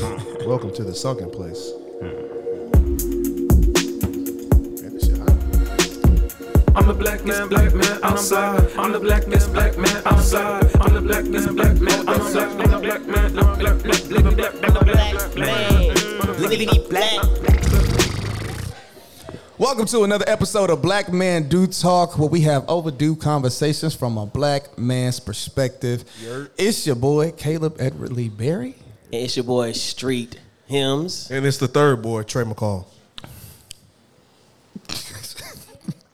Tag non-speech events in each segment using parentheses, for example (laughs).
(laughs) Welcome to the sunken place. I'm the black man, black man outside. I'm the blackest black man outside. I'm the blackest black man outside. I'm the black man, black, black, black, living black, black, black, black, Man, black. Welcome to another episode of Black Men Due Talk, where we have overdue conversations from a black man's perspective. It's your boy Caleb Edward Lee Berry. And it's your boy Street Hymns. And it's the third boy, Trey McCall. (laughs)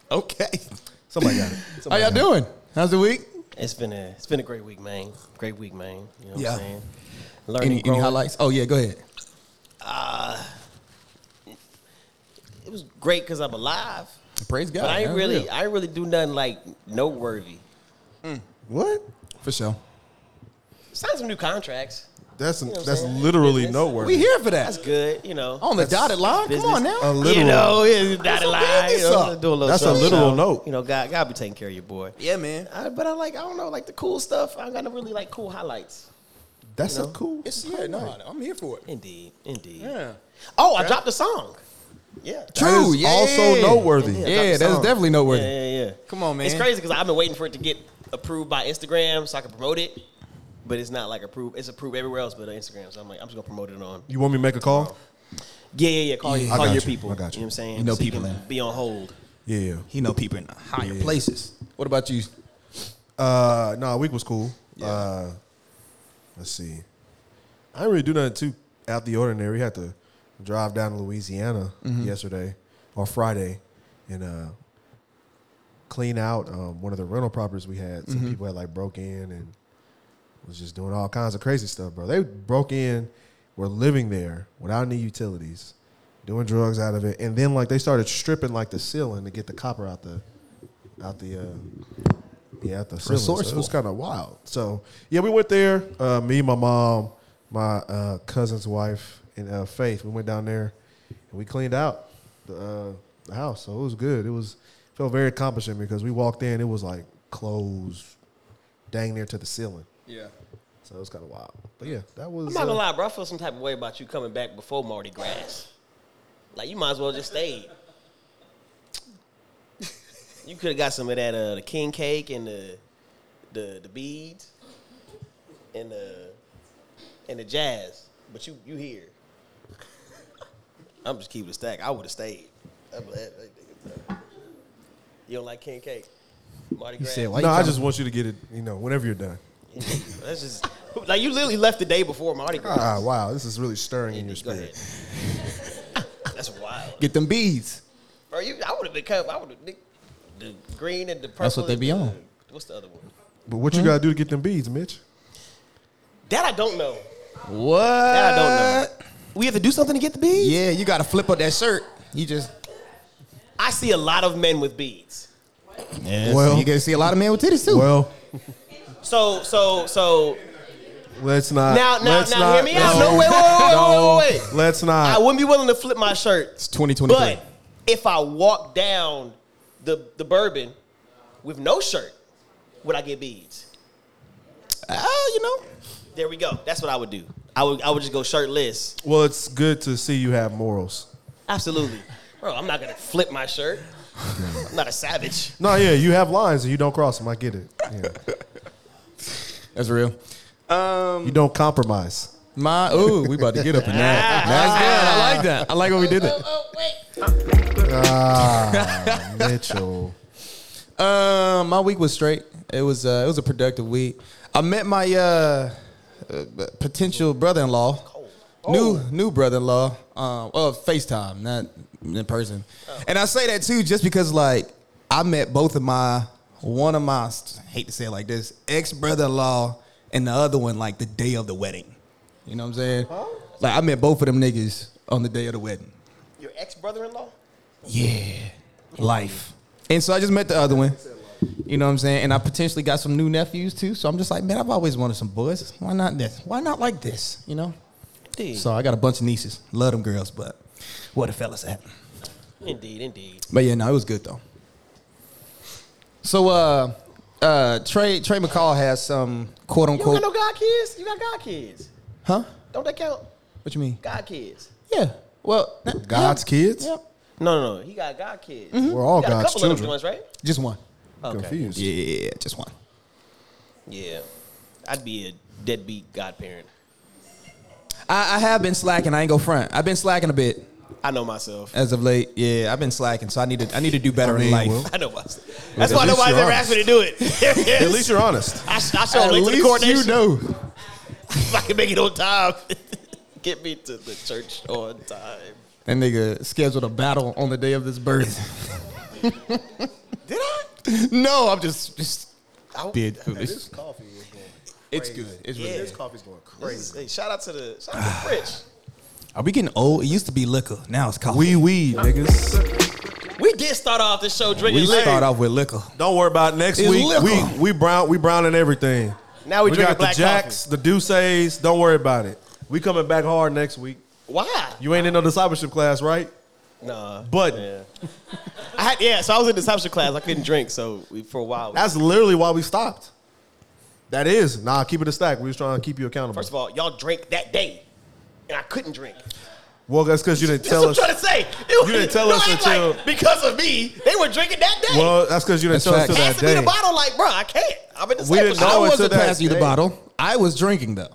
Okay. Somebody got it. How y'all got it. doing? How's the week? It's been a it's been a great week, man. Great week, man. You know what Yeah. I'm saying? Learning, Any, any highlights? Oh yeah, go ahead. Uh, it was great because I'm alive. Praise God. But I ain't That's really real. I ain't really do nothing like noteworthy. Mm. What? for sure. Signed some new contracts. That's know that's literally Business. noteworthy. We here for that. That's good, you know. On the dotted line. business. Come on now. A literal. you know, it's not a You know, do a little That's a something, literal so, note. You know, God, God be taking care of your boy. yeah, man. I, but I like, I don't know, like the cool stuff. I got no really like cool highlights. That's you a cool. It's yeah, no, I'm here for it. Indeed, indeed. Yeah. Oh, I dropped a song. Yeah. True. is yeah. also noteworthy. Yeah, Yeah, drop that's song. definitely noteworthy. Yeah, yeah, yeah. Come on, man. It's crazy because I've been waiting for it to get approved by Instagram so I can promote it, but it's not like approved. It's approved everywhere else but on Instagram. So I'm like, I'm just gonna promote it on. You want me to make a call? Yeah, yeah, yeah. Call, Yeah. call I got your you. people. I got you. You know what I'm saying? You know So people can now. Be on hold. Yeah. He know people in higher places. What about you? Uh, no, week was cool. Uh, let's see. I didn't really do nothing too out the ordinary. We had to drive down to Louisiana yesterday or Friday and uh, clean out um, one of the rental properties we had. Some people had like broke in and was just doing all kinds of crazy stuff, bro. They broke in, were living there without any utilities, doing drugs out of it, and then like they started stripping like the ceiling to get the copper out the out the uh, yeah out the ceiling. So it was kind of wild. So yeah, we went there. Uh, me, my mom, my uh, cousin's wife, and uh, Faith. We went down there and we cleaned out the, uh, the house. So it was good. It was felt very accomplishing because we walked in. It was like closed, dang near to the ceiling. Yeah. So it was kind of wild. But yeah, that was. I'm not gonna uh, lie, bro. I feel some type of way about you coming back before Mardi Gras. Like you might as well just stayed. You could have got some of that uh, the king cake and the the the beads and the and the jazz, but you you here. I'm just keeping it stack. I would have stayed. I'm like, that- that nigga, You don't like king cake, Mardi Gras? said, why no, I tryna- just want you to get it. You know, whenever you're done. (laughs) That's just like you literally left the day before Mardi Gras. Ah, wow, this is really stirring in your Go spirit. (laughs) That's wild. Get them beads. Bro, you, I would have become. I would have the green and the purple. That's what they and be the- on. What's the other one? But what you gotta do to get them beads, Mitch? That I don't know. What? That I don't know. We have to do something to get the beads. Yeah, you got to flip up that shirt. You just. I see a lot of men with beads. Yeah, Well- you get to see a lot of men with titties too. Well, (laughs) So so so let's not. now now let's now not, hear me out. No wait wait wait no, wait wait wait. Let's not. I wouldn't be willing to flip my shirt. it's 2023. But if I walk down the the bourbon with no shirt, would I get beads? Ah, you know. There we go. That's what I would do. I would I would just go shirtless. well, it's good to see you have morals. Absolutely. Bro, I'm not gonna flip my shirt. I'm not a savage. No, yeah, you have lines and you don't cross them. I get it. Yeah. (laughs) That's real. you don't compromise. My ooh, we about to get up in that. (laughs) That's good. I like that. I like what we did there. Oh wait. Ah, (laughs) Mitchell. Um, my week was straight. It was uh, it was a productive week. I met my uh, uh potential brother-in-law, new new brother-in-law. Um, well, FaceTime, not in person. And I say that too, just because like I met both of my one of my I hate to say it like this ex brother-in-law and the other one like the day of the wedding. You know what I'm saying? Like I met both of them niggas on the day of the wedding. Your ex brother-in-law? Yeah, life. And so I just met the other one. You know what I'm saying? And I potentially got some new nephews too. So I'm just like, man, I've always wanted some boys. Why not this? Why not like this? You know? Indeed. So I got a bunch of nieces. Love them girls, but where the fellas at? Indeed, indeed. But yeah, no, it was good though. So uh uh Trey Trey McCall has some quote unquote. You got no god kids? You got god kids. Huh? Don't that count? What you mean? God kids. Yeah. Well, God's yeah. kids? Yep. No, no, no. He got God kids. We're all He got a God's couple of them children. joints, right? Just one. Okay. Confused. Yeah, just one. Yeah. I'd be a deadbeat godparent. I, I have been slacking. I ain't go front. I've been slacking a bit I know myself. as of late. Yeah, I've been slacking, so I need to I need to do better I mean, in life. well, (laughs) I know myself. That's why nobody's ever honest. asked me to do it. (laughs) At least you're honest. (laughs) I, I show At late the least coronation. you know. If I can make it on time, get me to the church on time. That nigga scheduled a battle on the day of this birth. Did I? no, I'm just just I being This coffee is going It's good. It's really Yeah. This coffee's going This is- crazy. Hey, shout out to the shout out to French. (sighs) Are we getting old? It used to be liquor. Now it's coffee. We weed, niggas. We did start off this show drinking liquor. we liquor. start off with liquor. Don't worry about it. next It's week. liquor. We we brown we brown and everything. Now we, We drinking got the black Jacks, the Deuces. Don't worry about it. We coming back hard next week. Why? You ain't in no discipleship class, right? Nah. But Yeah. (laughs) I had yeah. So I was in discipleship class. I couldn't drink. So we, for a while. that's literally why we stopped. That is. Nah, keep it a stack. We was trying to keep you accountable. First of all, y'all drank that day, and I couldn't drink. well, that's because you didn't That's tell what us. I'm trying to say. It was- You didn't tell no, us act like until- because of me, they were drinking that day. Well, that's because you didn't That's tell us facts. till Pass that me the bottle, like, bro, I can't. I'm in We didn't know I until wasn't that passing you the bottle. I was drinking though.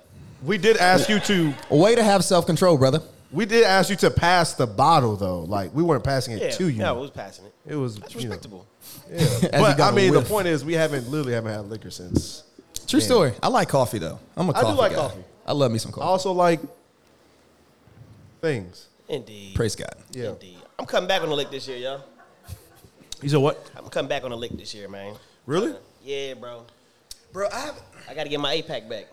We did ask you to. A way to have self control, brother. We did ask you to pass the bottle though. Like we weren't passing it Yeah, to you. yeah, I was passing it. It was That's you know. respectable. (laughs) As But I I a mean, the point is, we haven't literally haven't had liquor since. True story. I like coffee though. I'm a do coffee I do like guy. coffee. I love me some coffee. I coffee. also like things. Indeed. Praise God. Yeah. Indeed. I'm coming back on the lick this year, y'all. You said what? I'm coming back on the lick this year, man. Really? Uh, yeah, bro. Bro, I have. I got to get my APAC back.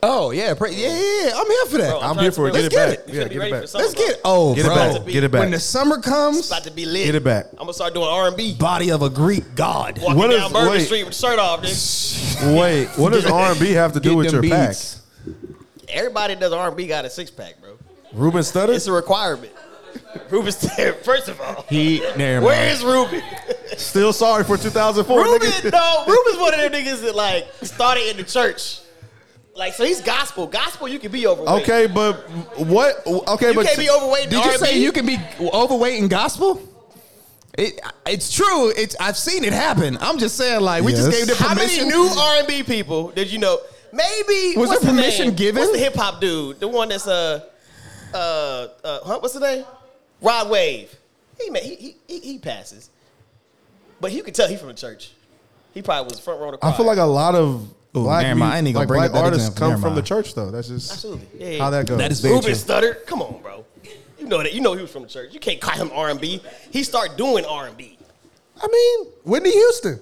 Oh yeah, pra- yeah, yeah, yeah. I'm here for that. Bro, I'm trying here for it. Get it Let's back. You Yeah, finna be get it ready back. summer, Let's bro. get. Oh, Get it bro. back. Get it back. When the summer comes, It's about to be lit. Get it back. I'm gonna start doing R&B. body of a Greek god. Walking What is- down Bourbon wait. Street with the shirt off. Nigga. Wait, what does R and B have to do Get with them your pack? beats. Everybody that does R&B got a six pack, bro. Ruben Studdard? It's a requirement. (laughs) Ruben there. First of all, He. Never where mind. is Ruben? Still sorry for 2004. Ruben, nigga. no, Ruben's one of them niggas that like started in the church. Like, so he's gospel. Gospel, you can be overweight. Okay, but what? Okay, but. You but can't be overweight in Did you R&B. say you can be overweight in gospel? It, it's true. It's I've seen it happen. I'm just saying, like we just Yes. gave them How many permission. new R&B people did you know? Maybe Was what's there the permission name? given? What's the hip hop dude? The one that's uh uh uh huh, what's the name? Rod Wave. He ma- he he he, he passes, but you can tell he from the church. He probably was front row. To I feel like a lot of Ooh, black, never mind. I ain't even gonna like bring black up that artists example. come Never from the church, though. That's just absolutely yeah, yeah. how that goes. That is very Ruben true. Studdard. Come on, bro. You know that. You know he was from the church. You can't call him R and B. He started doing R and B. I mean, Whitney Houston.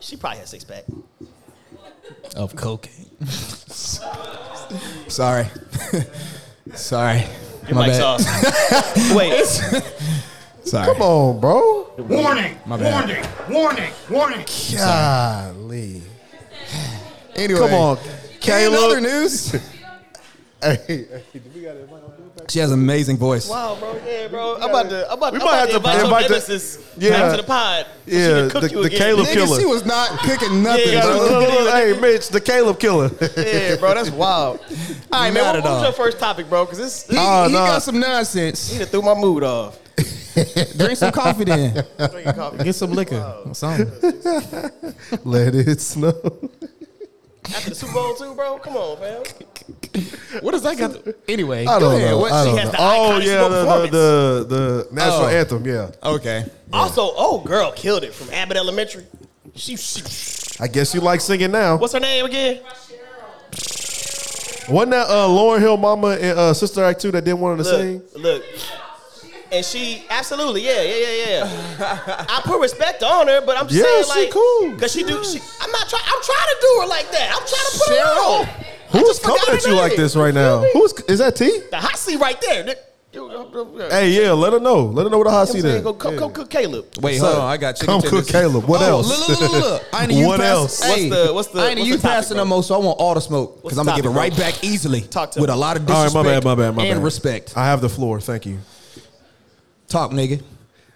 She probably had six pack. Of cocaine. (laughs) Sorry. (laughs) Sorry. Your My mic's bad. off. (laughs) Wait, Sorry. Come on, bro. Warning! My bad. Warning! Warning! Warning! Golly. Anyway, Come on, In Caleb. other news, Hey, hey, we got it. She has an amazing voice. wow, bro. Yeah, bro. I'm about to. I'm about, We I'm might about have to to invite your invite the- nemesis Yeah. back to the pod. so Yeah, cook the- you the. Caleb Nigga, killer. she was not cooking nothing, Yeah, bro. look, look, look, hey, Mitch, the Caleb killer. (laughs) Yeah, bro. That's wild. (laughs) All right, man. Not What, what was all. your first topic, bro? Because this He, Oh, he no. got some nonsense. he done threw my mood off. (laughs) Drink some coffee then. Drinking coffee. Get some liquor. or something. Let it snow. After the Super Bowl too, bro. Come on, fam. What does that got? To, anyway, I go don't know. What- I don't has know. the Oh yeah, the, the, the, the national Oh. anthem. Yeah. Okay. Also, oh girl killed it from Abbott Elementary. She, she I guess you like singing now. what's her name again? Wasn't that uh, Lauryn Hill Mama and uh, Sister Act 2 that didn't want her to sing? Look, look. And she absolutely, yeah, yeah, yeah, yeah. I put respect on her, but I'm just Yeah, saying, she like, cool. cause she do. She, I'm not trying. I'm trying to do her like that. I'm trying to put her Cheryl. on. Who's coming at her you like this right now? Who's is that T? The hot seat right there. Hey, Hey, yeah, let her know. Let her know what the hot seat is. Go, come, come cook Caleb. Wait, Son, hold on. I got chicken come tenders. cook Caleb. What oh, else? Look, look, look, look, look. I ain't (laughs) a youth What pastor. else? What's Hey, the- what's the- I ain't a what's the youth topic, pastor no more, so I want all the smoke because I'm gonna give it right bro? back easily. Talk to with me. a lot of All right, my bad, my bad, my and bad. respect. I have the floor. Thank you. Talk, nigga,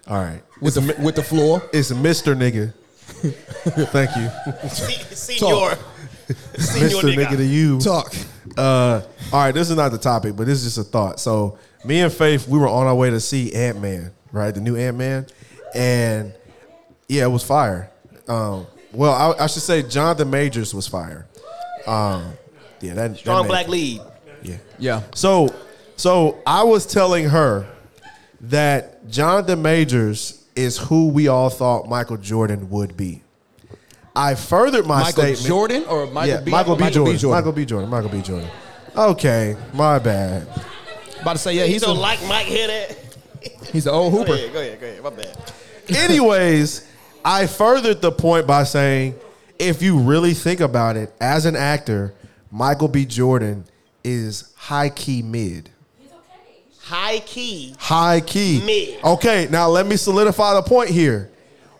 All right. with the with the floor. It's Mr. Nigga. (laughs) Thank you. Se- Senior. Senior Mr. nigga. Nigga to you. Talk. Uh, all right, this is not the topic, but this is just a thought. So, me and Faith, we were on our way to see Ant Man, right? The new Ant Man, and yeah, it was fire. Um, well, I, I should say Jonathan Majors was fire. Um, yeah, that Strong that black lead. Yeah. Yeah. So, so I was telling her that Jonathan Majors is who we all thought Michael Jordan would be. I furthered my statement. Michael statement. Jordan or Michael yeah, B. Michael, B. Michael Jordan. B. Jordan. Michael B. Jordan. Michael B. Jordan. Okay, my bad. About to say, yeah, You he's don't a, like Mike hear that? he's an old Go hooper. ahead, go ahead, go ahead. My bad. Anyways, I furthered the point by saying, if you really think about it, as an actor, Michael B. Jordan is high key mid. High key. High key. Mid. Okay, now let me solidify the point here.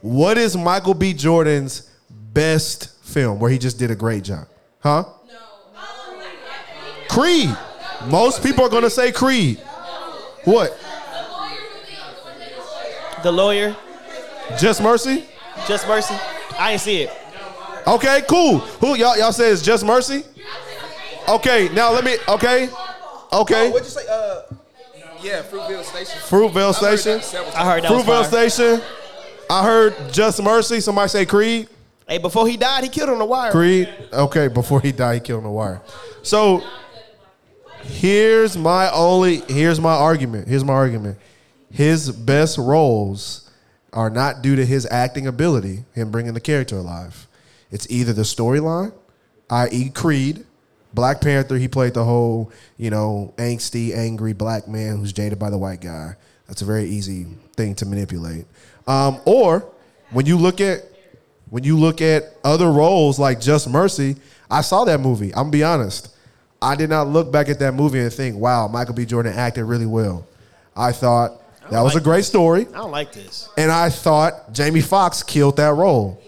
What is Michael B. Jordan's best film where he just did a great job? Huh? Creed. Most people are going to say Creed. What? The lawyer. Just Mercy? Just Mercy. I ain't see it. Okay, cool. Who y'all y'all say is Just Mercy? Okay, now let me okay. Okay. What'd you say? Uh, yeah, Fruitville Station. Fruitvale Station. I heard that was Fruitvale. Station. I heard Just Mercy. Somebody say Creed. Hey, before he died, he killed on the wire. Creed. Okay, before he died, he killed on the wire. So here's my only here's my argument. Here's my argument. His best roles are not due to his acting ability, him bringing the character alive. It's either the storyline, i.e., Creed, Black Panther. He played the whole, you know, angsty, angry black man who's jaded by the white guy. That's a very easy thing to manipulate. Um, or when you look at when you look at other roles like Just Mercy, I saw that movie. I'm gonna be honest. I did not look back at that movie and think, wow, Michael B. Jordan acted really well. I thought that was a like great story. I don't like this. And I thought Jamie Foxx killed that role.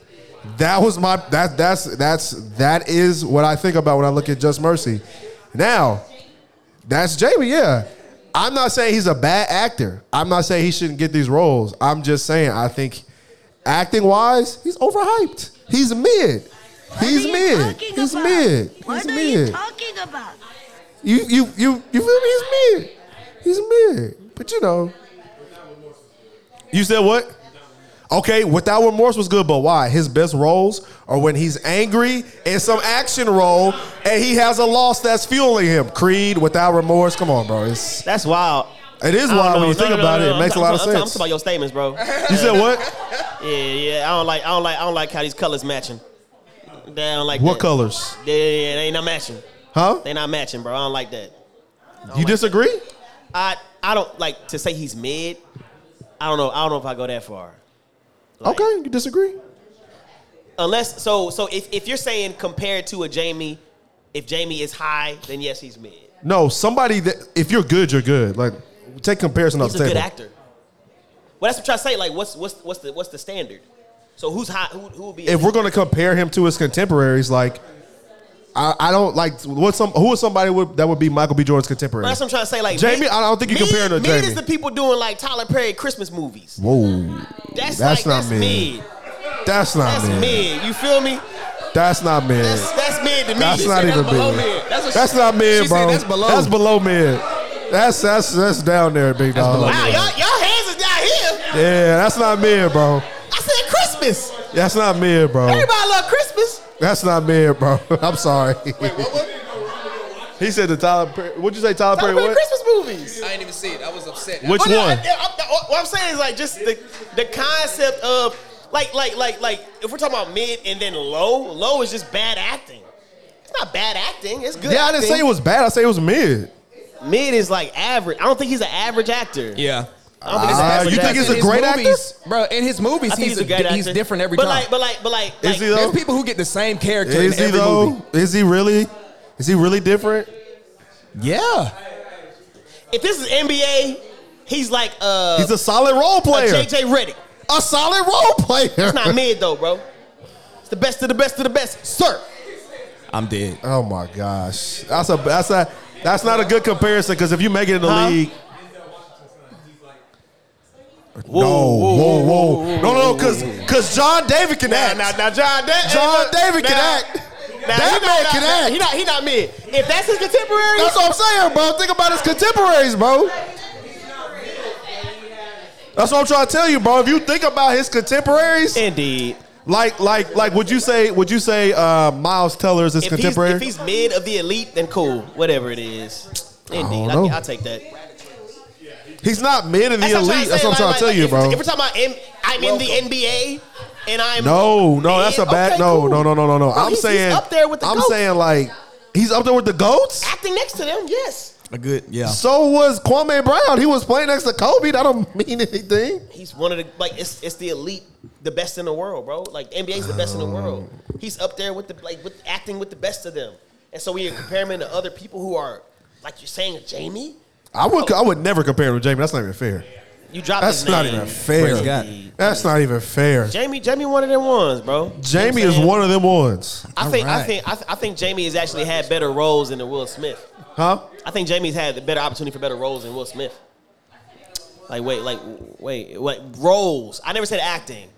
That was my that that's that's that is what I think about when I look at Just Mercy. Now, that's Jamie, yeah. I'm not saying he's a bad actor. I'm not saying he shouldn't get these roles. I'm just saying I think acting wise, he's overhyped. He's mid. He's What are you mid. He's about? mid. He's What are you mid. talking about? You you you you feel me? He's mid. He's mid. But you know. You said what? Okay, without remorse was good, but why? His best roles are when he's angry in some action role and he has a loss that's fueling him. Creed, without remorse. Come on, bro. It's That's wild. it is wild know. when you No, think no, no, about it. It makes I'm a lot of talking- I'm sense. talking about your statements, bro. (laughs) You said what? Yeah, yeah. I don't like. I don't like. I don't like how these colors matching. They don't like What that. colors? Yeah, yeah, yeah, they ain't not matching. Huh? They not matching, bro. I don't like that. You disagree? I I don't like to say he's mid. I don't know. I don't know if I go that far. Like, Okay, you disagree? Unless so so if, if you're saying compared to a Jamie, if Jamie is high, then yes, he's mid. No, somebody that if you're good, you're good. Like take comparison off He's the a good actor. Well, that's what I'm trying to say. Like, what's what's what's the what's the standard? So who's high? Who who would be? if we're going to compare him to his contemporaries, like I, I don't like what's some who is somebody would, that would be Michael B. Jordan's contemporary. that's what I'm trying to say. Like Jamie, mid- I don't think you compare to mid Jamie. is the people doing like Tyler Perry Christmas movies. Whoa, That's, That's like not that's mid. mid. that's not That's mid. mid. You feel me? That's not mid. That's that's mid to me. That's not said even mid. mid. That's That's she- not mid, bro. that's below. That's below mid. That's that's that's down there, big dog. Wow, y'all, y'all hands is down here. Yeah, that's not mid, bro. I said Christmas. That's not mid, bro. Everybody love Christmas. That's not mid, bro. (laughs) I'm sorry. (laughs) He said the Tyler Perry. What'd you say, Tyler Perry? Tyler Perry What? Christmas movies. I didn't even see it. I was upset. Which Well, no, one? I- I- what I'm saying is like just the the concept of like like like like if we're talking about mid and then low, low is just bad acting. It's not bad acting. It's good. Yeah, I didn't say it was bad. I say it was mid. mid is like average. I don't think he's an average actor. Yeah. I don't think he's an Ah, average you think actor. he's a In his great actor? movies, bro. In his movies, I think he's he's a great he's actor. different every but time. like but like but like Is like, he though? There's people who get the same character Is in he every though? movie. Is he really? Is he really different? Yeah. if this is NBA, he's like uh He's a solid role a player. JJ Redick. A solid role player. It's not mid though, bro. It's the best of the best of the best, sir. I'm dead. Oh my gosh, that's a that's a that's not a good comparison because if you make it in the Huh? league. No, whoa, whoa, no, no, because because John David can act. now, now, John, that, John look, David can now- act. Nah, That he man not, can nah, act. He not. He not mid. If that's his contemporary, That's what I'm saying, bro. Think about his contemporaries, bro. That's what I'm trying to tell you, bro. If you think about his contemporaries, indeed. like, like, like, would you say, would you say, uh, Miles Teller is his If he's, contemporary? if he's mid of the elite, then cool. Whatever it is. Indeed. don't I know. take that. He's not mid in the That's elite. That's what I'm trying to tell you, bro. If we're talking about, M, I'm in the NBA, and I'm No, no, mid, that's a bad. okay, no, cool. no, no, no, no, no. Bro, I'm he's- he's saying up there with the I'm goats. saying like he's up there with the goats. acting next to them. Yes, A good, yeah. So was Kwame Brown. He was playing next to Kobe. That don't mean anything. he's one of the like it's it's the elite, the best in the world, bro. Like NBA's the best in the world. He's up there with the like with acting with the best of them. And so when you compare him to other people who are like you're saying, Jamie, I would. Oh. I would never compare him to Jamie. That's not even fair. you dropped That's his not name. even fair. God. That's not even fair. Jamie, Jamie, one of them ones, bro. Jamie You know is one of them ones. I think, I Alright. think, I, th- I think Jamie has actually had better roles than the Will Smith. Huh? I think Jamie's had a better opportunity for better roles than Will Smith. Like, wait, like, wait, wait, roles. I never said acting.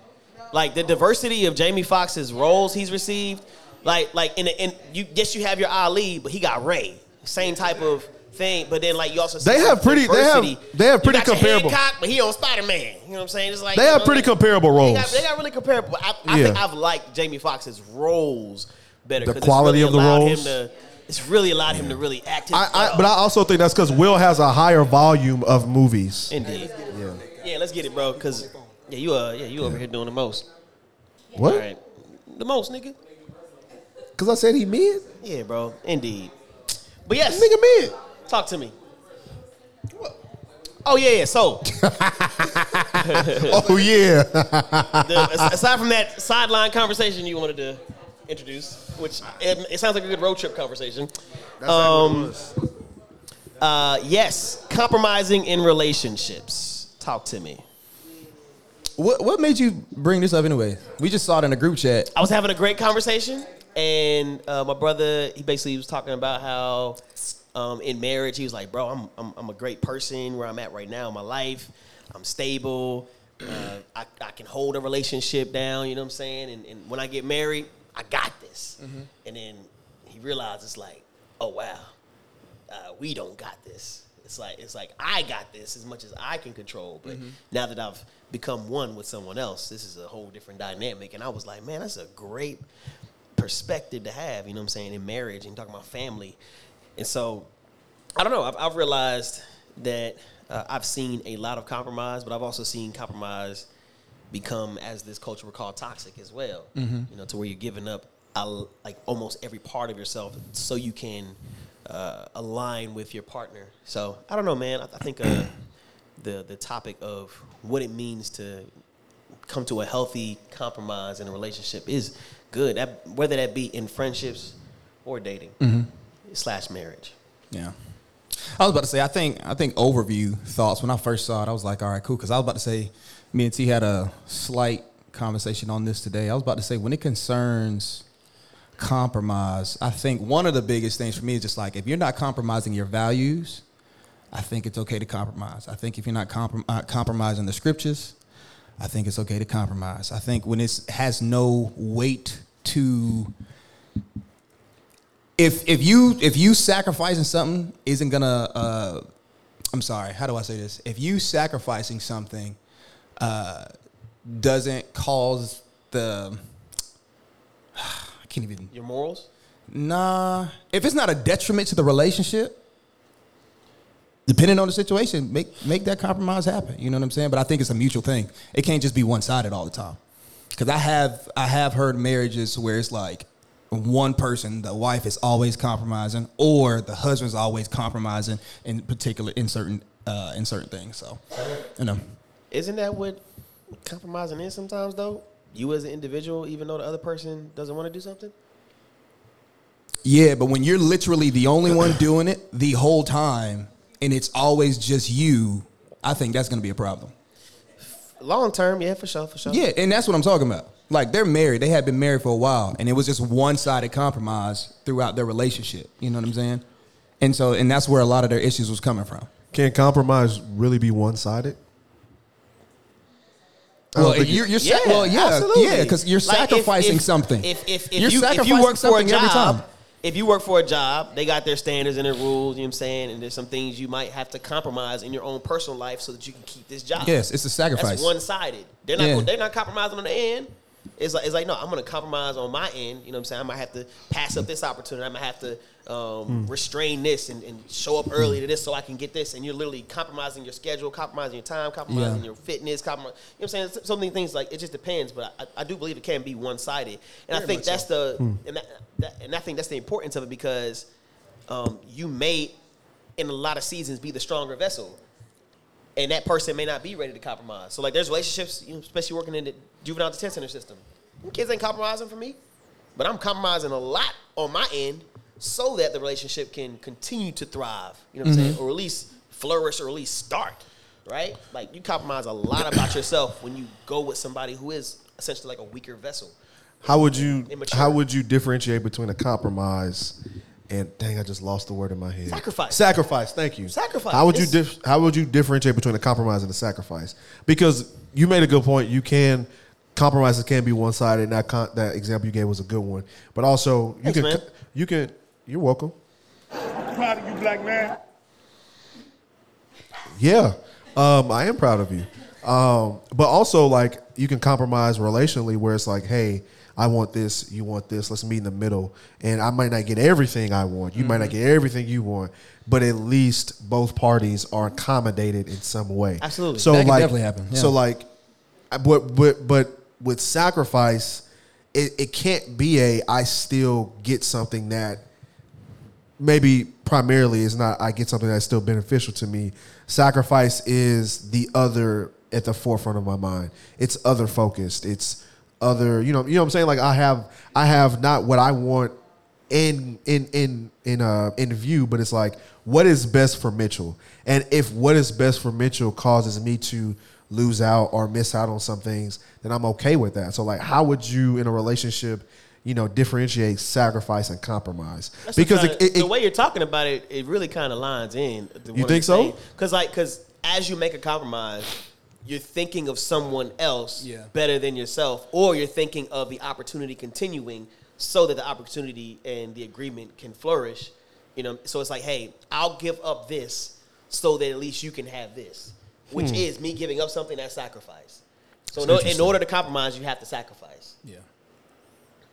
Like the diversity of Jamie Foxx's roles he's received. Like, like in, in you, yes, you have your Ali, but he got Ray. Same type of thing. But then, like, you also see They have some pretty- they have- they have You pretty got comparable. Hancock, but he on Spider Man. You know what I'm saying? It's like They you have know, pretty they- comparable They roles. got, they got really comparable. I, I Yeah. think I've liked Jamie Foxx's roles better. The quality it's really of the roles? Him to, it's really allowed him to really act. His I, I, but I also think that's because Will has a higher volume of movies. Indeed. Yeah. Yeah, let's get it, bro. Cause yeah, you uh, yeah, you over here doing the most. What? All right, the most, nigga. Because I said he mid. Yeah, bro. Indeed. But yes, Nigga mid. Talk to me. Oh yeah, yeah. So (laughs) Oh yeah. the, aside from that sideline conversation you wanted to introduce, which it, it sounds like a good road trip conversation. Um, uh, yes, compromising in relationships. Talk to me. What what made you bring this up anyway? We just saw it in a group chat. I was having a great conversation, and uh, my brother, he basically was talking about how um, in marriage, he was like, "Bro, I'm, I'm I'm a great person where I'm at right now in my life. I'm stable. Uh, I, I can hold a relationship down. You know what I'm saying? And, and when I get married, I got this." And then he realized it's like, "Oh wow, uh, we don't got this. It's like it's like I got this as much as I can control. But now that I've become one with someone else, this is a whole different dynamic. And I was like, man, that's a great perspective to have. You know what I'm saying in marriage and talking about family. And so I don't know. I've, I've realized that uh, I've seen a lot of compromise, but I've also seen compromise become, as this culture would call, toxic as well. You know, to where you're giving up like almost every part of yourself so you can uh, align with your partner. So I don't know, man. I, I think uh, (clears throat) the the topic of what it means to come to a healthy compromise in a relationship is good. That, whether that be in friendships or dating slash marriage. Yeah. I was about to say, I think I think overview thoughts when I first saw it, I was like, all right, cool. Because I was about to say, me and T had a slight conversation on this today. I was about to say, when it concerns compromise, I think one of the biggest things for me is just like if you're not compromising your values, I think it's okay to compromise. I think if you're not comprom- uh, compromising the scriptures, I think it's okay to compromise. I think when it has no weight to if if you if you sacrificing something isn't gonna uh I'm sorry, how do I say this? If you sacrificing something uh doesn't cause the (sighs) I can't even Your morals? nah if it's not a detriment to the relationship depending on the situation make make that compromise happen you know what i'm saying but i think it's a mutual thing it can't just be one-sided all the time because i have i have heard marriages where it's like one person the wife is always compromising or the husband's always compromising in particular in certain uh in certain things so you know Isn't that what compromising is sometimes though? You as an individual, even though the other person doesn't want to do something? Yeah, but when you're literally the only one (clears throat) doing it the whole time and it's always just you, I think that's going to be a problem. Long term, yeah, for sure, for sure. Yeah, and that's what I'm talking about. Like they're married, they had been married for a while and it was just one-sided compromise throughout their relationship, you know what I'm saying? And so and that's where a lot of their issues was coming from. Can compromise really be one sided? Well, you're, it- you're sa- well, yeah, absolutely. yeah, because you're Like, sacrificing if- something. If if, if you're you if sacrificing you work for a job, every time. if you work for a job, they got their standards and their rules. You know what I'm saying? And there's some things you might have to compromise in your own personal life so that you can keep this job. Yes, it's a sacrifice. That's one sided. They're not. Yeah. gonna- they're not compromising on the end. It's like it's like no, I'm gonna compromise on my end. You know what I'm saying? I might have to pass up this opportunity. I might have to um, restrain this and, and show up early to this so I can get this. And you're literally compromising your schedule, compromising your time, compromising Yeah. your fitness, compromise. You know what I'm saying? So many things like it just depends. But I, I do believe it can be one sided, and I think that's the and that, that, and I think that's the importance of it because um, you may in a lot of seasons be the stronger vessel and that person may not be ready to compromise. So like there's relationships, you know, especially working in the juvenile detention center system. Them kids ain't compromising for me, but I'm compromising a lot on my end so that the relationship can continue to thrive. You know what I'm saying, mm-hmm. or at least flourish, or at least start. Right? Like you compromise a lot about yourself when you go with somebody who is essentially like a weaker vessel. How would you Immature. how would you differentiate between a compromise and dang I just lost the word in my head. Sacrifice. Sacrifice, thank you. Sacrifice. How would you dif- how would you differentiate between a compromise and a sacrifice? Because you made a good point. You can compromises can be one sided and that con- that example you gave was a good one. But also you Thanks, can man. you can you're welcome. I'm Proud of you, black man. Yeah, um, I am proud of you. Um, but also, like, you can compromise relationally where it's like, hey, I want this, you want this, let's meet in the middle. And I might not get everything I want, you might not mm-hmm. get everything you want, but at least both parties are accommodated in some way. Absolutely. So, That like, definitely happen, yeah. so like, but but but with sacrifice, it, it can't be a I still get something that maybe primarily is not I get something that's still beneficial to me. Sacrifice is the other at the forefront of my mind. It's other focused. It's other, you know, you know what I'm saying? Like I have I have not what I want in in in in uh in view, but it's like what is best for Mitchell? And if what is best for Mitchell causes me to lose out or miss out on some things, then I'm okay with that. So like how would you in a relationship, you know, differentiate sacrifice and compromise? That's because it, it, the way you're talking about it, it really kind of lines in. You think so? Because like, because as you make a compromise, you're thinking of someone else Yeah. better than yourself, or you're thinking of the opportunity continuing so that the opportunity and the agreement can flourish. You know, so it's like, hey, I'll give up this so that at least you can have this, which hmm. is me giving up something that's sacrifice. So no, in order to compromise, you have to sacrifice. Yeah.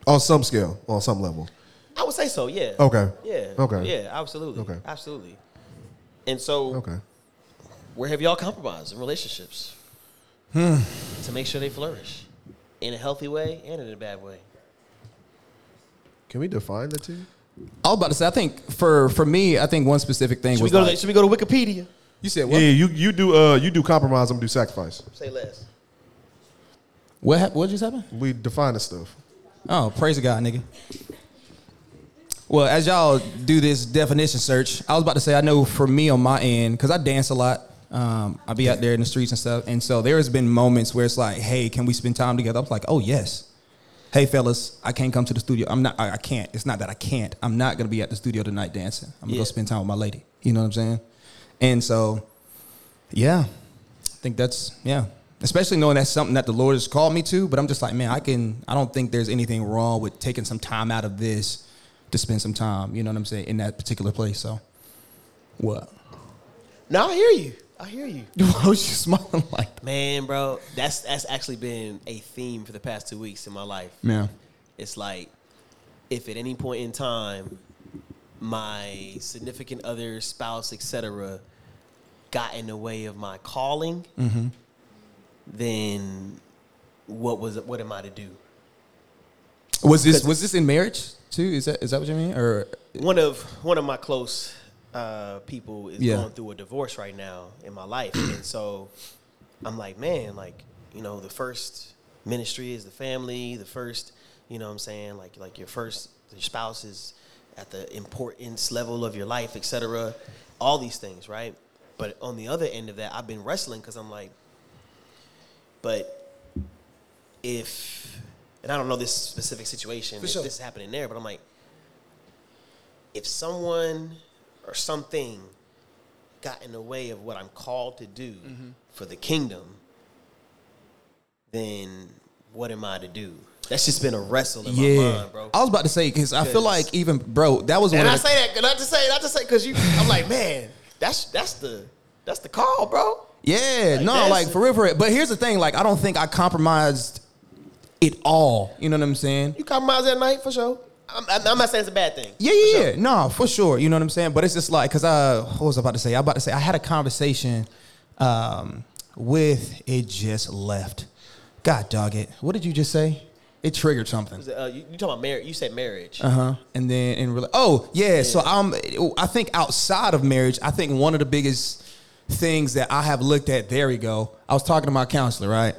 on some scale, on some level. I would say so. Yeah. Okay. Yeah. Okay. Yeah. Absolutely. Okay. Absolutely. And so, Okay. where have y'all compromised in relationships Hmm. to make sure they flourish in a healthy way and in a bad way? Can we define the two? I was about to say, I think for for me, I think one specific thing Should we was go? like, to, should we go to Wikipedia? you said what? Yeah, you you do uh you do compromise, I'm gonna do sacrifice. Say less. What hap- what just happened? We define the stuff. Oh, praise God, nigga. Well, as y'all do this definition search, I was about to say I know for me on my end because I dance a lot. Um, I be out there in the streets and stuff, and so there has been moments where it's like, "Hey, can we spend time together?" I was like, "Oh yes." Hey fellas, I can't come to the studio. I'm not. I, I can't. It's not that I can't. I'm not gonna be at the studio tonight dancing. I'm gonna Yeah. go spend time with my lady. You know what I'm saying? And so, yeah, I think that's yeah. Especially knowing that's something that the Lord has called me to. But I'm just like, man, I can. I don't think there's anything wrong with taking some time out of this to spend some time. You know what I'm saying in that particular place. So, what? No, I hear you. I hear you. (laughs) Why was you smiling (laughs) like that? Man, bro, that's that's actually been a theme for the past two weeks in my life. Yeah. It's like if at any point in time my significant other, spouse, etc., got in the way of my calling, mm-hmm. then what was? What am I to do? Was this was this in marriage too? Is that is that what you mean? Or One of one of my close uh, people is Yeah. going through a divorce right now in my life, and so I'm like, man, like you know, the first ministry is the family. The first, you know, what I'm saying, like like your first your spouse is at the importance level of your life, etc. All these things, right? But on the other end of that, I've been wrestling because I'm like, but if and I don't know this specific situation, if sure. this is happening there, but I'm like, if someone or something got in the way of what I'm called to do mm-hmm. for the kingdom, then what am I to do? That's just been a wrestle in Yeah, my mind, bro. I was about to say because I feel like even bro, that was one And I say that not to say not to say because you, I'm like, man, that's that's the that's the call, bro. Yeah, no, like for real, for real. But here's the thing: like, I don't think I compromised it all. You know what I'm saying? You compromise that night for sure. I'm, I'm not saying it's a bad thing. Yeah, yeah, sure. yeah. No, for sure. You know what I'm saying? But it's just like, cause I, what was I about to say? I about to say I had a conversation um, with it just left. God dog it. What did you just say? It triggered something. Uh, you, you talking about marriage? You said marriage. Uh huh. And then in real, oh yeah. So I'm. I think outside of marriage, I think one of the biggest things that I have looked at. There we go. I was talking to my counselor, right?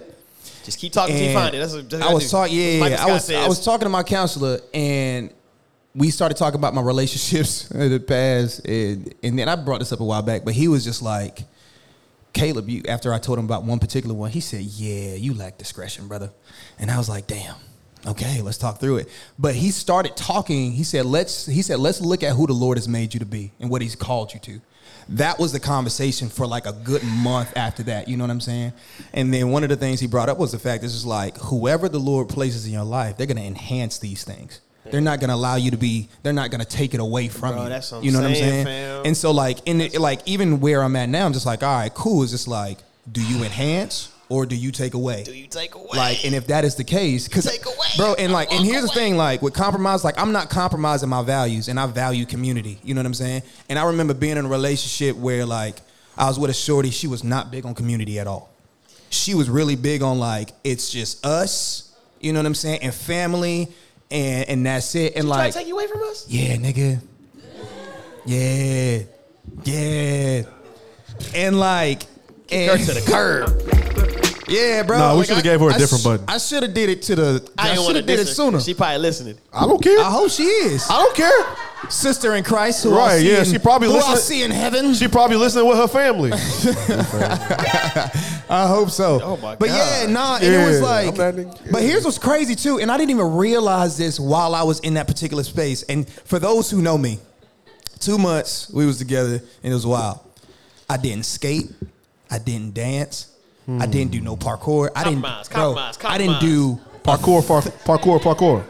Just keep talking till you find it. That's what that's I was talking. Yeah, yeah, I was. says. I was talking to my counselor, and we started talking about my relationships (laughs) in the past, and, and then I brought this up a while back, but he was just like, Caleb, you. After I told him about one particular one, he said, "Yeah, you lack discretion, brother," and I was like, "Damn." Okay, let's talk through it. But he started talking. He said, "Let's." He said, "Let's look at who the Lord has made you to be and what He's called you to." That was the conversation for like a good month after that. You know what I'm saying? And then one of the things he brought up was the fact this is like whoever the Lord places in your life, they're going to enhance these things. They're not going to allow you to be. They're not going to take it away from Bro, you. that's what I'm you know what I'm saying, saying? fam. And so like in the, like even where I'm at now, I'm just like, all right, cool. It's just like, do you enhance or do you take away? do you take away? Like, and if that is the case, because Take away bro, and like, and here's the thing, like with compromise, like I'm not compromising my values, and I value community. You know what I'm saying? And I remember being in a relationship where like I was with a shorty, she was not big on community at all. She was really big on like it's just us. You know what I'm saying? And family, and and that's it. And trying like, to take you away from us? yeah, nigga. Yeah. Yeah. And like and, Her to the curb. Yeah, bro. Nah, we like, shoulda I- gave her a I different sh- button. I should have did it to the I, I didn't should want to have did it diss her. sooner. She probably listening. I don't care. I hope she is. I don't care. Sister in Christ who I Right, see yeah, in, she probably who I listening- see in heaven. She probably listening with her family. (laughs) (laughs) I hope so. Oh my but yeah, God. nah, and it was Yeah, like, I'm that nigga. but here's what's crazy too, and I didn't even realize this while I was in that particular space. And for those who know me, two months we was together and it was wild. I didn't skate, I didn't dance, I didn't do no parkour. I didn't, Compromise, bro, compromise, I didn't do. parkour, par- parkour, parkour.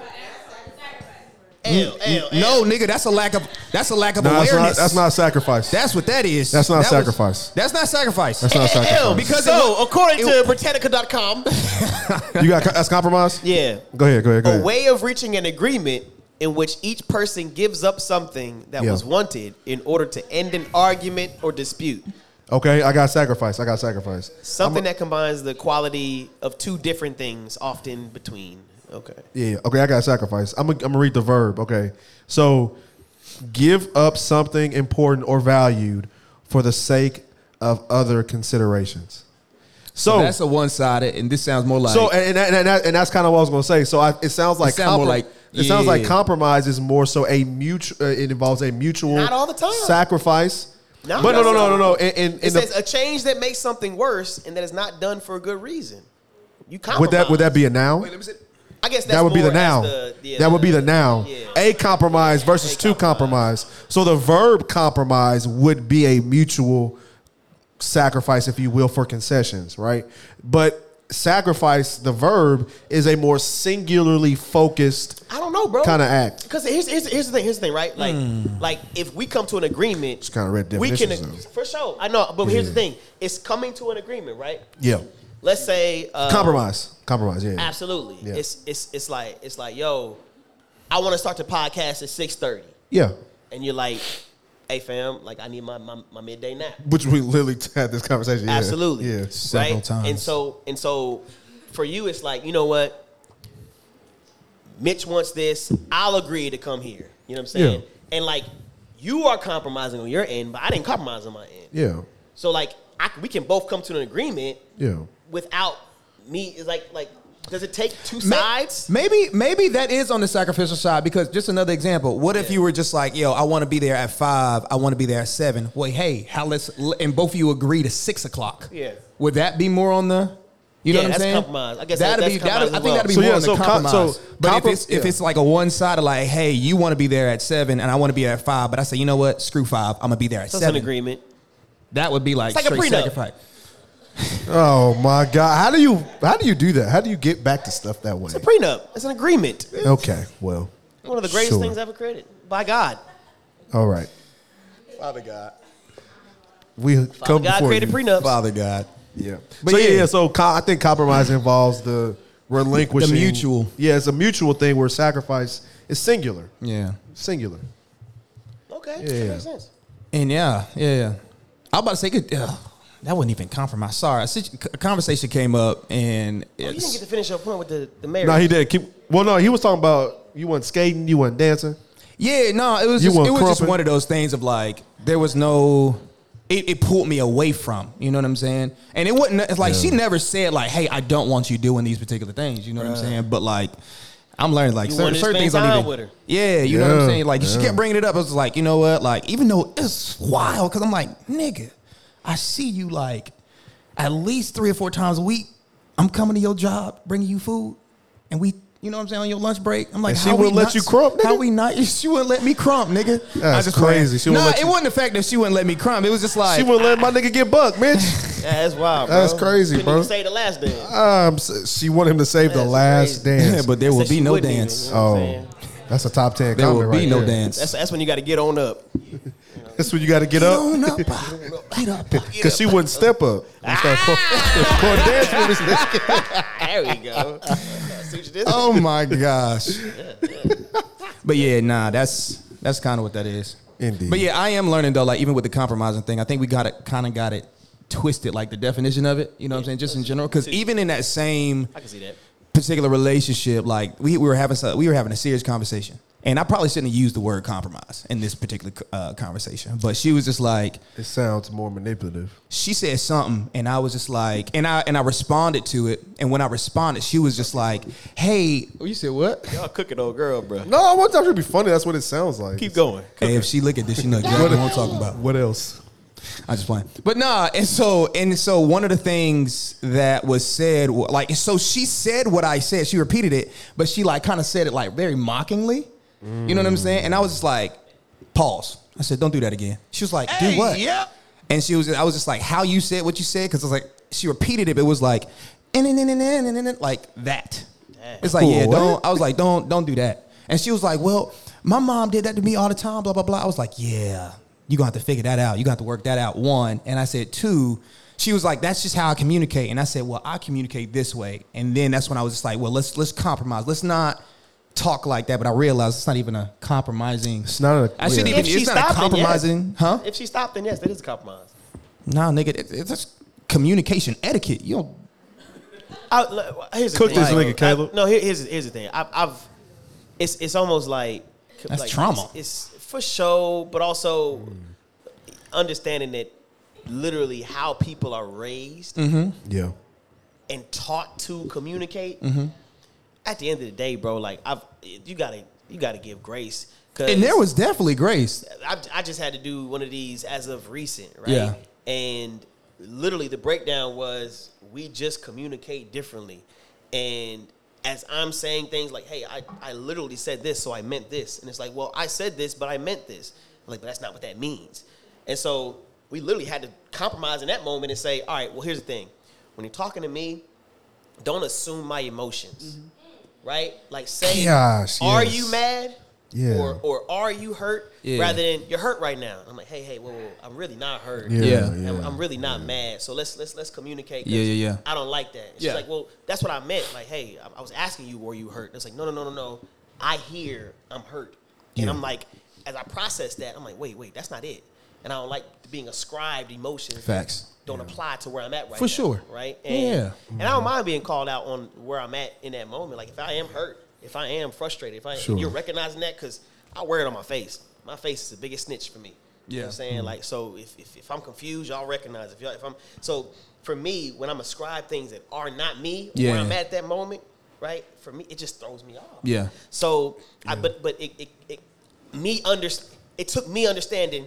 L, L, No, nigga, that's a lack of that's a lack of Nah, that's not, awareness. that's not sacrifice. That's what that is. That's not That was- sacrifice. that's not sacrifice. That's not sacrifice. because so, it wa- according it- to Britannica.com, (laughs) you got that's compromise. yeah, Go ahead. Go ahead. Go a ahead. way of reaching an agreement in which each person gives up something that Yeah. was wanted in order to end an argument or dispute. Okay, I got sacrifice. I got sacrifice. Something that combines the quality of two different things, often between. Okay. Yeah. Okay, I got sacrifice. I'm gonna I'm gonna read the verb. Okay, so give up something important or valued for the sake of other considerations. So, So that's a one sided, and this sounds more like so and, and, and, that, and that's kind of what I was gonna say. So I, it sounds like sound more like- it sounds like yeah. compromise is more so a mutual. Uh, it involves a mutual Not all the time. sacrifice. Not but no, all no, no, no, time. no. In, in, It in the- says a change that makes something worse and that is not done for a good reason. You compromise. would that would that be a noun? Wait, let me say I guess that's that would be the more noun. the- yeah, that would be the the- noun. yeah. A compromise versus A two compromise. compromise. So the verb compromise would be a mutual sacrifice, if you will, for concessions, right? But sacrifice, the verb, is a more singularly focused I don't know, bro. kind of act. Because here's, here's, here's the thing. Here's the thing, right? Like, like if we come to an agreement, It's kinda read we can definitions, though. for sure. I know, but here's the thing: it's coming to an agreement, right? Yeah. Let's say uh, Compromise. Compromise, yeah. Absolutely. Yeah. It's it's it's like it's like yo, I want to start the podcast at six thirty, Yeah. and you're like, hey fam, like I need my my, my midday nap. Which we literally had this conversation. yeah. Absolutely. Yeah. Several right? times. And so and so for you it's like, you know what? Mitch wants this. I'll agree to come here. You know what I'm saying? Yeah. And like you are compromising on your end, but I didn't compromise on my end. Yeah. So like I, we can both come to an agreement Yeah. without me is like like does it take two sides? Maybe maybe that is on the sacrificial side because just another example. What if you were just like, yo, I want to be there at five, I want to be there at seven. Well, hey, how let's and both of you agree to six o'clock. Yeah. Would that be more on the? You know Yeah, what I'm that's saying? compromise. I guess that'd that's be. compromise That'd, I think that'd be. So, more yeah, on the so com- compromise. so but compro- if it's if yeah. it's like a one sided, like, hey, you want to be there at seven, and I want to be there at five, but I say, you know what, screw five, I'm gonna be there at So it's an seven. agreement. That would be like, It's like a straight prenup. sacrifice. Oh my God! How do you how do you do that? How do you get back to stuff that way? It's a prenup. It's an agreement. Okay, well, One of the greatest Sure. things ever created by God. all right. Father God. We come God before created you. prenups. Father God. Yeah, But so yeah, yeah. yeah, so co- I think compromise involves the relinquishing The mutual. Yeah, it's a mutual thing where sacrifice is singular, Yeah. singular. Okay, Yeah. that makes sense. And yeah, yeah, yeah. I was about to say, good, ugh, that wasn't even compromise. Sorry, a, situ- a conversation came up, and Oh, you didn't get to finish your point with the, the marriage. No, he did keep. Well, no, he was talking about you went skating, you went dancing. yeah, no, it was You just, want it was just one of those things of like there was no. It, it pulled me away from, you know what I'm saying? And it wasn't it's like she never said like, "Hey, I don't want you doing these particular things," you know what I'm saying? But like, I'm learning like You certain, certain things don't time with her. Yeah, you know what I'm saying? Like she kept bringing it up. I was like, you know what? Like even though it's wild, because I'm like, nigga, I see you like at least three or four times a week. I'm coming to your job, bringing you food, and we, you know what I'm saying, on your lunch break. I'm like, And she how wouldn't let not- you crump, How nigga? we not? (laughs) She wouldn't let me crump, nigga. That's I just crazy. She wouldn't nah, let it you- wasn't the fact that she wouldn't let me crump. It was just like She wouldn't let my nigga get buck, bitch. (laughs) Yeah, that's wild, bro. That's crazy, Couldn't bro. even say the last dance. um, she wanted him to save the last crazy. dance. Yeah, but there will be no wouldn't even, dance. you know oh, saying? that's a top ten. There will be right no there. dance. That's that's when you got to get on up. (laughs) That's when you got to get up (laughs) Get up, (laughs) get up. because she wouldn't step up. And start going, going dance with this nigga. There we go. See what you did? Oh my gosh. (laughs) but yeah, nah, that's that's kind of what that is. Indeed. But yeah, I am learning though, like even with the compromising thing, I think we got it kind of got it twisted, like the definition of it. You know what I'm saying? Just in general, because even in that same I can see that. particular relationship, like we, we were having we were having a serious conversation, and I probably shouldn't have used the word compromise in this particular uh, conversation, but she was just like, It sounds more manipulative. she said something and I was just like and I and I responded to it and when I responded she was just like hey you said what Y'all cooking old girl, bro. No, I want that to be funny. That's what it sounds like. Keep going. hey if she look at this she know exactly what I'm talking about What else? I just playing but nah and so and so one of the things that was said like so she said what I said she repeated it but she like kind of said it like very mockingly you know what I'm saying and I was just like pause I said don't do that again she was like do what yeah. And she was, I was just like, how you said what you said, because it was like she repeated it, but it was like, and then and like that. It's like, yeah, don't. I was like, don't, don't do that. And she was like, well, my mom did that to me all the time, blah blah blah. I was like, yeah, you're gonna have to figure that out. you're got to work that out. One, and I said two. She was like, that's just how I communicate, and I said, well, I communicate this way. And then that's when I was just like, well, let's let's compromise. Let's not talk like that. But I realized it's not even a compromising. It's not a. I shouldn't yeah. even. If she It's not a stopped, yes. compromising, huh? If she stopped, then yes, that is a compromise. Nah, nigga, it, it's just communication etiquette. You don't. I, look, here's the Cook thing. this Like, nigga, Caleb. I- no, here, here's here's the thing. I've, I've it's it's almost like That's like, trauma. It's, it's for show, but also understanding that literally how people are raised Yeah. and taught to communicate. Mm-hmm. At the end of the day, bro, like I've you gotta you gotta give grace. 'Cause And there was definitely grace. I, I just had to do one of these as of recent, right? Yeah. And literally, the breakdown was we just communicate differently. And as I'm saying things like, hey, I, I literally said this, so I meant this. And it's like, well, I said this, but I meant this. I'm like, but that's not what that means. And so we literally had to compromise in that moment and say, all right, well, here's the thing. When you're talking to me, don't assume my emotions, mm-hmm. Right? Like, say, Gosh, are yes. you mad? Yeah. Or, or are you hurt? Yeah. Rather than you're hurt right now. I'm like, hey, hey, whoa, whoa, I'm really not hurt. Yeah. Yeah. yeah. I'm, I'm really not mad. So let's let's let's communicate. Yeah, yeah, yeah. I don't like that. She's Yeah. like, well, that's what I meant. Like, hey, I, I was asking you, were you hurt? It's like, no, no, no, no, no. I hear I'm hurt, and Yeah. I'm like, as I process that, I'm like, wait, wait, that's not it. And I don't like being ascribed emotions. Facts. Don't apply to where I'm at right now. For now, sure. Right. Yeah. And I don't mind being called out on where I'm at in that moment. Like if I am hurt, if I am frustrated, if I Sure. you're recognizing that because I wear it on my face. My face is the biggest snitch for me. You know what Yeah. I'm saying? Mm-hmm. Like so if, if, if I'm confused, y'all recognize if y'all if I'm so for me, when I'm ascribed things that are not me, Yeah. where I'm at that moment, right? For me, it just throws me off. Yeah. So I but but it, it, it me under it took me understanding,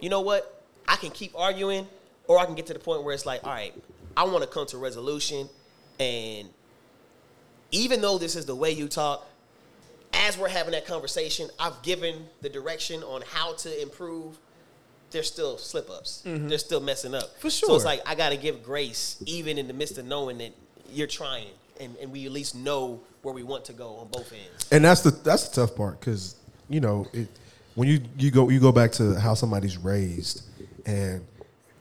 you know what? I can keep arguing or I can get to the point where it's like, all right, I want to come to resolution and even though this is the way you talk, as we're having that conversation, I've given the direction on how to improve. there's still slip ups. They're still messing up. Mm-hmm. For So sure. it's like I got to give grace, even in the midst of knowing that you're trying, and, and we at least know where we want to go on both ends. And that's the that's the tough part because you know it, when you you go you go back to how somebody's raised, and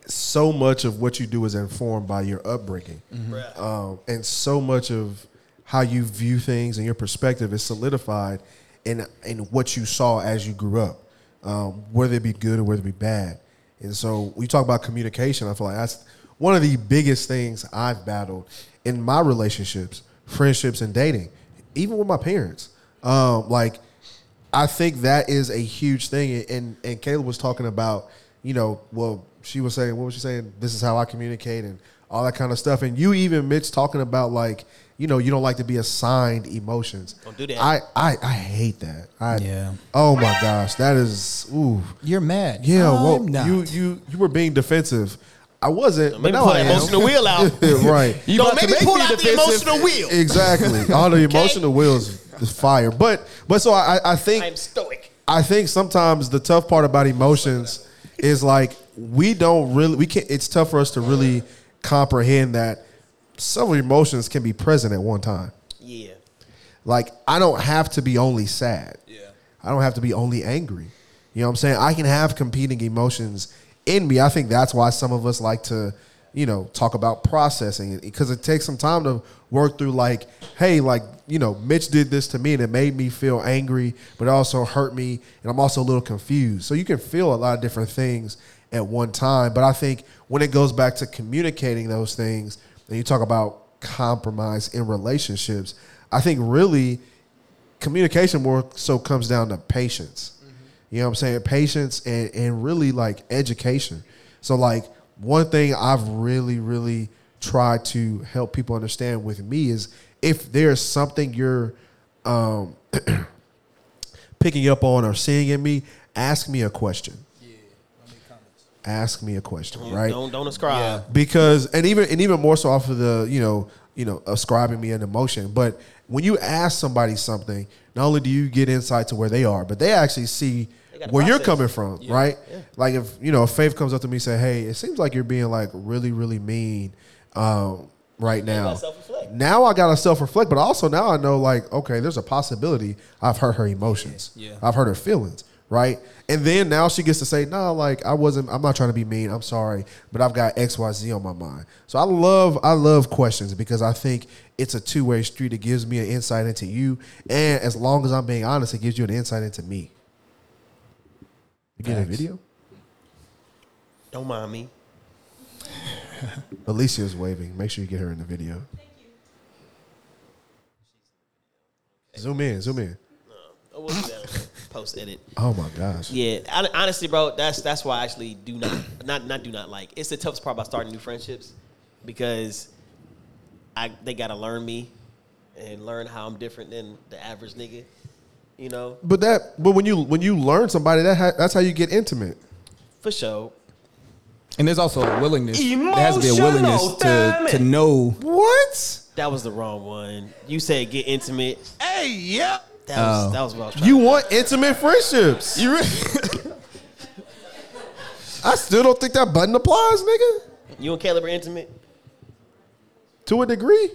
so much of what you do is informed by your upbringing, Bruh. um, and so much of how you view things and your perspective is solidified in in what you saw as you grew up, um, whether it be good or whether it be bad. And so we talk about communication. I feel like that's one of the biggest things I've battled in my relationships, friendships, and dating, even with my parents. Um, like I think that is a huge thing. And and Caleb was talking about, you know, well, she was saying, what was she saying? This is how I communicate and all that kind of stuff. And you even Mitch talking about like, you know, you don't like to be assigned emotions. Don't do that. I I, I hate that. I, Yeah. Oh my gosh, that is ooh. You're mad. Yeah. I'm well, not. you you you were being defensive. I wasn't, but Maybe now pull I that am. emotional wheel out. (laughs) right. You Don't about to make me pull me out the emotional wheel. Exactly. All the (laughs) emotional wheels is fire. But but so I I think I'm stoic. I think sometimes the tough part about emotions is like we don't really we can't it's tough for us to really comprehend that several emotions can be present at one time. Yeah. Like I don't have to be only sad. Yeah. I don't have to be only angry. You know what I'm saying? I can have competing emotions in me. I think that's why some of us like to, you know, talk about processing because it takes some time to work through like, hey, like, you know, Mitch did this to me and it made me feel angry, but it also hurt me and I'm also a little confused. So you can feel a lot of different things at one time, but I think when it goes back to communicating those things and you talk about compromise in relationships, I think really communication more so comes down to patience. You know what I'm saying? Patience and, and really like education. So like one thing I've really, really tried to help people understand with me is if there's something you're um, (clears throat) picking up on or seeing in me, ask me a question. Ask me a question, right? Don't don't ascribe. because and even and even more so off of the you know you know ascribing me an emotion but when you ask somebody something not only do you get insight to where they are but they actually see got a where you're coming from right? like if you know if faith comes up to me and say hey it seems like you're being like really really mean um, right now. now i gotta self-reflect but also now i know like okay there's a possibility i've hurt her emotions. Yeah. i've hurt her feelings right? And then now she gets to say no like i wasn't i'm not trying to be mean i'm sorry but i've got xyz on my mind. So i love i love questions because i think it's a two-way street. It gives me an insight into you and as long as i'm being honest it gives you an insight into me you get a video Don't mind me. alicia's waving make sure you get her in the video Thank you. zoom in zoom in Oh, we'll do that post edit. oh my gosh Yeah, hon- honestly, bro, that's that's why I actually do not not not do not like. It's the toughest part about starting new friendships because I they gotta learn me and learn how I'm different than the average nigga. You know, but that but when you when you learn somebody that ha- that's how you get intimate for sure. And there's also a willingness. There has to be a willingness to to know. what That was the wrong one. You said get intimate. Hey, yep. That was Oh. that was what I was trying. You want intimate friendships. You (laughs) I still don't think that button applies, nigga. you and Caleb are intimate. To a degree.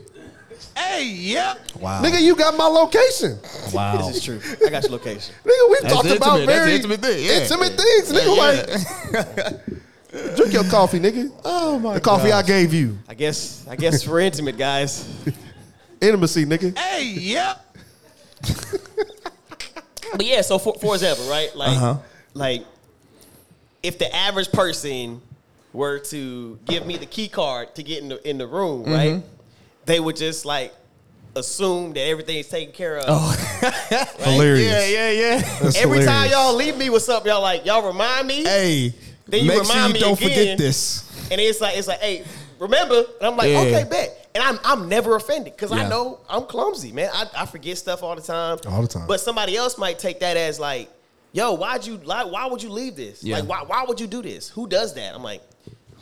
Hey, yep. wow. Nigga, you got my location. wow. This is true. I got your location. (laughs) Nigga, we That's talked about. That's very intimate thing, yeah. intimate things. Nigga, like, (laughs) drink your coffee, nigga. Oh my The coffee I gave you. I guess I guess we're intimate, guys. (laughs) Intimacy, nigga. Hey, yep. But yeah, so for for example, right? Like Uh-huh. like if the average person were to give me the key card to get in the in the room, Mm-hmm. Right? They would just like assume that everything's taken care of. Oh, (laughs) Hilarious. Yeah, yeah, yeah. That's Every time y'all leave me with something, y'all like, y'all remind me. Hey, Then you make sure remind you me don't again. forget this. And it's like it's like, hey, remember? And I'm like, Yeah. okay, bet. And I'm I'm never offended because I know I'm clumsy, man. I, I forget stuff all the time. All the time. But somebody else might take that as like, yo, why'd you like why would you leave this? Yeah. Like why why would you do this? Who does that? I'm like,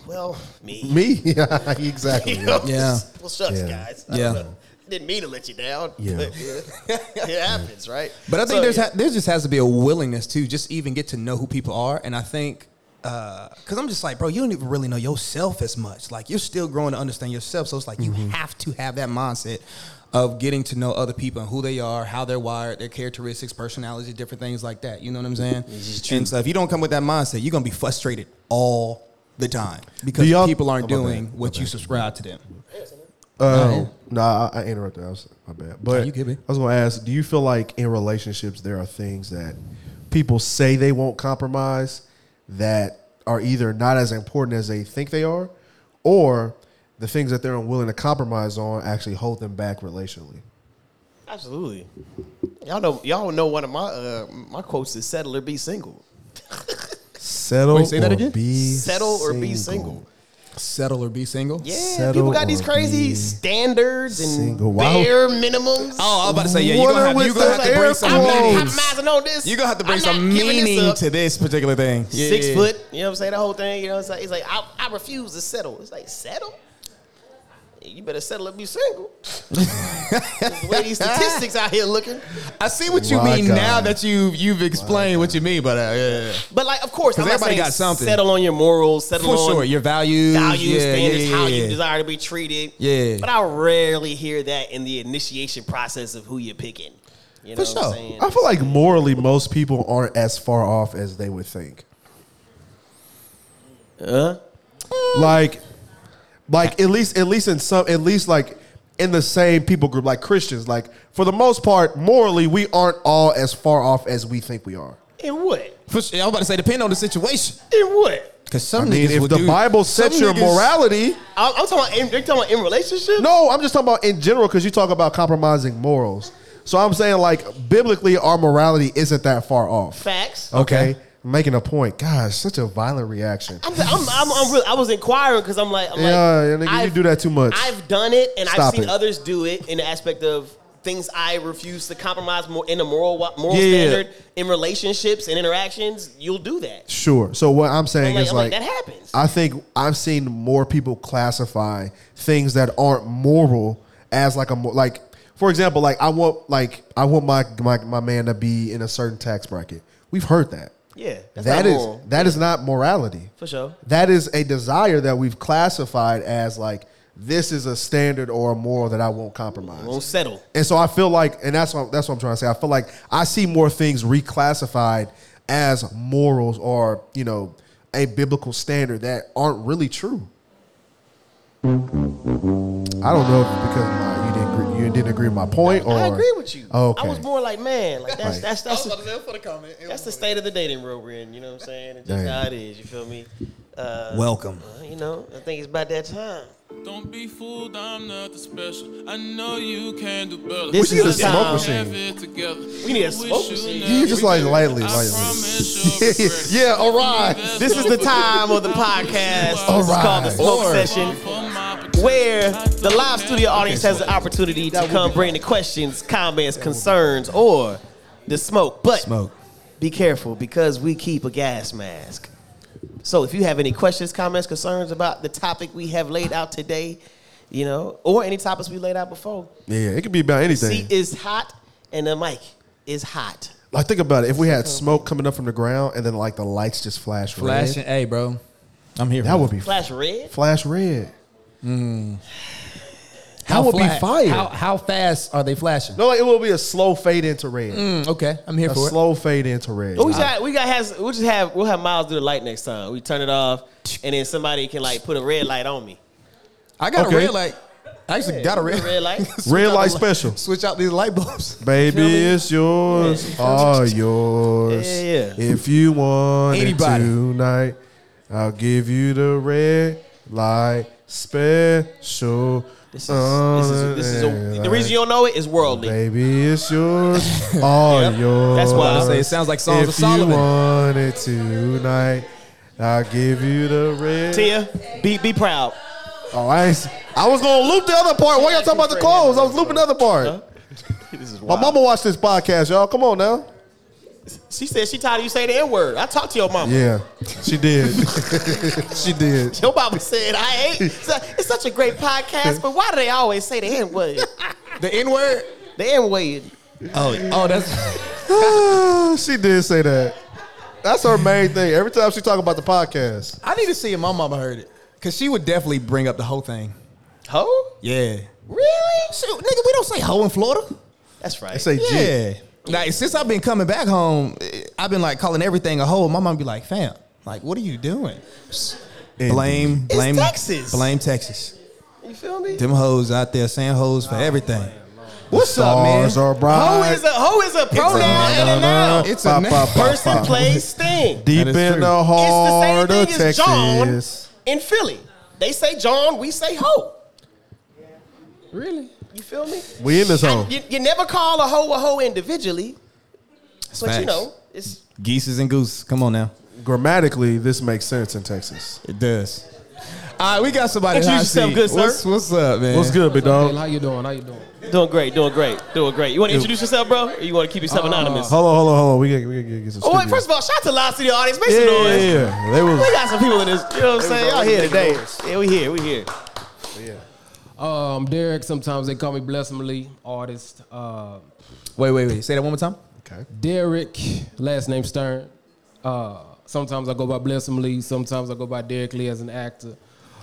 well, me. Me? (laughs) Yeah, exactly. (laughs) You know? Yeah. Well, shucks, Yeah. guys. I Yeah. don't. Didn't mean to let you down. Yeah. But, (laughs) it happens, right? But I think So, there's yeah. ha- there just has to be a willingness to just even get to know who people are, and I think uh, because I'm just like, bro, you don't even really know yourself as much. Like you're still growing to understand yourself. So it's like you have to have that mindset of getting to know other people and who they are, how they're wired, their characteristics, personalities, different things like that. You know what I'm saying? And so if you don't come with that mindset, you're gonna be frustrated all the time because Do y'all- people aren't Oh, my doing bad. My what you bad. subscribe to them. Uh, no, I, I interrupted. I was my bad. But you good, man. I was going to ask: Do you feel like in relationships there are things that people say they won't compromise that are either not as important as they think they are, or the things that they're unwilling to compromise on actually hold them back relationally? Absolutely. Y'all know y'all know one of my uh, my quotes is settle or be single. (laughs) Settle Wait, say that or again? be Settle or be single. Settle or be single. Yeah, Settle people got these or crazy be standards and single. Wow. bare minimums. Oh, I was about to say, yeah, you're What gonna are have, with you gonna have to bring air some I'm not quotes? meaning. compromising on this. You're gonna have to bring I'm some giving this meaning up. to this particular thing. Yeah, Six yeah. foot, you know what I'm saying? That whole thing, you know, it's like, it's like I, I refuse to settle. It's like, settle? You better settle or be single. the way these statistics out here looking. I see what you My mean God. now that you've you've explained what you mean, but uh, yeah, yeah, yeah. But like, of course, I'm not everybody saying got something. settle on your morals, settle for on sure, your values, values, yeah, standards, yeah, yeah, how you desire to be treated. Yeah. But I rarely hear that in the initiation process of who you're picking. You know For what I'm sure. saying? I feel like morally, most people aren't as far off as they would think. Huh? like like at least at least in some at least like in the same people group like christians like for the most part morally we aren't all as far off as we think we are In what? For sure, I was about to say, depending on the situation, In what? because some i mean niggas if the do- bible sets your niggas- morality I'm, I'm talking about. In, you're talking about in relationships. no i'm just talking about in general because you talk about compromising morals so i'm saying like biblically our morality isn't that far off facts. okay, I'm making a point gosh such a violent reaction I'm, I'm, I'm, I'm really, I was inquiring because I'm like, I'm Yeah, like, nigga, you do that too much. I've done it, and Stop I've seen it. others do it in the aspect of things I refuse to compromise more in a moral moral Yeah, standard in relationships and interactions. You'll do that. sure so what i'm I'm saying like, is I'm like, like that happens. I think I've seen more people classify things that aren't moral as like a like for example like I want like I want my my, my man to be in a certain tax bracket. We've heard that. Yeah, That is moral. that is not morality. for sure. That is a desire that we've classified as like this is a standard or a moral that I won't compromise. Won't settle. And so I feel like, and that's what that's what I'm trying to say. I feel like I see more things reclassified as morals or you know a biblical standard that aren't really true. I don't know if it's because my, agree, you didn't agree with my point or I agree with you. Oh, okay. I was more like, man, like that's Right. that's that's for the comment. that's the state of the dating world we're in. You know what I'm saying? It's just Damn. how it is. You feel me? Uh, Welcome. uh, you know, I think it's about that time. Don't be fooled, I'm nothing special. I know you can do better. This We need is a smoke machine. Have it together. We need a smoke you machine. never You just like regret. lightly, lightly. promise you'll (laughs) regret it. yeah, all right. This is the time of the podcast. All This is called the smoke Or- session, where the live studio audience has the opportunity to come bring the questions, comments, concerns, or the smoke. But Smoke. be careful because we keep a gas mask. So if you have any questions, comments, concerns about the topic we have laid out today, you know, or any topics we laid out before, Yeah, it could be about anything. seat is hot and the mic is hot. like think about it. If we had smoke coming up from the ground and then like the lights just flash Flashing, red, hey, bro, I'm here. that for would be Flash red. flash red. How That would be fla- fire. How, how fast are they flashing? No, like, it will be a slow fade into red. Mm, okay, I'm here A for it. slow fade into red. We got we got has we'll just have we'll have Miles do the light next time. We turn it off, and then somebody can like put a red light on me. I got Okay. a red light. I actually got a red, (laughs) red light. Red out light special. Switch out these light bulbs. (laughs) Baby, it's yours, all yours. Yeah, yeah. If you want Anybody. it tonight, I'll give you the red light special. This is, this is, this is a, oh, the reason you don't know it is worldly. Baby, it's yours, (laughs) all Yep. yours. That's why I say it sounds like Songs if of Solomon. If you want it tonight, I'll give you the red. Tia, be be proud. Oh, I, I was gonna loop the other part. Why y'all talking about the clothes? I was looping the other part. (laughs) This is My mama watched this podcast, y'all. Come on now. She said she tired of you saying the N word. I talked to your mama. Yeah, she did. (laughs) she did. Your mama said I hate. (laughs) It's such a great podcast, but why do they always say the N word? (laughs) The N word. The N word. Oh, oh, that's ah, she did say that. that's her main thing. Every time she talk about the podcast, I need to see if my mama heard it. Cause she would definitely bring up the whole thing. Ho? Yeah. Really? Shoot, nigga, we don't say hoe in Florida. That's right. they say jit. Yeah. Like since I've been coming back home, eh, I've been like calling everything a hoe. My mom be like, fam, like what are you doing? And Blame, It's blame Texas. Blame Texas. you feel me? Them hoes out there saying hoes for everything. What's up, man? Stars are Ho bright. is a ho is a pronoun and a noun. It's a Pop, na- pop, pop, Person, pop. place, thing. Deep That is in true. the It's heart the same of thing as jawn Texas. in Philly. They say jawn, we say ho. Really? You feel me? We in this hole. you, you never call a hoe a hoe individually, That's but you know, it's Geeses and goose. Come on now. Grammatically, this makes sense in Texas. It does. All right, we got somebody. Introduce hot yourself, seat. good sir. What's, what's up, man? What's good, big dog? how you doing? How you doing? doing great, doing great, doing great. You want to introduce yourself, bro? Or you want to keep yourself uh, anonymous? Hold on, hold on, hold on. We got we got get some. Oh, wait, studio. first of all, shout out to live studio audience. Make some yeah, noise. yeah, yeah. They was We got some people in this. You know what I'm saying? Y'all here today. Yeah, we here. We here. Um, Derek. Sometimes they call me Blessingly, artist. Uh, Wait, wait, wait. Say that one more time. okay. Derek, last name Stern. Uh, sometimes I go by Blessingly. Sometimes I go by Derek Lee as an actor.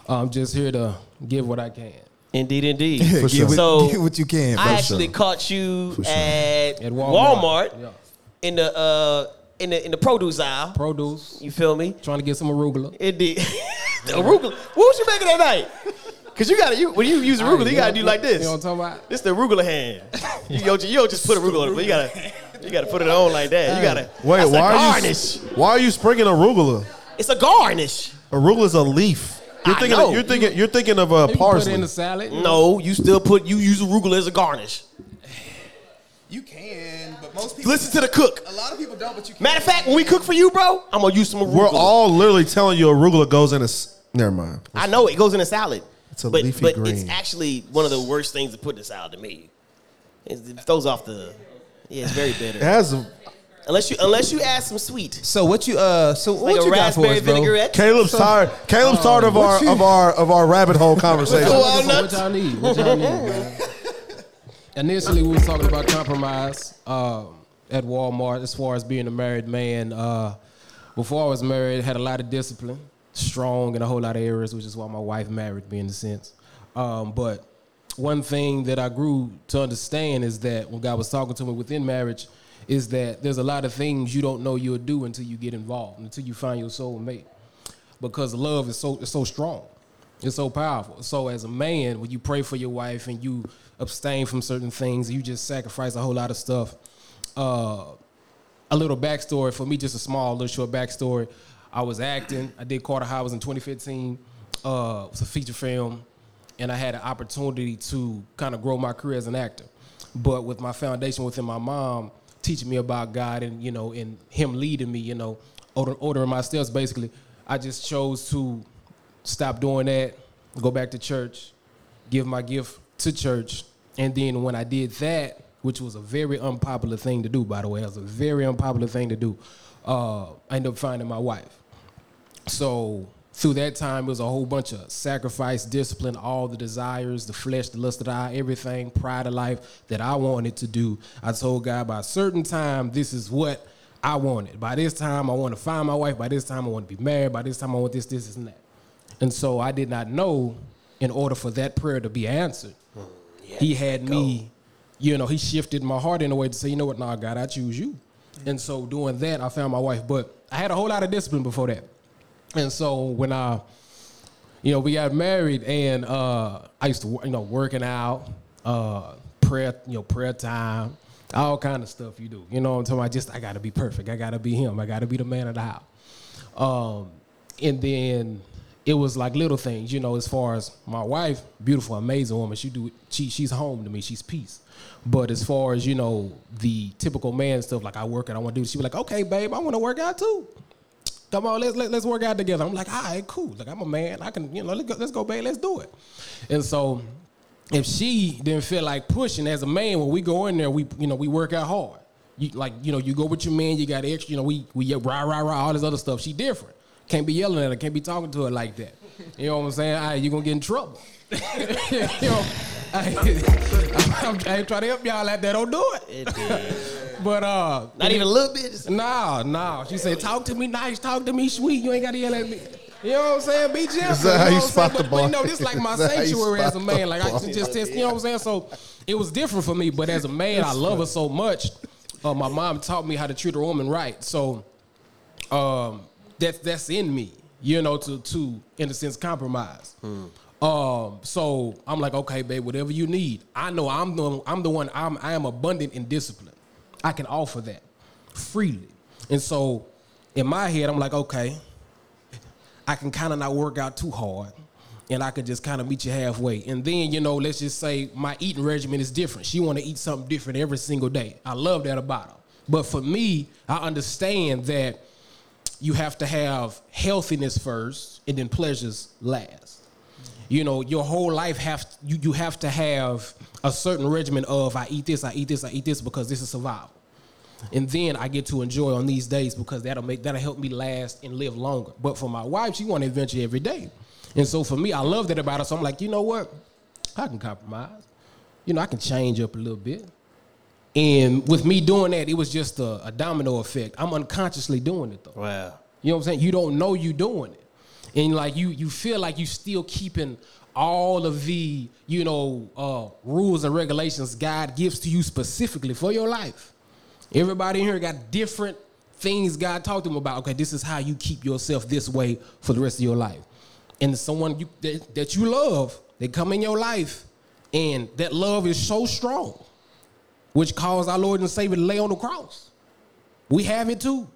I'm just here to give what I can. Indeed, indeed. (laughs) For sure. Give, what, So, give what you can. I bro. actually caught you sure. at, At Walmart, Walmart. Yeah. in the uh in the in the produce aisle. Produce. You feel me? Trying to get some arugula. Indeed. (laughs) arugula. What was you making that night? Cause you gotta you when you use arugula, you gotta do like this. You know what I'm talking about? This the arugula hand. You don't, you don't just put arugula on it, but you gotta you gotta put it on like that. You gotta Wait, that's a why are garnish. you why are you springing arugula? It's a garnish. Arugula's a leaf. You're I thinking know. you're thinking you're thinking of a You can put it parsley. in the salad. No, you still put you use arugula as a garnish. You can, but most people. Listen to the cook. A lot of people don't, but you can. Matter of fact, when we cook for you, bro, I'm gonna use some arugula. We're all literally telling you arugula goes in a. s- Never mind. I know it goes in a salad. It's a but, leafy but green. it's actually one of the worst things to put in a salad to me. It's- It throws off the. Yeah, it's very It bitter. has a, Unless you unless you add some sweet, So what you uh? So like what a you got for raspberry us, bro? vinaigrette. Caleb's tired. Caleb's tired of our you- of our of our rabbit hole (laughs) conversation. Well, What Walnuts. y'all need? What y'all need, man? (laughs) Initially, we was talking about compromise um, at Walmart as far as being a married man. Uh, before I was married, had a lot of discipline, strong in a whole lot of areas, which is why my wife married me in a sense. Um, but one thing that I grew to understand is that when God was talking to me within marriage, is that there's a lot of things you don't know you'll do until you get involved, until you find your soulmate because love is so it's so strong. It's so powerful. So as a man, when you pray for your wife and you abstain from certain things, you just sacrifice a whole lot of stuff. Uh, a little backstory for me, just a small, little short backstory. I was acting. I did Carter Howard in 2015. Uh, it was a feature film, and I had an opportunity to kind of grow my career as an actor. But with my foundation within my mom teaching me about God and you know, and Him leading me, you know, order, ordering my steps, basically, I just chose to stop doing that, go back to church, give my gift to church, and then when I did that, which was a very unpopular thing to do, by the way, it was a very unpopular thing to do. Uh, I ended up finding my wife. So through that time, it was a whole bunch of sacrifice, discipline, all the desires, the flesh, the lust of the eye, everything, pride of life that I wanted to do. I told God by a certain time, this is what I wanted. By this time, I want to find my wife. By this time, I want to be married. By this time, I want this, this, this, and that. And so I did not know in order for that prayer to be answered, mm, he had me, you know, he shifted my heart in a way to say, you know what, nah, God, I choose you. And so doing that, I found my wife. But I had a whole lot of discipline before that. And so when I, you know, we got married, and uh, I used to, you know, working out, uh, prayer, you know, prayer time, all kind of stuff you do. You know I'm talking about? Just I got to be perfect. I got to be him. I got to be the man of the house. Um, and then it was like little things, you know, as far as my wife, beautiful, amazing woman. She do she she's home to me. She's peace. But as far as you know, the typical man stuff, like I work and I want to do, she be like, okay, babe, I want to work out too. Come on, let's let, let's work out together. I'm like, all right, cool. Like I'm a man, I can, you know, let's go, let's go, babe, let's do it. And so, if she didn't feel like pushing as a man, when we go in there, we you know we work out hard. You like you know you go with your man, you got extra, you know we we rah rah rah all this other stuff. She different. Can't be yelling at her. Can't be talking to her like that. You know what I'm saying? All right, you gonna get in trouble. (laughs) you know, I, (laughs) I'm, I ain't trying to help y'all out there. Don't do it. But uh, Not even a little bit. Nah, nah. She said, "Talk to me nice, talk to me sweet. You ain't got to yell at me." You know what I'm saying? Be gentle. Is that how you what spot saying? the But, but you know, this like (laughs) my Is that how you sanctuary as a man. Like I ball? just test. You know what I'm saying? So it was different for me. But as a man, I love her so much. Uh, my mom taught me how to treat a woman right. So um, that's that's in me. You know, to to in a sense compromise. Um, so I'm like, okay, babe, whatever you need. I know I'm the I'm the one. I'm I am abundant in discipline. I can offer that freely. And so in my head, I'm like, okay, I can kind of not work out too hard. And I could just kind of meet you halfway. And then, you know, let's just say my eating regimen is different. She want to eat something different every single day. I love that about her. But for me, I understand that you have to have healthiness first and then pleasures last. You know, your whole life have you, you have to have a certain regimen of I eat this, I eat this, I eat this because this is survival. And then I get to enjoy on these days because that'll make that'll help me last and live longer. But for my wife, she want adventure every day. And so for me, I love that about her. So I'm like, you know what? I can compromise. You know, I can change up a little bit. And with me doing that, it was just a, a domino effect. I'm unconsciously doing it though. wow. You know what I'm saying? You don't know you doing it. And like you you feel like you still keeping all of the, you know, uh, rules and regulations God gives to you specifically for your life. Everybody in here got different things God talked to them about. Okay, this is how you keep yourself this way for the rest of your life. And someone you that, that you love, they come in your life, and that love is so strong, which caused our Lord and Savior to lay on the cross. We have it too.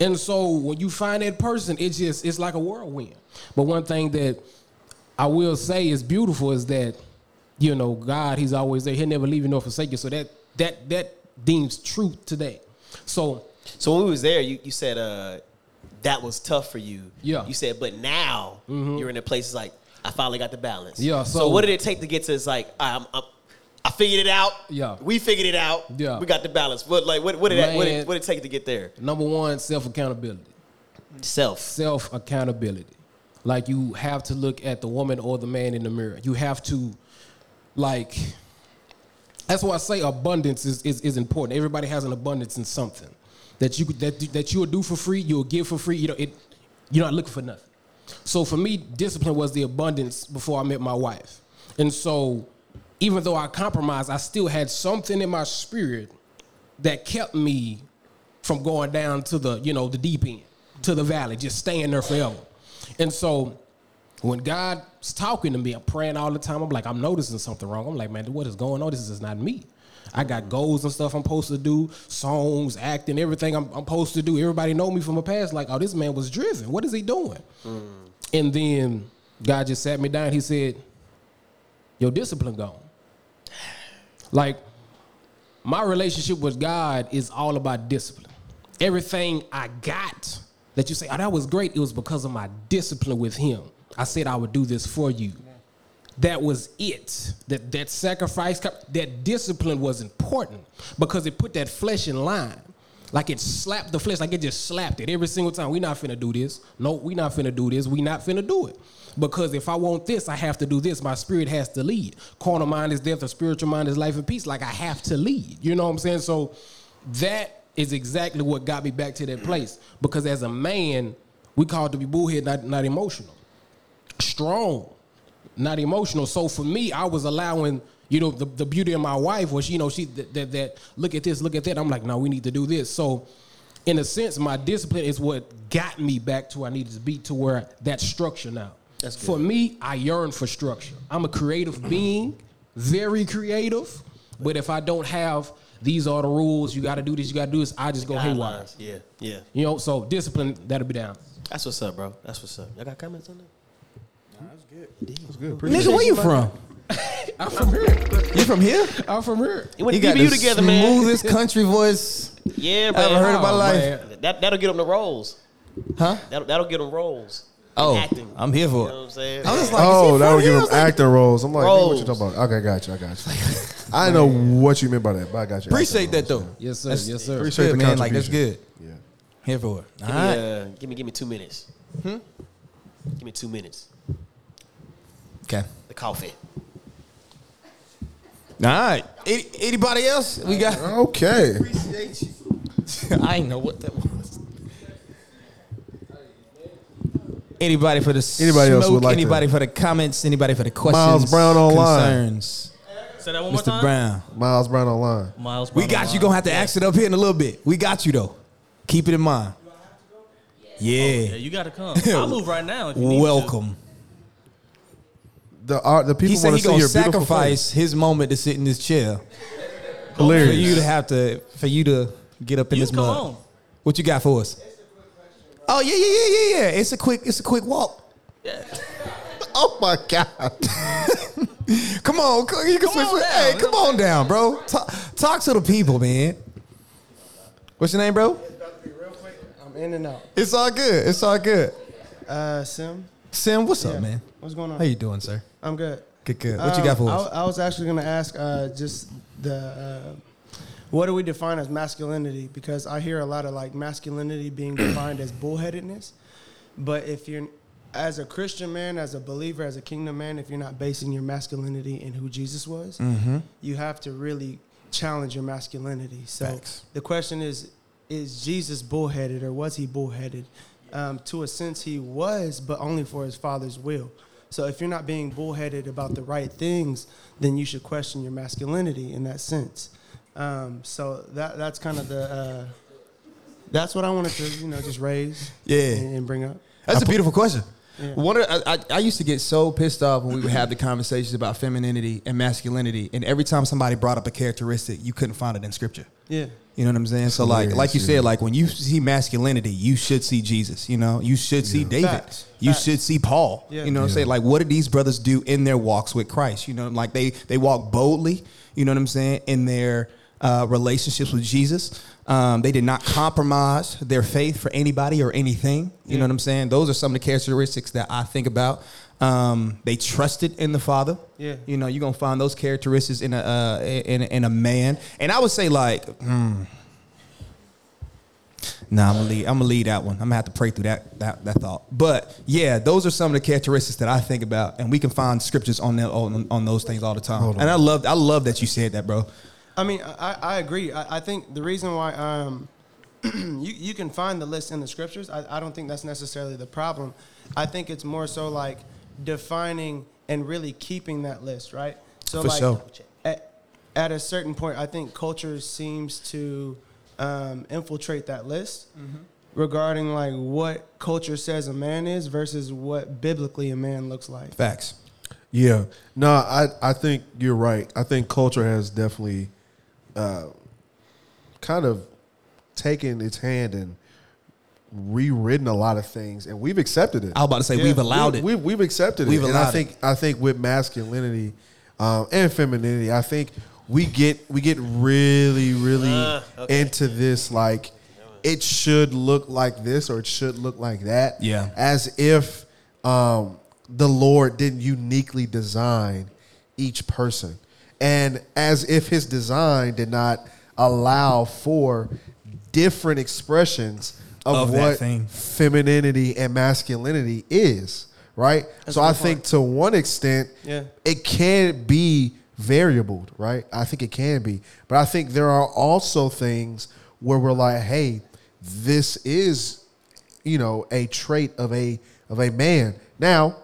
And so when you find that person, it's just it's like a whirlwind. But one thing that I will say is beautiful is that, you know, God, He's always there. He'll never leave you nor forsake you. So that that that deems truth today. So So when we was there, you, you said uh, that was tough for you. Yeah. Mm-hmm. You said, but now you're in a place it's like I finally got the balance. Yeah, So, so- what did it take to get to? It's like I'm, I'm, I figured it out. Yeah. We figured it out. Yeah. We got the balance. But like, what, what did that, what did, what did it take to get there? number one, self accountability. Self. self accountability. Like you have to look at the woman or the man in the mirror. You have to, like, that's why I say abundance is, is, is important. Everybody has an abundance in something that you that that you'll do for free. You'll give for free. You know it. You're not looking for nothing. So for me, discipline was the abundance before I met my wife, and so even though I compromised, I still had something in my spirit that kept me from going down to the you know the deep end to the valley just staying there forever and so when god's talking to me i'm praying all the time. I'm like i'm noticing something wrong. I'm like man what is going on? This is not me. I got goals and stuff i'm supposed to do songs acting everything i'm, I'm supposed to do. Everybody know me from the past. Like oh this man was driven. What is he doing? Mm. And then god just sat me down. He said your discipline gone. (sighs) Like my relationship with God is all about discipline. Everything I got that you say, oh, that was great, it was because of my discipline with Him. I said I would do this for you. That was it. That that sacrifice, that discipline was important because it put that flesh in line. Like it slapped the flesh, like it just slapped it every single time. We not finna do this. No, we not finna do this. We not finna do it. Because if I want this, I have to do this. My spirit has to lead. Carnal mind is death, a spiritual mind is life and peace. Like I have to lead. You know what I'm saying? So that is exactly what got me back to that place. Because as a man, we called to be bullhead, not, not emotional. Strong, not emotional. So for me, I was allowing, you know, the, the beauty of my wife was, you know, she that, that that look at this, look at that. I'm like, no, we need to do this. So in a sense, my discipline is what got me back to where I needed to be to where that structure now. That's good. For me, I yearn for structure. I'm a creative (clears throat) being, very creative. But if I don't have these are the rules, you got to do this, you got to do this, I just go haywire. Yeah. Yeah. You know, so discipline that'll be down. That's what's up, bro. That's what's up. Y'all got comments on that? That's good. Appreciate Nigga, where you from? (laughs) I'm from here. You from here? I'm from here. You went You to got DBU the together, man. smoothest country voice (laughs) Yeah, I man. ever heard in my Oh, life. man. That, that'll get them the roles. Huh? That'll, that'll get them roles. Oh, Acting. I'm here You for know it. what I'm saying? I was just like, Oh, that from would here? give I him like, acting roles. I'm like, nigga, what you Roles. talking about? Okay, got you. I got you. (laughs) I didn't know what you meant by that, but I got you. Appreciate Acting that though. Yes, sir. That's- yes, sir. Appreciate Good the man, like that's contribution. good. Yeah. Here for it. All Give me, right. uh, give me, give me two minutes. Hmm? Give me two minutes. Okay. The coffee. All right. Any, anybody else? We got. Okay. Appreciate you. (laughs) I ain't know what that was. Anybody for the Anybody else smoke, would like to- anybody for the comments, anybody for the questions, Miles Brown online. concerns. Say that one more Mr. time. Brown. Miles Brown online. Miles. Brown We Brown got you. Gonna have to ask it up here in a little bit. We got you though. Keep it in mind. Oh, yeah. Yeah, you gotta come. I'll move right now. If you need me to. Welcome. The art, the people He said want he see gonna your sacrifice his moment to sit in this chair face. for you to have to for you to get up in You this come mud. on. What you got for us? Oh yeah, yeah, yeah, yeah, yeah. It's a quick, it's a quick walk. Yeah. (laughs) Oh my god. (laughs) Come on, you can Come switch. on Hey, down. come on down, bro. Talk, talk to the people, man. What's your name, bro? I'm in and out. It's all good. It's all good. Uh, Sim, Sim, what's Yeah. up, man? what's going on? How you doing, sir? I'm good. Good, good. What you Um, got for I, us? I was actually going to ask uh, just the uh, what do we define as masculinity? Because I hear a lot of like masculinity being defined as bullheadedness, but if you're as a Christian man, as a believer, as a kingdom man, if you're not basing your masculinity in who Jesus was, Mm-hmm. you have to really challenge your masculinity. So Facts. the question is: Is Jesus bullheaded, or was he bullheaded? Um, to a sense, he was, but only for his father's will. So if you're not being bullheaded about the right things, then you should question your masculinity in that sense. Um, so that that's kind of the uh, that's what I wanted to you know just raise Yeah. and, and bring up. That's a beautiful question. Yeah. One of, I, I, I used to get so pissed off when we would have the conversations about femininity and masculinity, and every time somebody brought up a characteristic, you couldn't find it in scripture. Yeah. You know what I'm saying? So like, like you yeah. said, like when you see masculinity, you should see Jesus. You know, you should see David. Facts. You Facts. should see Paul. Yeah. You know what I'm saying? Like, what did these brothers do in their walks with Christ? You know, like they they walk boldly. You know what I'm saying? In their uh, relationships with Jesus, um, they did not compromise their faith for anybody or anything. You know what I'm saying? Those are some of the characteristics that I think about. Um, they trusted in the Father. Yeah. You know, you're gonna find those characteristics in a uh, in, in a man, and I would say like. hmm, Nah, I'm gonna leave. I'm gonna leave that one. I'm gonna have to pray through that that that thought. But yeah, those are some of the characteristics that I think about, and we can find scriptures on that on, on those things all the time. And I love I love that you said that, bro. I mean, I, I agree. I, I think the reason why um, (clears throat) you, you can find the list in the scriptures, I, I don't think that's necessarily the problem. I think it's more so like defining and really keeping that list, right? So For like sure. at, at a certain point, I think culture seems to um, infiltrate that list regarding like what culture says a man is versus what biblically a man looks like. Facts. Yeah. No, I I think you're right. I think culture has definitely uh, kind of taken its hand and rewritten a lot of things, and we've accepted it. I was about to say we've allowed we, it. We've, we've accepted We've it. and I allowed think I think with masculinity um, and femininity, I think we get we get really really Uh, okay. into this like it should look like this or it should look like that. Yeah. As if um, the Lord didn't uniquely design each person, and as if His design did not allow for different expressions of, Of what thing. femininity and masculinity is, right? so I good think point. to one extent, Yeah. it can be variable, right? I think it can be. But I think there are also things where we're like, hey, this is, you know, a trait of a of a man. Now,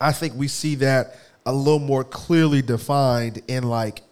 I think we see that a little more clearly defined in like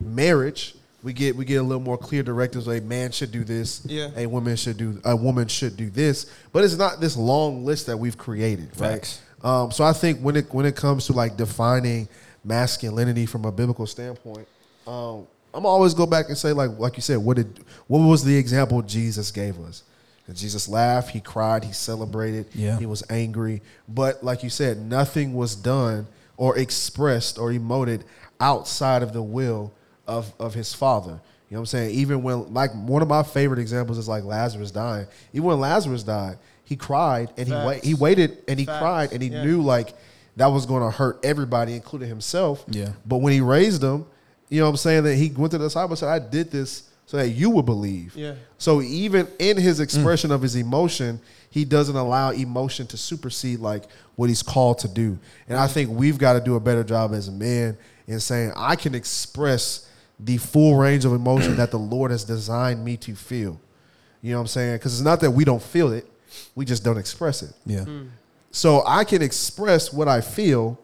marriage. We get we get a little more clear directives. A man should do this. Yeah. A woman should do. A woman should do this. But it's not this long list that we've created, right? Um, so I think when it when it comes to like defining masculinity from a biblical standpoint, um, I'm always go back and say like like you said, what did what was the example Jesus gave us? And Jesus laughed, he cried, he celebrated, Yeah. he was angry, but like you said, nothing was done or expressed or emoted outside of the will of of his father. You know what I'm saying? Even when like one of my favorite examples is like Lazarus dying. Even when Lazarus died, he cried and he wait, he waited and he Facts. cried and he Yeah. knew like that was going to hurt everybody, including himself. Yeah. But when he raised him, you know what I'm saying that he went to the disciples and said, "I did this so that you would believe." Yeah. So even in his mm. expression of his emotion, he doesn't allow emotion to supersede like what he's called to do. And I think we've got to do a better job as a man in saying I can express the full range of emotion that the Lord has designed me to feel. You know what I'm saying? Because it's not that we don't feel it, we just don't express it. Yeah. Mm. So I can express what I feel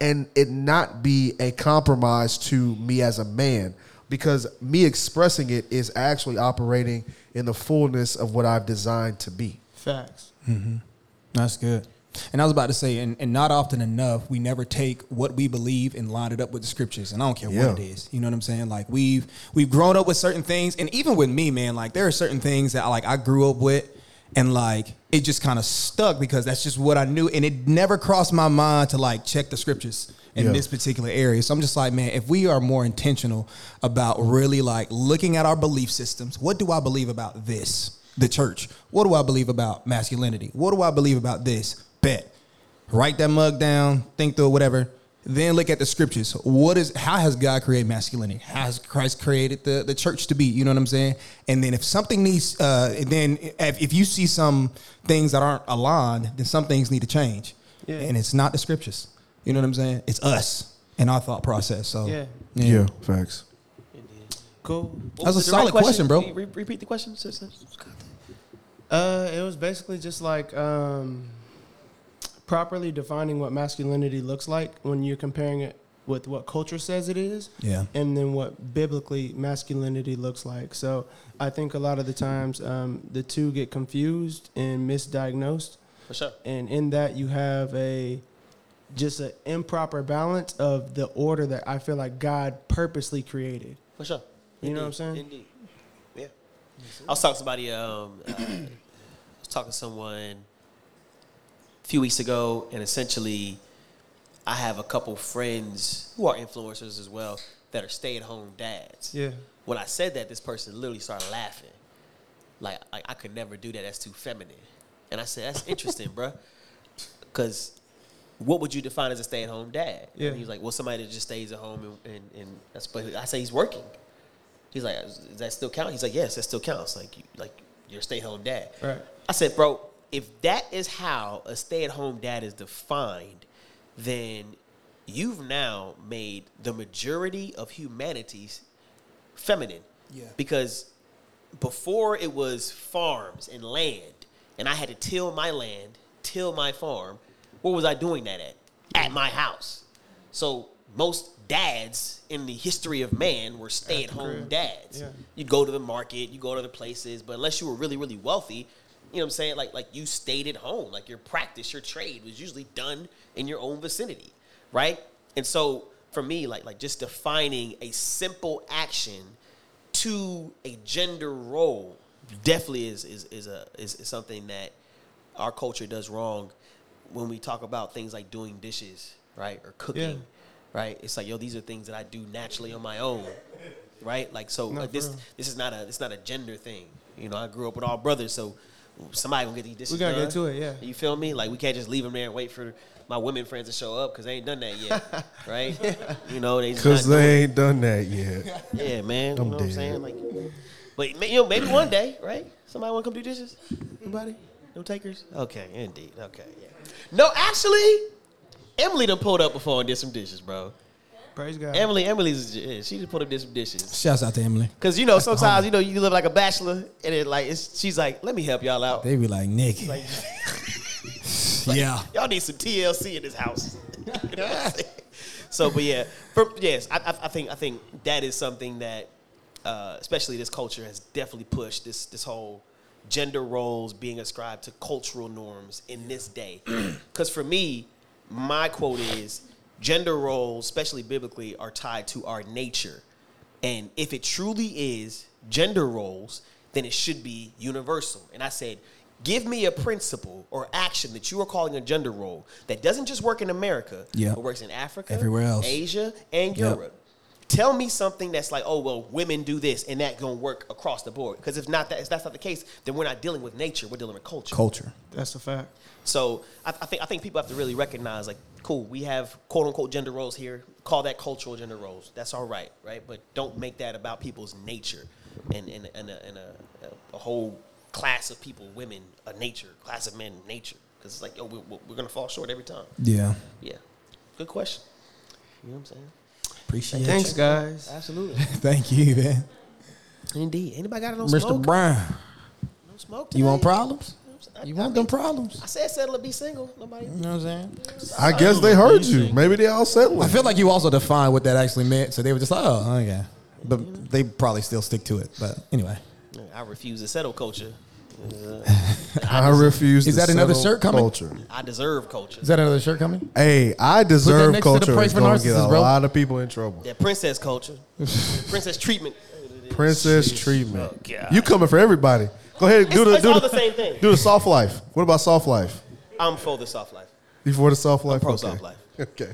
and it not be a compromise to me as a man because me expressing it is actually operating in the fullness of what I've designed to be. Facts. Mm-hmm. That's good. And I was about to say, and, and not often enough, we never take what we believe and line it up with the scriptures. And I don't care Yeah. what it is. You know what I'm saying? Like we've we've grown up with certain things, and even with me, man, like there are certain things that like I grew up with, and like it just kind of stuck because that's just what I knew, and it never crossed my mind to like check the scriptures in Yeah. this particular area. So I'm just like, man, if we are more intentional about really like looking at our belief systems, what do I believe about this? The church. What do I believe about masculinity? What do I believe about this? Bet. Write that mug down, think through whatever. Then look at the scriptures. What is how has God created masculinity? How has Christ created the, the church to be? You know what I'm saying? And then if something needs uh and then if, if you see some things that aren't aligned, then some things need to change. Yeah. And it's not the scriptures. You know what I'm saying? It's us and our thought process. So Yeah. yeah, facts. Cool. What That's a the direct solid question, bro. Can you re- repeat the question. sister? Uh, it was basically just like um, properly defining what masculinity looks like when you're comparing it with what culture says it is, Yeah. and then what biblically masculinity looks like. So I think a lot of the times um, the two get confused and misdiagnosed, For sure. and in that you have a just an improper balance of the order that I feel like God purposely created. For sure. You know what I'm saying? Indeed. Yeah. I was talking to somebody. Um, uh, I was talking to someone a few weeks ago, and essentially, I have a couple friends who are influencers as well that are stay-at-home dads. Yeah. When I said that, this person literally started laughing. Like, like I could never do that. That's too feminine. And I said, that's interesting, (laughs) bro. Because what would you define as a stay-at-home dad? Yeah. And he was like, well, somebody that just stays at home and, and, and that's. But I say he's working. He's like, does that still count? He's like, yes, that still counts. Like, you, like you're a stay-at-home dad. Right. I said, bro, if that is how a stay-at-home dad is defined, then you've now made the majority of humanity's feminine. Yeah. Because before it was farms and land, and I had to till my land, till my farm. Where was I doing that at? At my house. So most dads in the history of man were stay-at-home dads. Yeah. You go to the market, you go to other places, but unless you were really, really wealthy, you know what I'm saying? Like, like you stayed at home. Like your practice, your trade was usually done in your own vicinity, right? And so for me, like, like just defining a simple action to a gender role definitely is is is a is, is something that our culture does wrong when we talk about things like doing dishes, right, or cooking, Yeah. right? It's like yo, these are things that I do naturally on my own, right? Like so, like, this real. this is not a it's not a gender thing. You know, I grew up with all brothers, so somebody gonna get these dishes. We gotta done. get to it, yeah. You feel me? Like we can't just leave them there and wait for my women friends to show up because they ain't done that yet, (laughs) right? You know, they Because they ain't done that yet. (laughs) yeah, man. I'm you know what I'm saying? Like, but you know, maybe one day, right? Somebody want to come do dishes? Anybody? No takers? Okay, indeed. Okay, yeah. No, actually, Emily done pulled up before and did some dishes, bro. Praise God. Emily, Emily's yeah, she just pulled up did some dishes. Shouts out to Emily. Cause you know sometimes you know you live like a bachelor and it like it's, she's like let me help y'all out. They be like, Nick. (laughs) (laughs) yeah. Y'all need some TLC in this house. (laughs) You know what I'm saying? so, but yeah, for, yes, I, I, I think I think that is something that, uh, especially this culture, has definitely pushed this this whole gender roles being ascribed to cultural norms in this day. (clears throat) Because for me, my quote is gender roles, especially biblically, are tied to our nature. And if it truly is gender roles, then it should be universal. And I said, give me a principle or action that you are calling a gender role that doesn't just work in America, Yep. but works in Africa, Everywhere else. Asia, and Yep. Europe. Tell me something that's like, oh well, women do this, and that gonna work across the board. Because if not that, if that's not the case, then we're not dealing with nature. We're dealing with culture. Culture. That's a fact. So I, I think I think people have to really recognize like, cool, we have quote unquote gender roles here. Call that cultural gender roles. That's all right, right? But don't make that about people's nature and and, and, a, and a, a whole class of people, women, a nature, class of men, nature. Because it's like, yo, we, we're gonna fall short every time. Yeah. Yeah, good question. You know what I'm saying? Appreciate Thanks, guys. Absolutely. (laughs) Thank you, man. Indeed. Anybody got it on Mr. smoke? Mr. Brown. No smoke You want today? problems? You want them problems? I said settle to be single. Nobody. You know what I'm saying? I guess they heard you. Maybe they all settling. I feel like you also defined what that actually meant, so they were just like, oh, okay. But they probably still stick to it. But anyway, I refuse to settle culture. I refuse. Is that another shirt coming? Culture. I deserve culture. is that another shirt coming? Hey, I deserve next to the culture. price Is for going to get a narcissists, bro. lot of people in trouble. That princess culture. (laughs) princess treatment. Princess treatment. Oh, God. You coming for everybody? Go ahead. Do It's- the it's do all the, the same thing. Do the soft life. What about soft life? I'm for the soft life. Before the soft life. Pro okay. soft life. (laughs) Okay.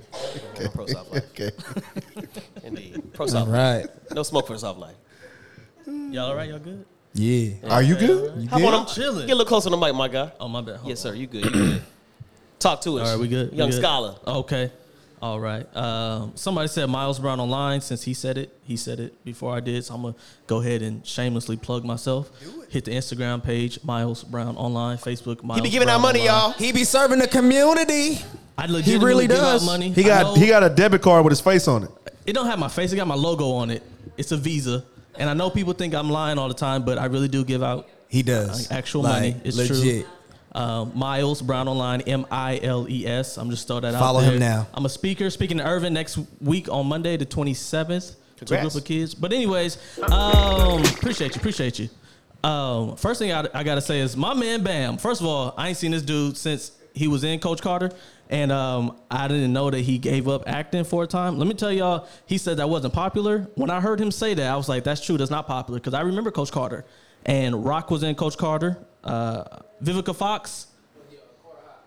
I'm pro soft life. (laughs) Okay. Indeed. Pro soft life. right. No smoke for the soft life. Y'all all right? Y'all good? Yeah. Are you good? You How good? about I'm chilling. Get a little closer to the mic, my guy. Oh my bad. Hold Yes, on. sir. You good? You good. (clears throat) Talk to us. All right, we good. We Young good? scholar. Okay. All right. Um, somebody said Miles Brown online. Since he said it, he said it before I did. So I'm gonna go ahead and shamelessly plug myself. Hit the Instagram page, Miles Brown online, Facebook. Miles He be giving Brown out money, Online. y'all. He be serving the community. I legitimately really give does. out money. He I got know he got a debit card with his face on it. It don't have my face. It got my logo on it. It's a Visa, and I know people think I'm lying all the time, but I really do give out He does. actual Like, money. It's legit. true. Um, Miles Brown Online, M I L E S. I'm just throw that out. Follow him now. I'm a speaker speaking to Irvin next week on Monday, the 27th, to a group of kids. But anyways, um, appreciate you, appreciate you. Um, first thing I, I gotta say is my man Bam. First of all, I ain't seen this dude since he was in Coach Carter, and um, I didn't know that he gave up acting for a time. Let me tell y'all, he said that wasn't popular. When I heard him say that, I was like, that's true, that's not popular because I remember Coach Carter, and Rock was in Coach Carter, uh, Vivica Fox.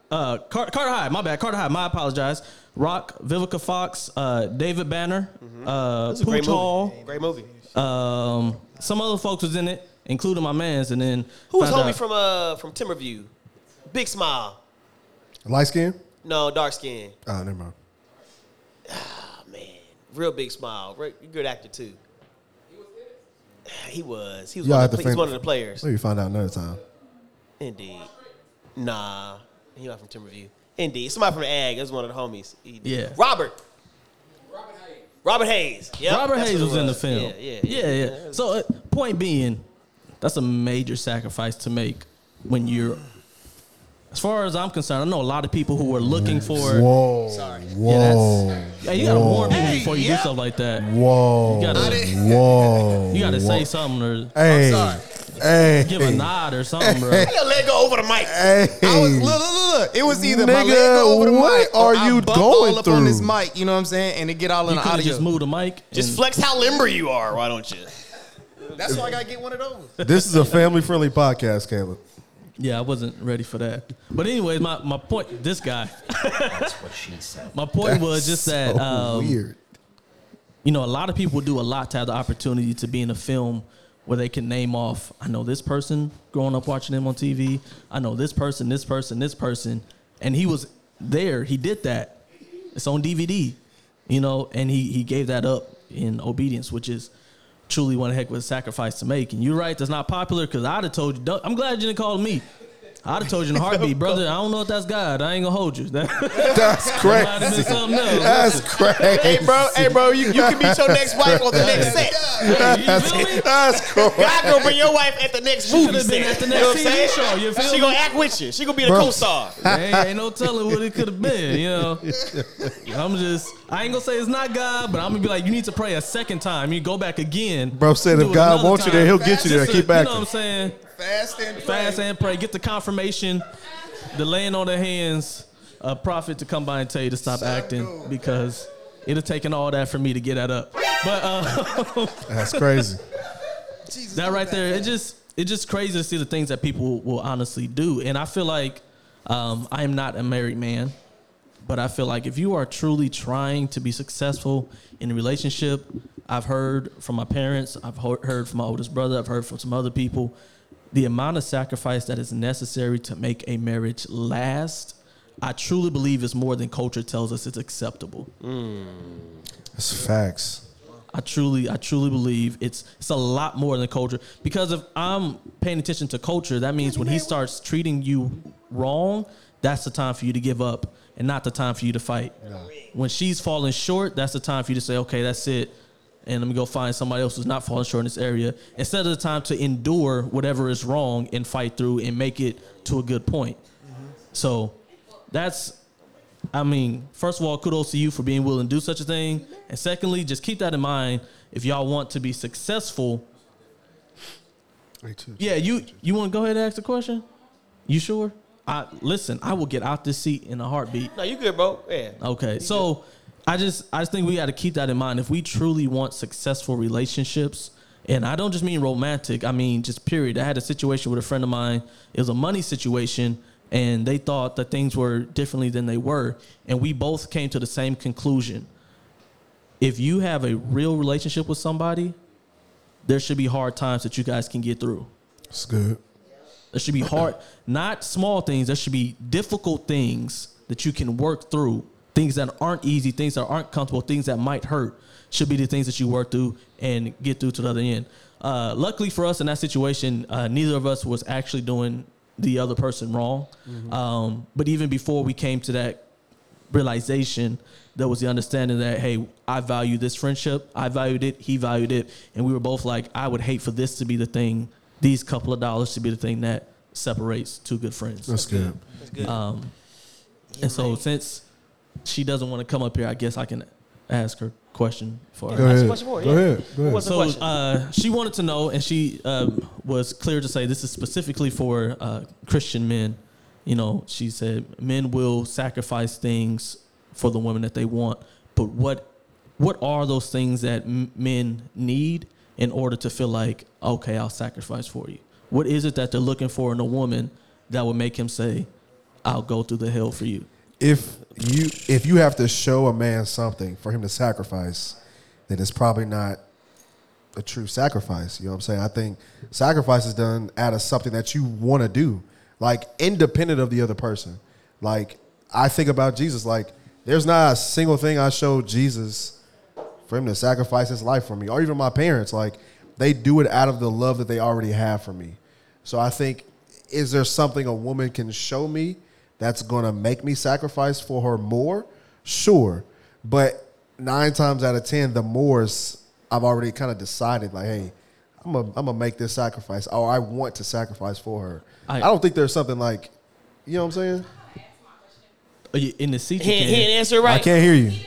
Uh, Car- Carter High, my bad. Carter High, my apologize. Rock, Vivica Fox, uh, David Banner, uh, It's a great Pooch Hall, movie. Great movie. um, some other folks was in it, including my man's, and then Who was homie out- from uh from Timberview? Big smile. Light skin? No, dark skin. Oh, never mind. Ah man, real big smile. Re- Good actor too. He was. He was, Y'all one have of, to the, he was fin- one of the players. Maybe find out another time. Indeed. Nah, he not from Timberview. Indeed, somebody from the Ag. That's one of the homies. He did. Yeah. Robert. Robert Hayes. Yep, Robert that's Hayes who was in the film. Yeah, yeah, yeah, yeah. So, uh, point being, that's a major sacrifice to make when you're. As far as I'm concerned, I know a lot of people who are looking for. Whoa. Sorry. Whoa. Yeah, you gotta Whoa. warn people before you do stuff like that. Whoa. You gotta, Whoa. (laughs) you gotta say something or Hey. Hey. give a nod or something, bro. He gonna let go over the mic. Hey. I was look, look, look, look. It was either my Nigga, leg go over the what mic or are I you bump going all up on this mic. You know what I'm saying? And it get all in You the audio. just moved the mic. Just flex how limber you are. Why don't you? That's why I gotta get one of those. This is a family friendly podcast, Caleb. Yeah, I wasn't ready for that. But anyways, my, my point, this guy. That's what she said. My point was just that So um, weird. you know, a lot of people do a lot to have the opportunity to be in a film where they can name off, I know this person growing up watching him on TV. I know this person, this person, this person. And he was there. He did that. It's on DVD, you know, and he, he gave that up in obedience, which is truly one heck of a sacrifice to make. And you're right, that's not popular because I'd have told you, I'm glad you didn't call me. I'd have told you in a heartbeat, (laughs) brother. I don't know if that's God. I ain't gonna hold you. That, (laughs) That's might have been crazy. something else. That's crazy. Hey, bro. Hey, bro. You, you can meet your next wife on the next set. That's, feel me? that's crazy. God gonna bring your wife at the next movie set. been at the You know what I'm TV saying? show, you feel she me? gonna act with you. She gonna be the Bro. co-star. ain't, ain't no telling what it could have been, you know. I'm just, I ain't gonna say it's not God, but I'm gonna be like, you need to pray a second time. You go back again. Bro said if God another wants you there, he'll get you there. Keep to- You know acting. what I'm saying? Fast and Fast and pray. Get the confirmation, the laying on their hands, a prophet to come by and tell you to stop acting because it'd have taken all that for me to get that up. But uh, (laughs) That's crazy. that right there, it just it's just crazy to see the things that people will honestly do. And I feel like um, I am not a married man, but I feel like if you are truly trying to be successful in a relationship, I've heard from my parents, I've heard from my oldest brother, I've heard from some other people, the amount of sacrifice that is necessary to make a marriage last. I truly believe is more than culture tells us it's acceptable. That's facts. I truly, I truly believe it's it's a lot more than culture. Because if I'm paying attention to culture, that means when he starts treating you wrong, that's the time for you to give up and not the time for you to fight. When she's falling short, that's the time for you to say, okay, that's it. And let me go find somebody else who's not falling short in this area. Instead of the time to endure whatever is wrong and fight through and make it to a good point. So that's I mean, first of all, kudos to you for being willing to do such a thing. And secondly, just keep that in mind if y'all want to be successful. Yeah, you you want to go ahead and ask the question? You sure? I listen. I will get out this seat in a heartbeat. No, you good, bro. Yeah. Okay, so I just I just think we got to keep that in mind if we truly want successful relationships. And I don't just mean romantic. I mean just period. I had a situation with a friend of mine. It was a money situation, and they thought that things were differently than they were, and we both came to the same conclusion. If you have a real relationship with somebody, there should be hard times that you guys can get through. It's good. There should be hard, not small things. There should be difficult things that you can work through. Things that aren't easy, things that aren't comfortable, things that might hurt should be the things that you work through and get through to the other end. Uh, luckily for us in that situation, uh, neither of us was actually doing the other person wrong. Um, but even before we came to that realization, there was the understanding that hey, I value this friendship. I valued it. He valued it, and we were both like, I would hate for this to be the thing, these couple of dollars to be the thing that separates two good friends. That's good. That's good. Um, and so since she doesn't want to come up here, I guess I can ask her question for her. Go ahead. question for her, Go ahead. Go ahead. So uh, she wanted to know, and she um, was clear to say this is specifically for uh, Christian men. You know, she said men will sacrifice things for the women that they want, but what what are those things that m- men need in order to feel like okay, I'll sacrifice for you? What is it that they're looking for in a woman that would make him say, "I'll go through the hell for you"? if you if you have to show a man something for him to sacrifice, then it's probably not a true sacrifice. You know what I'm saying? I think sacrifice is done out of something that you want to do, like independent of the other person. Like I think about Jesus, like there's not a single thing I showed Jesus for him to sacrifice his life for me, or even my parents. Like they do it out of the love that they already have for me. So I think, is there something a woman can show me that's gonna make me sacrifice for her more? Sure, but nine times out of ten, the mores I've already kind of decided. Like, hey, I'm gonna I'm gonna make this sacrifice, or I want to sacrifice for her. I, I- don't think there's something like, you know what I'm saying? Oh, Are you- In the seat, he, you he didn't answer right. I can't hear you.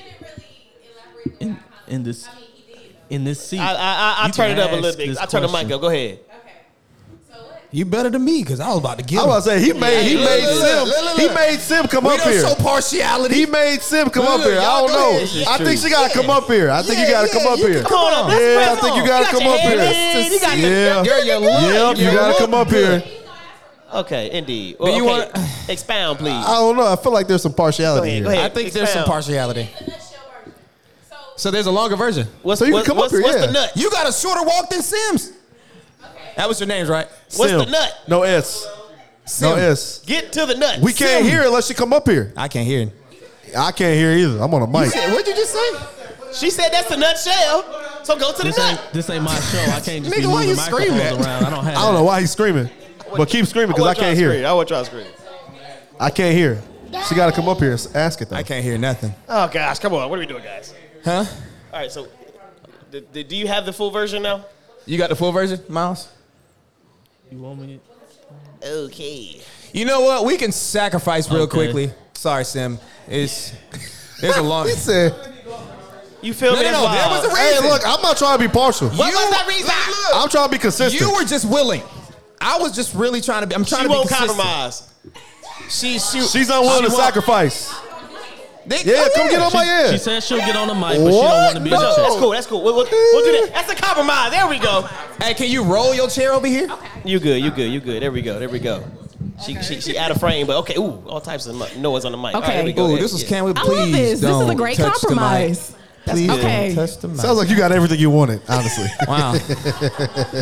In, in this, in this seat. I, I, I, I you it up a little bit. this I turned the mic up. Go ahead. You better than me because I was about to get I him. was about to say he made he made Sim look, look, he made Sim come we up don't here. show partiality. He made Sim come Look, up here. I y'all don't go know. This is I think she gotta come up here. I think you Yeah, gotta yeah, come up you here. can come on up. That's Yeah, I right think you on. gotta got come your up here. head in. You got your- Yeah. you're- you're good. Yep, you You're gotta good. come up here. Okay, indeed. Well, you okay. wanna- expound, please? I don't know. I feel like there's some partiality Go ahead, here. go ahead. I think there's some Expound. partiality. So there's a longer version. What's, So you can what's, come up what's, here, what's yeah. the nut? You got a shorter walk than Sims. That was your names, right? What's Sim. the nut? No S. No S. Get to the nut. We can't Sim. hear unless she come up here. I can't hear. I can't hear either. I'm on a mic. What'd you just say? She said that's the nutshell. So go to the This nut. ain't, this ain't my show. I can't just be why moving you screaming around. I don't have I don't know why he's screaming, but keep screaming because I can't hear. I want to try to scream. I can't hear. She got to come up here and ask it though. I can't hear nothing. Oh gosh, come on. What are we doing, guys? Huh? All right, so d- d- do you have the full version now? You got the full version, Miles? You want me? Okay. You know what? We can sacrifice real Okay. quickly. Sorry, Sim. It's there's a (laughs) long. He said, You feel No, me? no, That's no, there wild. was a "Hey, reason. look, I'm not trying to be partial. What You- was that reason? Look, I'm trying to be consistent." You were just willing. I was just really trying to be. I'm trying She to be won't consistent. compromise. She she. She's unwilling She to won't- sacrifice. They- Yeah, oh, come get on my ass. She ass. said she'll get on the mic, but she don't want to be in the No. chat. That's cool. That's cool. We'll, we'll, we'll do that. That's a compromise. There we go. Hey, can you roll your chair over here? You good? You good? You good? There we go. There we go. She she she out of frame, but okay. Ooh, all types of mu- noise on the mic. All right, Okay. there we go. Ooh, this was yeah. can we I please love this. This is a great touch the mic. compromise. Please Okay. don't touch the mic. Sounds like you got everything you wanted, honestly. (laughs) wow. (laughs)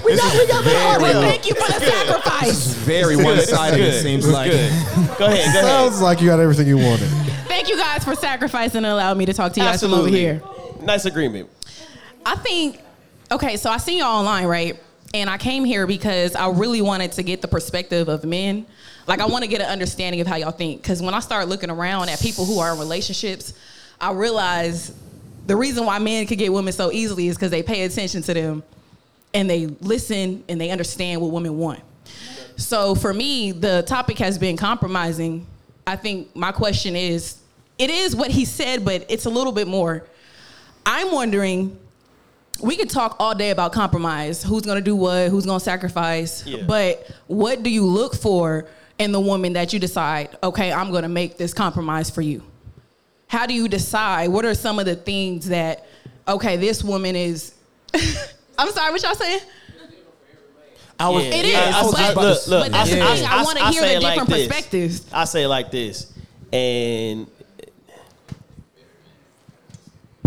We got, we got the order. Thank you for the sacrifice. Very Good. one-sided. Good. It seems Good. like. (laughs) Go ahead. Go ahead. Sounds like you got everything you wanted. Thank you guys for sacrificing and allowing me to talk to you guys from Absolutely. over here. Nice agreement. I think, okay, so I seen y'all online, right? and I came here because I really wanted to get the perspective of men. Like I want to get an understanding of how y'all think. Because when I start looking around at people who are in relationships, I realize the reason why men can get women so easily is because they pay attention to them and they listen and they understand what women want. So for me, the topic has been compromising. I think my question is it is what he said, but it's a little bit more. I'm wondering we could talk all day about compromise who's going to do what, who's going to sacrifice, Yeah. but what do you look for in the woman that you decide, okay, I'm going to make this compromise for you? How do you decide? What are some of the things that, okay, this woman is. (laughs) I'm sorry, what y'all saying? I was. It is, I- I- but- look, look, but that's the thing, I wanna hear the it like different perspectives. I say it like this, and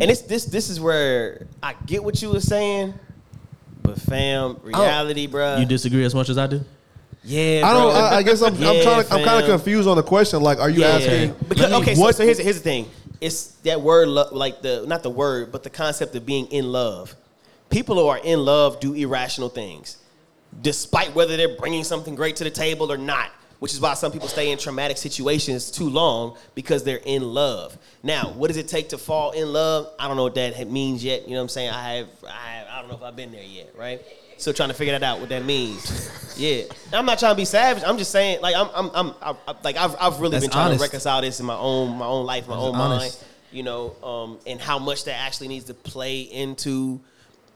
and it's this this is where I get what you were saying, but fam, oh, reality, bro. You disagree as much as I do? Yeah, I don't. I, I guess I'm. I'm trying. To, I'm kind of confused on the question. Like, are you Yeah. asking? Because, okay, so, what- so here's here's the thing. It's that word, lo- like the not the word, but the concept of being in love. People who are in love do irrational things, despite whether they're bringing something great to the table or not. Which is why some people stay in traumatic situations too long because they're in love. Now, what does it take to fall in love? I don't know what that means yet. You know what I'm saying? I have, I, have, I don't know if I've been there yet, right? Still trying to figure that out. What that means? Yeah, I'm not trying to be savage. I'm just saying, like, I'm, I'm, I'm, I, I- like, I've, I've really That's been trying honest. to reconcile this in my own, my own life, my own honest. mind. You know, um, and how much that actually needs to play into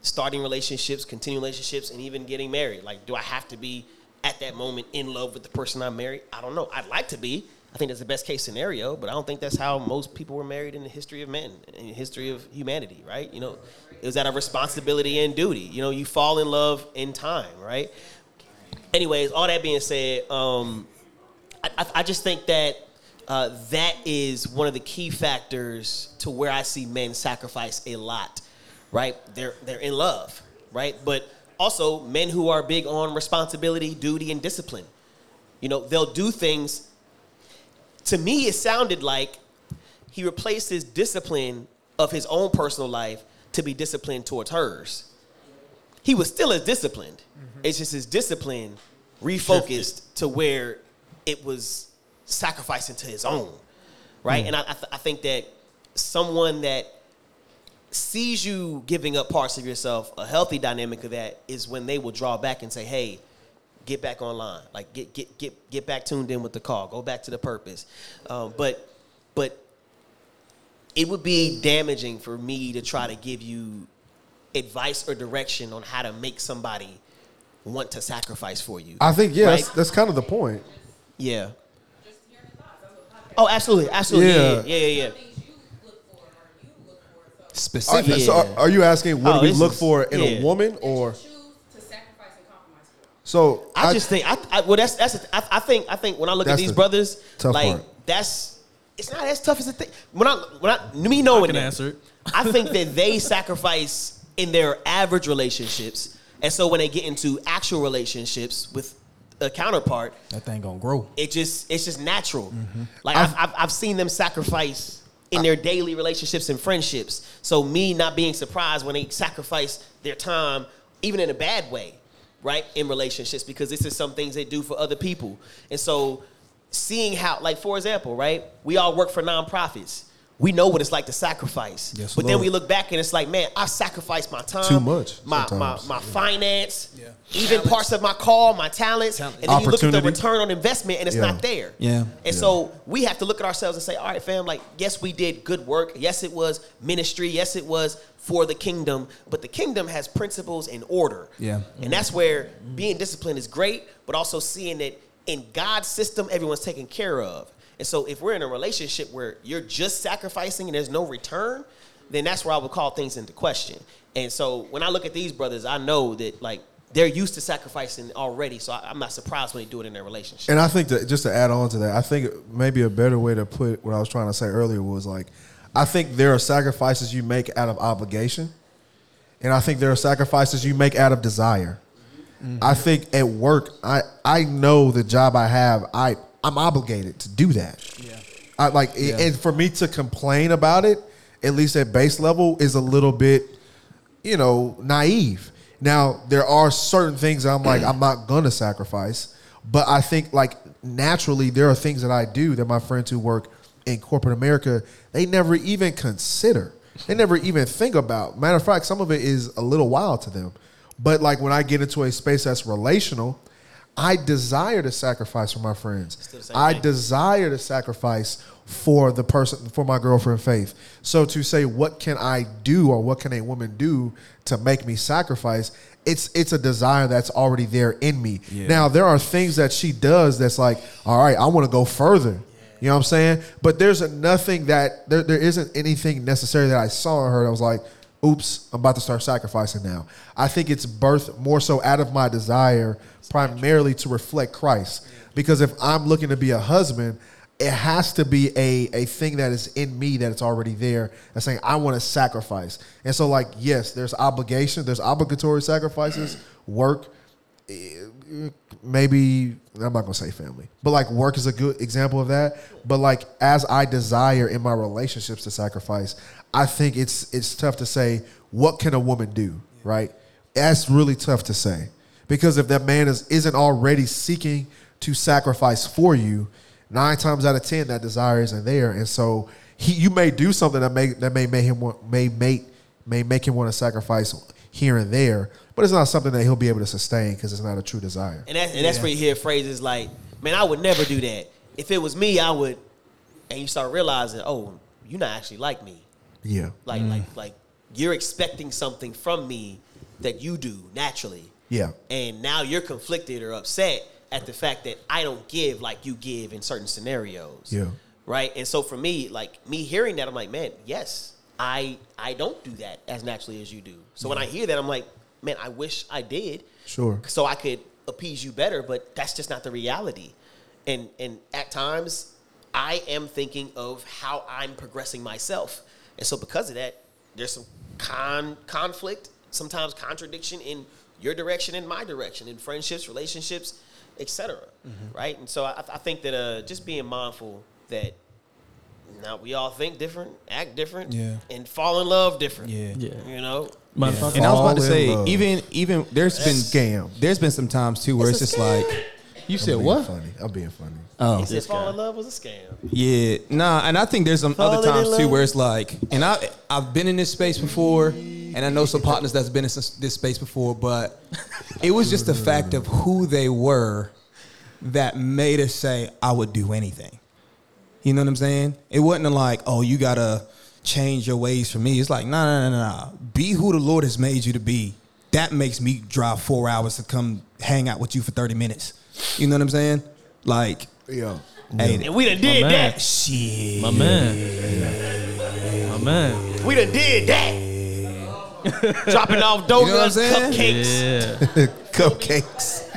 starting relationships, continuing relationships, and even getting married. Like, do I have to be at that moment in love with the person I'm married? I don't know. I'd like to be. I think that's the best case scenario, but I don't think that's how most people were married in the history of men, in the history of humanity, right? You know, it was of responsibility and duty. You know, you fall in love in time, right? Anyways, all that being said, um, I, I, I just think that uh, that is one of the key factors to where I see men sacrifice a lot, right? They're they're in love, right? But also men who are big on responsibility, duty, and discipline. You know, they'll do things. To me, it sounded like he replaced his discipline of his own personal life to be disciplined towards hers. He was still as disciplined. It's just his discipline refocused to where it was sacrificing to his own, right? And I, I, th- I think that someone that sees you giving up parts of yourself, a healthy dynamic of that is when they will draw back and say, "Hey, get back online, like get get get get back tuned in with the call, go back to the purpose." Um, but but it would be damaging for me to try to give you advice or direction on how to make somebody want to sacrifice for you. I think yeah, right? that's, that's kind of the point. yeah. Oh, absolutely, absolutely. Yeah, yeah, yeah. yeah, yeah. Are, so are, are you asking what Oh, do we look is- for in yeah. a woman, or so? I, just think I, I well that's that's I, I think I think when I look at these the brothers like part. that's it's not as tough as it think when I when I me knowing can them, answer it. I think (laughs) that they sacrifice in their average relationships and so when they get into actual relationships with a counterpart that thing gonna grow. it just it's just natural Mm-hmm. like I've, I've, I've seen them sacrifice in their daily relationships and friendships so me not being surprised when they sacrifice their time even in a bad way right in relationships because this is some things they do for other people and so seeing how like for example right we all work for nonprofits we know what it's like to sacrifice Yes, but then we look back and it's like man i sacrificed my time Too much my my, sometimes. my finance even parts of my call my talents and then you look at the return on investment and it's Yeah. not there Yeah. and so we have to look at ourselves and say, all right, fam, like, yes, we did good work. Yes, it was ministry. Yes, it was for the kingdom. But the kingdom has principles and order. Yeah. And that's where being disciplined is great, but also seeing that in God's system, everyone's taken care of. And so if we're in a relationship where you're just sacrificing and there's no return, then that's where I would call things into question. And so when I look at these brothers, I know that, like, they're used to sacrificing already, so I- I'm not surprised when they do it in their relationship. And I think that just to add on to that, I think maybe a better way to put what I was trying to say earlier was like, I think there are sacrifices you make out of obligation, and I think there are sacrifices you make out of desire. I think at work, I I know the job I have, I I'm obligated to do that. Yeah. I like, and for me to complain about it, at least at base level, is a little bit, you know, naive. Now there are certain things I'm like I'm not gonna sacrifice, but I think like naturally there are things that I do that my friends who work in corporate America they never even consider. They never even think about. Matter of fact, some of it is a little wild to them. But like when I get into a space that's relational, I desire to sacrifice for my friends. I thing. desire to sacrifice for the person for my girlfriend Faith. So to say what can I do or what can a woman do to make me sacrifice, it's it's a desire that's already there in me. Now there are things that she does that's like, all right, I want to go further. You know what I'm saying? But there's nothing that there, there isn't anything necessary that I saw in her that was like, oops, I'm about to start sacrificing now. I think it's birthed more so out of my desire primarily to reflect Christ. Because if I'm looking to be a husband, it has to be a, a thing that is in me that it's already there that's saying I want to sacrifice. And so like, yes, there's obligation, there's obligatory sacrifices, work, eh, maybe I'm not gonna say family, but like work is a good example of that. But like as I desire in my relationships to sacrifice, I think it's it's tough to say what can a woman do, right? That's really tough to say because if that man is isn't already seeking to sacrifice for you, nine times out of ten that desire isn't there, and so he you may do something that may that may make him want, may make may make him want to sacrifice here and there, but it's not something that he'll be able to sustain because it's not a true desire. And that's and that's where you hear phrases like, "Man, I would never do that. If it was me, I would." And you start realizing, oh, you're not actually like me. Yeah. Like mm. like like you're expecting something from me that you do naturally. Yeah. And now you're conflicted or upset at the fact that I don't give like you give in certain scenarios. Yeah. Right? And so for me, like me hearing that, I'm like, man, yes, I I don't do that as naturally as you do. So when I hear that, I'm like, man, I wish I did. Sure. So I could appease you better, but that's just not the reality. And and at times I am thinking of how I'm progressing myself. And so because of that, there's some con conflict, sometimes contradiction in your direction and my direction in friendships, relationships, etc. Right? And so I, I think that uh, just being mindful that now we all think different, act different, Yeah. and fall in love different. Yeah. Yeah. You know? Motherfucker. And I was about to say, love. even even there's been Scam. There's been some times too where It's it's, a just like you I'm said being what? Funny. I'm being funny. Oh, He said fall in love was a scam. Yeah, nah, and I think there's some Falling other times too where it's like, and I I've been in this space before, and I know some partners that's been in this this space before, but it was just the fact of who they were that made us say I would do anything. You know what I'm saying? It wasn't like, oh, you gotta change your ways for me. It's like, nah, nah, nah, nah, nah. Be who the Lord has made you to be. That makes me drive four hours to come hang out with you for 30 minutes. You know what I'm saying? Like, Yeah. hey, And we done did man. that. shit. My man. My man. We done did that. (laughs) Dropping off know what I'm donuts, saying? cupcakes. Yeah. (laughs) Cupcakes.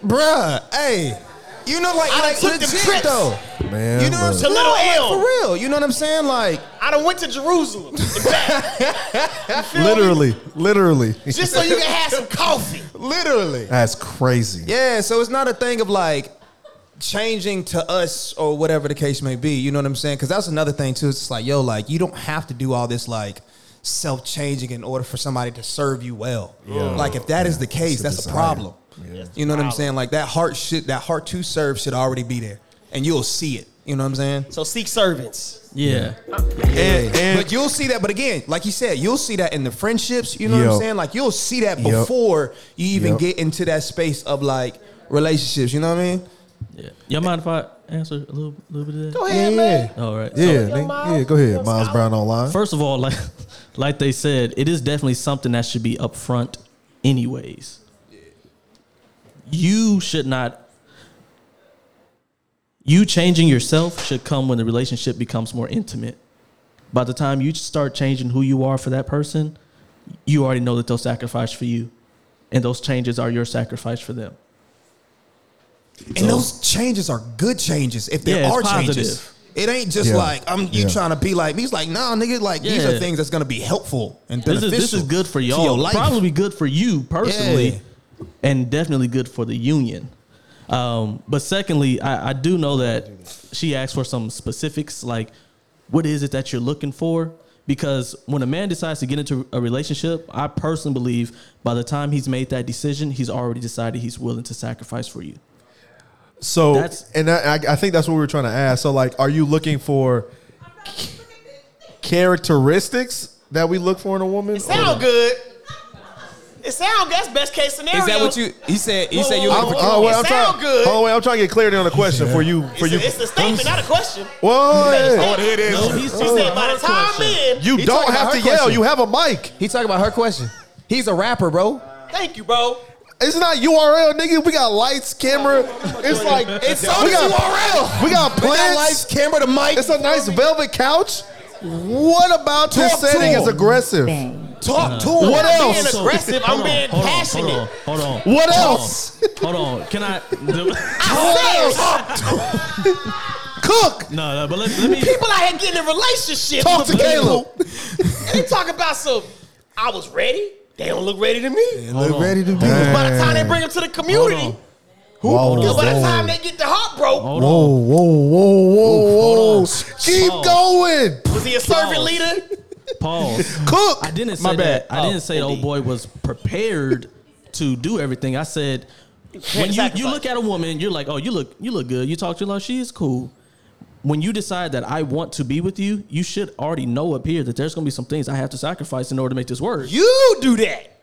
Bruh, hey. You know, like, I done like took them legit trips. though. Man. You know what I'm look. saying? To Little like, Elm. for real. You know what I'm saying? Like, I done went to Jerusalem (laughs) and back Literally. Literally. just so you can have some coffee. literally. That's crazy. Yeah, so it's not a thing of like changing to us or whatever the case may be. You know what I'm saying? Because that's another thing too. It's like, yo, like you don't have to do all this like self changing in order for somebody to serve you well. Like if that is the case, that's a a desire. problem. You know what I'm saying? Like that heart shit, that heart to serve should already be there, and you'll see it. You know what I'm saying? So seek servants. Yeah. And, and But you'll see that. But again, like you said, you'll see that in the friendships. You know what I'm saying? Like you'll see that Yup. before you even Yup. get into that space of like relationships. You know what I mean? Yeah. Y'all mind if I answer a little, little bit of that? Go ahead, man. All right. yeah, So, nigga, Miles. yeah, go ahead. Yo, Miles Brown online. first of all, like, (laughs) like they said, it is definitely something that should be upfront, anyways. You should not. You changing yourself should come when the relationship becomes more intimate. By the time you start changing who you are for that person, you already know that they'll sacrifice for you, and those changes are your sacrifice for them. And those changes are good changes if there Yeah, are changes. It ain't just Yeah. like I'm you Yeah. trying to be like me. He's like, nah, nigga, like these are things that's gonna be helpful and This is this is good for y'all. your life. Probably good for you personally, Yeah. and definitely good for the union. Um, but secondly, I, I do know that she asked for some specifics, like what is it that you're looking for? Because when a man decides to get into a relationship, I personally believe by the time he's made that decision, he's already decided he's willing to sacrifice for you. So, That's- and I, I think that's what we were trying to ask. So, like, are you looking for characteristics that we look for in a woman? It sound good. It sound. That's best case scenario. Is that what you? He said. He said you. Whoa, looking for- Oh, wait, It I'm sound trying. good. Oh, wait, I'm trying to get clarity on the question for you. For It's, you. a, it's a statement, not a question. Whoa, Oh, hey. here it is. No, he's She talking said by the time question. in. you He don't have to her yell. You have a mic. He talking about her question. He's a rapper, bro. Thank you, bro. It's not URL, nigga. We got lights, camera. It's like It's we got URL. We got We got lights, camera, the mic. It's a nice velvet couch. What about this Talk to setting is him. aggressive? Talk to him. What I'm else? being aggressive. I'm hold being on, hold on, passionate. Hold on, hold on. What hold else? On, hold on. Can I? (laughs) Do, I said, Cook. (laughs) no, no, but let, let me. people out here getting in relationships. Talk with to people, Caleb. And they talk about some. I was ready. They don't look ready to me. Hold on. ready to be. By the time they bring them to the community, Whoa, because by the whoa, time they get the heart broke, Hold whoa, on. whoa, whoa, whoa, hold whoa! Keep Pause. going. was he a servant Pause. leader? Pause. (laughs) Cook. I didn't say My bad. that. I didn't oh, say the old indeed. boy was prepared to do everything. I said when you, you sacrifice. look at a woman, you're like, oh, you look you look good. You talk to her like she is cool. When you decide that I want to be with you, you should already know up here that there's gonna be some things I have to sacrifice in order to make this work. You do that.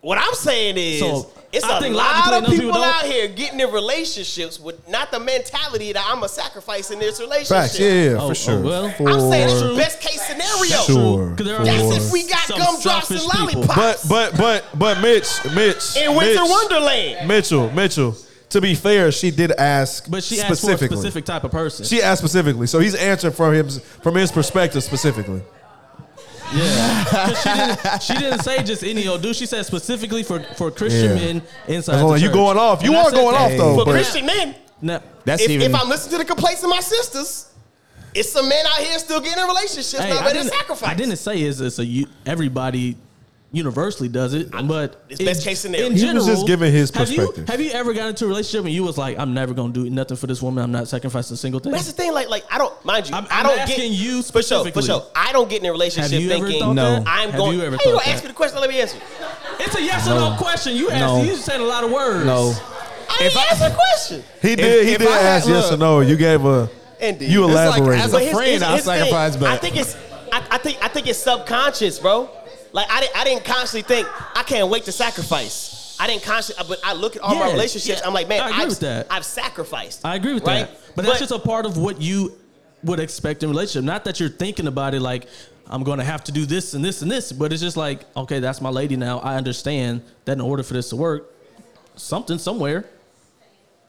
What I'm saying is, So, it's I a think lot of people, people out here getting in relationships with not the mentality that I'm a sacrifice in this relationship. Facts. Yeah, yeah, Oh, for oh, sure. well. For- I'm saying that's the best case scenario. Sure. 'Cause there That's if we got Some gumdrops and selfish people. lollipops. But but but but Mitch, Mitch, in Winter Mitch, Wonderland. Mitchell, Mitchell. To be fair, she did ask, But she asked for a specifically. specific type of person. She asked specifically, so he's answering from him from his perspective specifically. Yeah, 'Cause she didn't, she didn't say just any old dude. She said specifically for, for Christian Yeah. men inside. As the long you church. going off. You And I are said going that. off, though, For but- Christian men, No, That's if, even. if I'm listening to the complaints of my sisters, it's some men out here still getting in relationships, hey, not I ready to didn't, sacrifice. I didn't say it's, it's a u- everybody universally does it, but It's best case scenario. In He was just giving his have you- perspective. Have you, ever gotten into a relationship and you was like, I'm never gonna do nothing for this woman. I'm not sacrificing a single thing. But that's the thing, like, like I don't mind you. I'm- I I'm don't asking get you for sure, for sure. I don't get in a relationship Have you thinking thought No. that? I'm Have going. you ever How you gonna ask that? me the question? Let me answer. You it's a yes or no question. You asked. No. You said a lot of words. no. I didn't answer the question. He did. he if did I had- ask yes look. or no. You gave a. Indeed. You It's like, elaborated. as a But his- friend, I'll thing, sacrifice, but I think it's. I, I think I think it's subconscious, bro. Like I didn't I didn't consciously think I can't wait to sacrifice. I didn't consciously, but I look at all my relationships. yeah. I'm like, man, I agree have with that. I've sacrificed. I agree with right? that. But that's just a part of what you would expect in a relationship. Not that you're thinking about it like I'm going to have to do this and this and this, but it's just like, okay, that's my lady now. I understand that in order for this to work, something somewhere.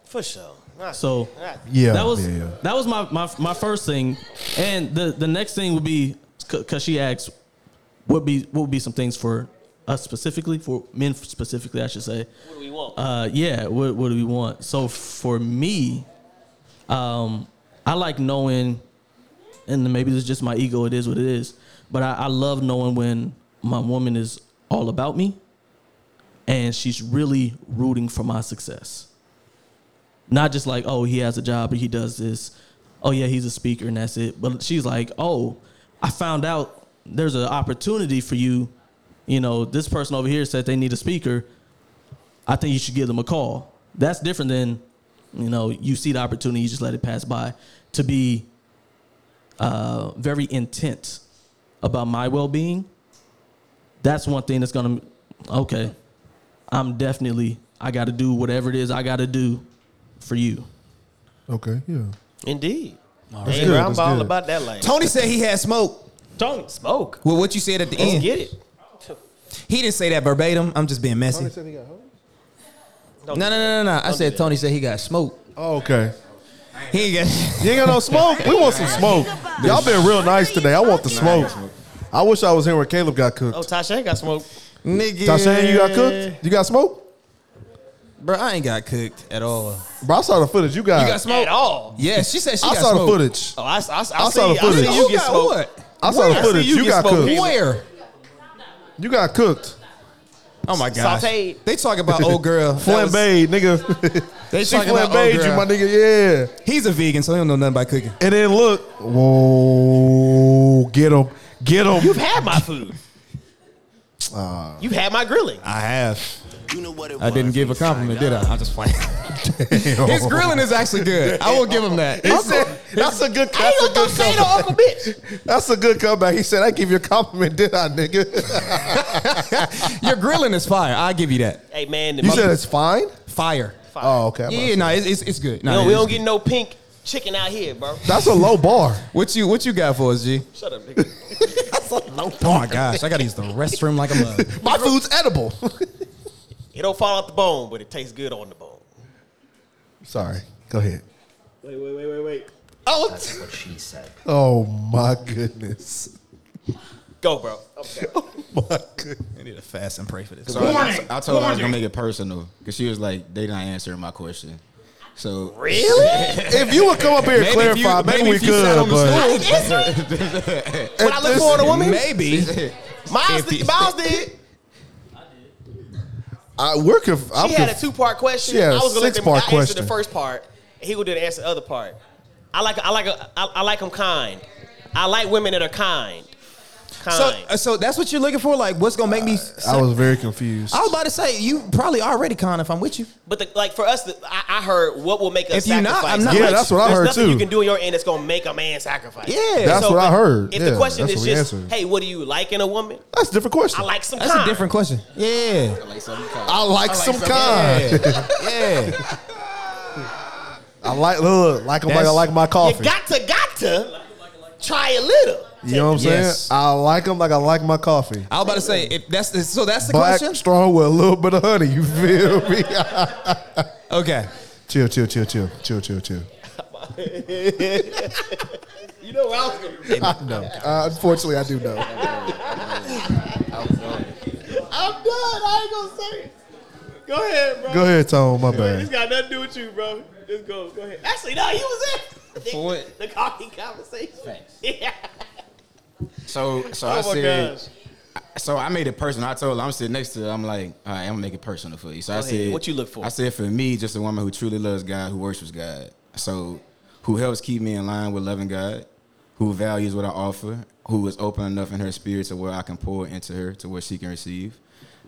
for sure. Not- So not- Yeah, that was yeah, yeah. that was my, my my first thing, and the the next thing would be because she asked, what be what would be some things for us specifically for men specifically, I should say. what do we want? Uh, yeah. What, what do we want? So for me, um, I like knowing, and maybe this is just my ego. It is what it is. But I, I love knowing when my woman is all about me, and she's really rooting for my success. Not just like, oh, he has a job or he does this. Oh yeah, he's a speaker and that's it. But she's like, oh, I found out there's an opportunity for you. You know, this person over here said they need a speaker. I think you should give them a call. That's different than, you know, you see the opportunity, you just let it pass by. To be uh, very intent about my well being, that's one thing that's gonna, okay, I'm definitely, I gotta do whatever it is I gotta do for you. Okay. Yeah. Indeed. That's good, bro, I'm that's all good. about that life. Tony said he had smoke. Tony, smoke. Well, what you said at the Let's end. get it. He didn't say that verbatim. I'm just being messy. Don't No, no, no, no, no. I said. Tony said he got smoke. Oh, okay. He ain't got. (laughs) You ain't got no smoke. We want some smoke. Y'all been real nice today. I want the smoke. I wish I was here when Caleb got cooked. Oh, Tasha ain't got smoke. Nigga. Tasha, you got cooked? You got smoke? Bro, I ain't got cooked at all. Bro, I saw the footage. You got. You got smoke? At all. Yeah, she said she got smoked. I got saw smoke. the footage. Oh, I, I, I, I see, saw the I footage. see you Who get got smoke. what? I saw the I footage. you You got cooked. Where? You got cooked. Oh my gosh. Sauteed. They talk about old girl. that was- Flambéed, nigga. They she talking about old flambéed you, girl. my nigga. Yeah. He's a vegan, so he don't know nothing about cooking. And then look. Whoa. Get him. Get him. You've had my food. Uh, You've had my grilling. I have. I didn't give a compliment, did I? I'm just playing. (laughs) His grilling is actually good. I will give him that. He said, that's a good. I ain't That's a good shade on comeback. Uncle Bitch. That's a good comeback. He said, "I give you a compliment, did I, nigga?" (laughs) Your grilling is fire. I give you that. Hey man, the you mother- said it's fine. Fire. Oh, okay. I'm Yeah, about yeah, to no, say. it's, it's, it's good. we No, don't, it we is don't good. get no pink chicken out here, bro. That's a low bar. What you what you got for us, G? Shut up, nigga. (laughs) Oh my gosh, I gotta use the restroom like a mug. My food's edible. It don't fall out the bone, but it tastes good on the bone. Sorry. Go ahead. Wait, wait, wait, wait, wait. Oh, That's what she said. oh my goodness. Go, bro. Okay. Oh My goodness. I need to fast and pray for this. So I, I told her I was gonna make it personal because she was like, they not answering my question. So Really? (laughs) If you would come up here and Maybe if you- clarify, maybe, maybe we if you could. on But (laughs) When I look for a woman, Maybe. Miles, If did, Miles did. I, conf- I'm She had a two part question. A I was gonna let them I six-part answer the first part, he would do the answer the other part. I like I like I, I like them kind. I like women that are kind. Kind. So, uh, so that's what you're looking for? Like, what's gonna make me? I was very confused. I was about to say you probably already con if I'm with you. but the, like for us, the, I, I heard what will make us If you not, sacrifice. I'm not Yeah, with that's what I There's heard nothing too. you can do on your end that's gonna make a man sacrifice. Yeah. That's what I heard. If Yeah, the question is just, answered. hey, what do you like in a woman? That's a different question. I like some That's kind. a different question. Yeah. I like some kind. (laughs) Yeah. I like look like 'em like I like my You coffee. got to got to try a little. You know what I'm Yes. saying? I like them like I like my coffee. I was about to say if that's so. That's the Black, question. strong with a little bit of honey. You feel me? (laughs) Okay. chill, chill, chill, chill, chill, chill, chill. (laughs) You know what I was gonna I know. Uh, unfortunately, I do know. I'm done. I ain't gonna say it. Go ahead, bro. Go ahead, Tone. My bad. This bad. got nothing to do with you, bro. Just go. Go ahead. Actually, no, he was it. For what? The coffee conversation. Yeah. So so Oh I said. gosh. So I made it personal. I told her I'm sitting next to her. I'm like, all right, I'm gonna make it personal for you. So I ahead. said, What you look for? I said for me, just a woman who truly loves God, who worships God. So who helps keep me in line with loving God, who values what I offer, who is open enough in her spirit to where I can pour into her to where she can receive.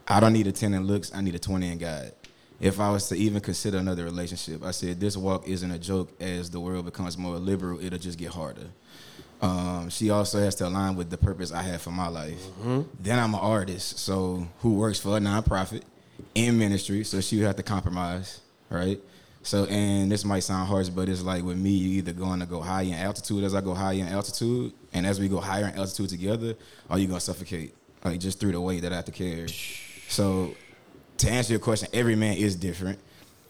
I don't need a 10 in looks, I need a 20 in God. If I was to even consider another relationship, I said this walk isn't a joke. As the world becomes more liberal, it'll just get harder. Um, she also has to align with the purpose I have for my life. Then I'm an artist, so who works for a nonprofit in ministry, so she would have to compromise, right? So, and this might sound harsh, but it's like with me, you either going to go high in altitude as I go higher in altitude, and as we go higher in altitude together, or you gonna suffocate, like just through the weight that I have to carry. So, to answer your question, every man is different.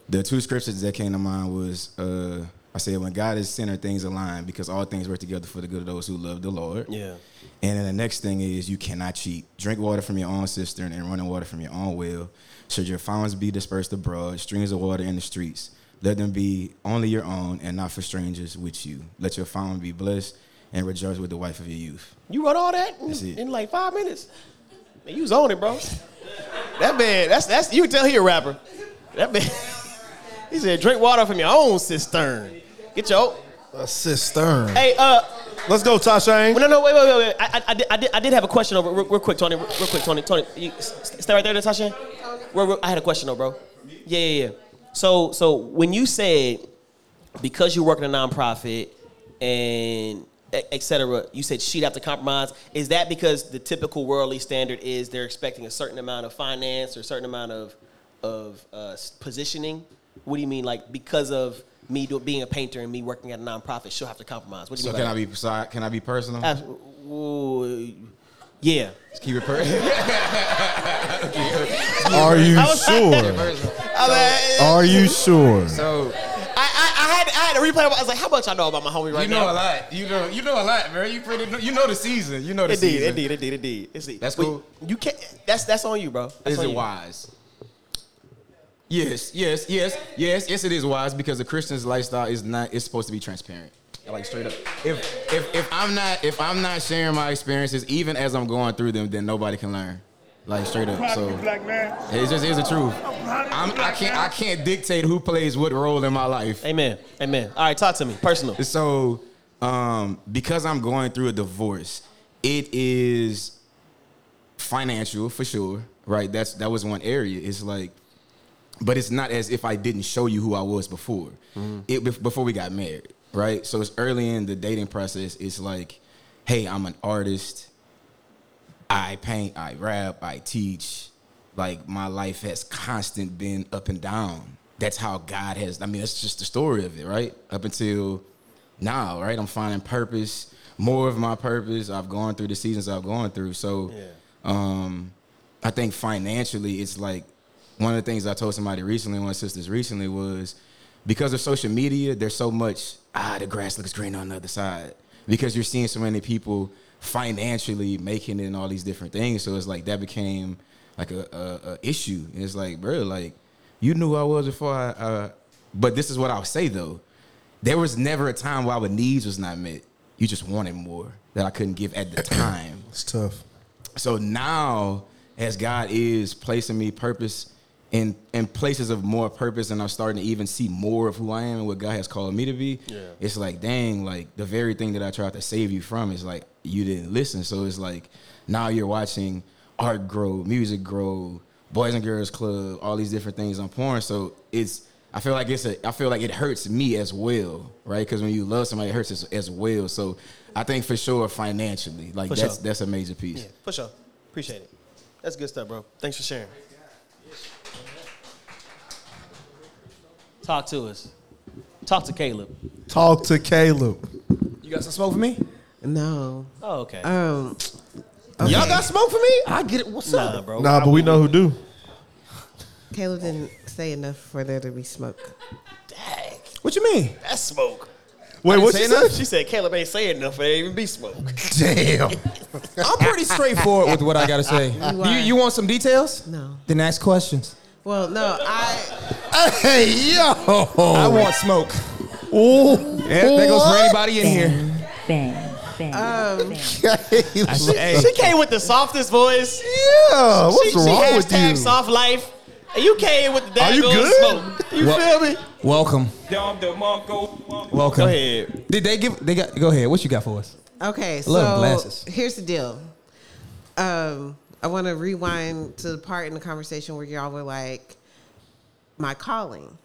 The two scriptures that came to mind was uh, I said, when God is centered, things align because all things work together for the good of those who love the Lord. Yeah. And then the next thing is you cannot cheat. Drink water from your own cistern and running water from your own well. Should your fountains be dispersed abroad, streams of water in the streets, let them be only your own and not for strangers with you. Let your fountain be blessed and rejoice with the wife of your youth. You wrote all that in, in like five minutes. Man, you was on it, bro. That man, that's that's you can tell he a rapper. That man, (laughs) he said, drink water from your own cistern. Get your A cistern. hey uh. Let's go, Tasha. No, no, wait, wait, wait, wait. I, I, I, did, I, did, I did have a question over real, real quick, Tony. Real, real quick, Tony. Tony, you, stay right there, real- I had a question, though, bro. Yeah, yeah, yeah. So, so when you said because you work in a nonprofit and e- et cetera, you said she'd have to compromise. Is that because the typical worldly standard is they're expecting a certain amount of finance or a certain amount of of uh, positioning? What do you mean, like because of me do, being a painter and me working at a nonprofit, she'll have to compromise? What do you So mean? can by I be so I- uh, can I be personal? Abs- ooh, yeah. Just keep it (laughs) personal. Are you sure? I, Are you sure? so I, I, I had I had to replay. I was like, how much I know about my homie right now? you know now? a lot. You know you know a lot, man. You pretty you know the season. You know the Indeed, season. indeed, indeed, indeed. Indeed. That's But cool. You can't. That's that's on you, bro. That's Is on it you. wise? Yes, yes, yes, yes, yes. It is wise because the Christian's lifestyle is not. It's supposed to be transparent. Like straight up. If if if I'm not if I'm not sharing my experiences, even as I'm going through them, then nobody can learn. Like straight up. So it just is the truth. I'm, I can't I can't dictate who plays what role in my life. Amen. Amen. All right, talk to me. Personal. So, um, because I'm going through a divorce, it is financial for sure, right? That's that was one area. It's like, but it's not as if I didn't show you who I was before. It before we got married, right? So it's early in the dating process. It's like, hey, I'm an artist. I paint, I rap, I teach. Like my life has constant been up and down. That's how God has. I mean, that's just the story of it, right? Up until now, right? I'm finding purpose, more of my purpose. I've gone through the seasons I've gone through. So, um, I think financially, it's like one of the things I told somebody recently, one of my sisters recently, was because of social media, there's so much ah, the grass looks green on the other side because you're seeing so many people financially making it and all these different things. So it's like that became like a, a, a issue. And it's like, bro, like you knew who I was before I. Uh, but this is what I'll say though, there was never a time where our needs was not met. You just wanted more that I couldn't give at the (coughs) time. It's tough. So now, as God is placing me purpose in in places of more purpose, and I'm starting to even see more of who I am and what God has called me to be. Yeah. It's like, dang, like the very thing that I tried to save you from is like you didn't listen. So it's like now you're watching art grow, music grow, Boys and Girls Club, all these different things on porn. So it's I feel like it's a I feel like it hurts me as well, right? Because when you love somebody, it hurts as, as well. So I think for sure financially, like For that's sure. that's a major piece. Yeah, for sure. Appreciate it. That's good stuff, bro. Thanks for sharing. Talk to us. Talk to Caleb. Talk to Caleb. You got some smoke for me? No. Oh, okay. Um. Y'all got smoke for me? I get it. What's nah, up? bro. Nah, but we know who do. Caleb didn't say enough for there to be smoke. Dang. What you mean? That's smoke. Wait, what say you said? enough? She said Caleb ain't saying enough for there to even be smoke. Damn. I'm pretty straightforward with what I gotta say. You you, you want some details? No. Then ask questions. Well, no, I. Hey, yo. I want smoke. Ooh. Yeah, that goes for anybody in here. Bang, bang, Um, Hey, She came with the softest voice. Yeah, what's she, she wrong with hashtag you? soft life. And you came with the Are you daggone good? smoke. You Well- feel me? welcome. Welcome. Go ahead. Did they give? They got. Go ahead. What you got for us? okay, Love so glasses. here's the deal. Um, I want to rewind to the part in the conversation where y'all were like, "My calling."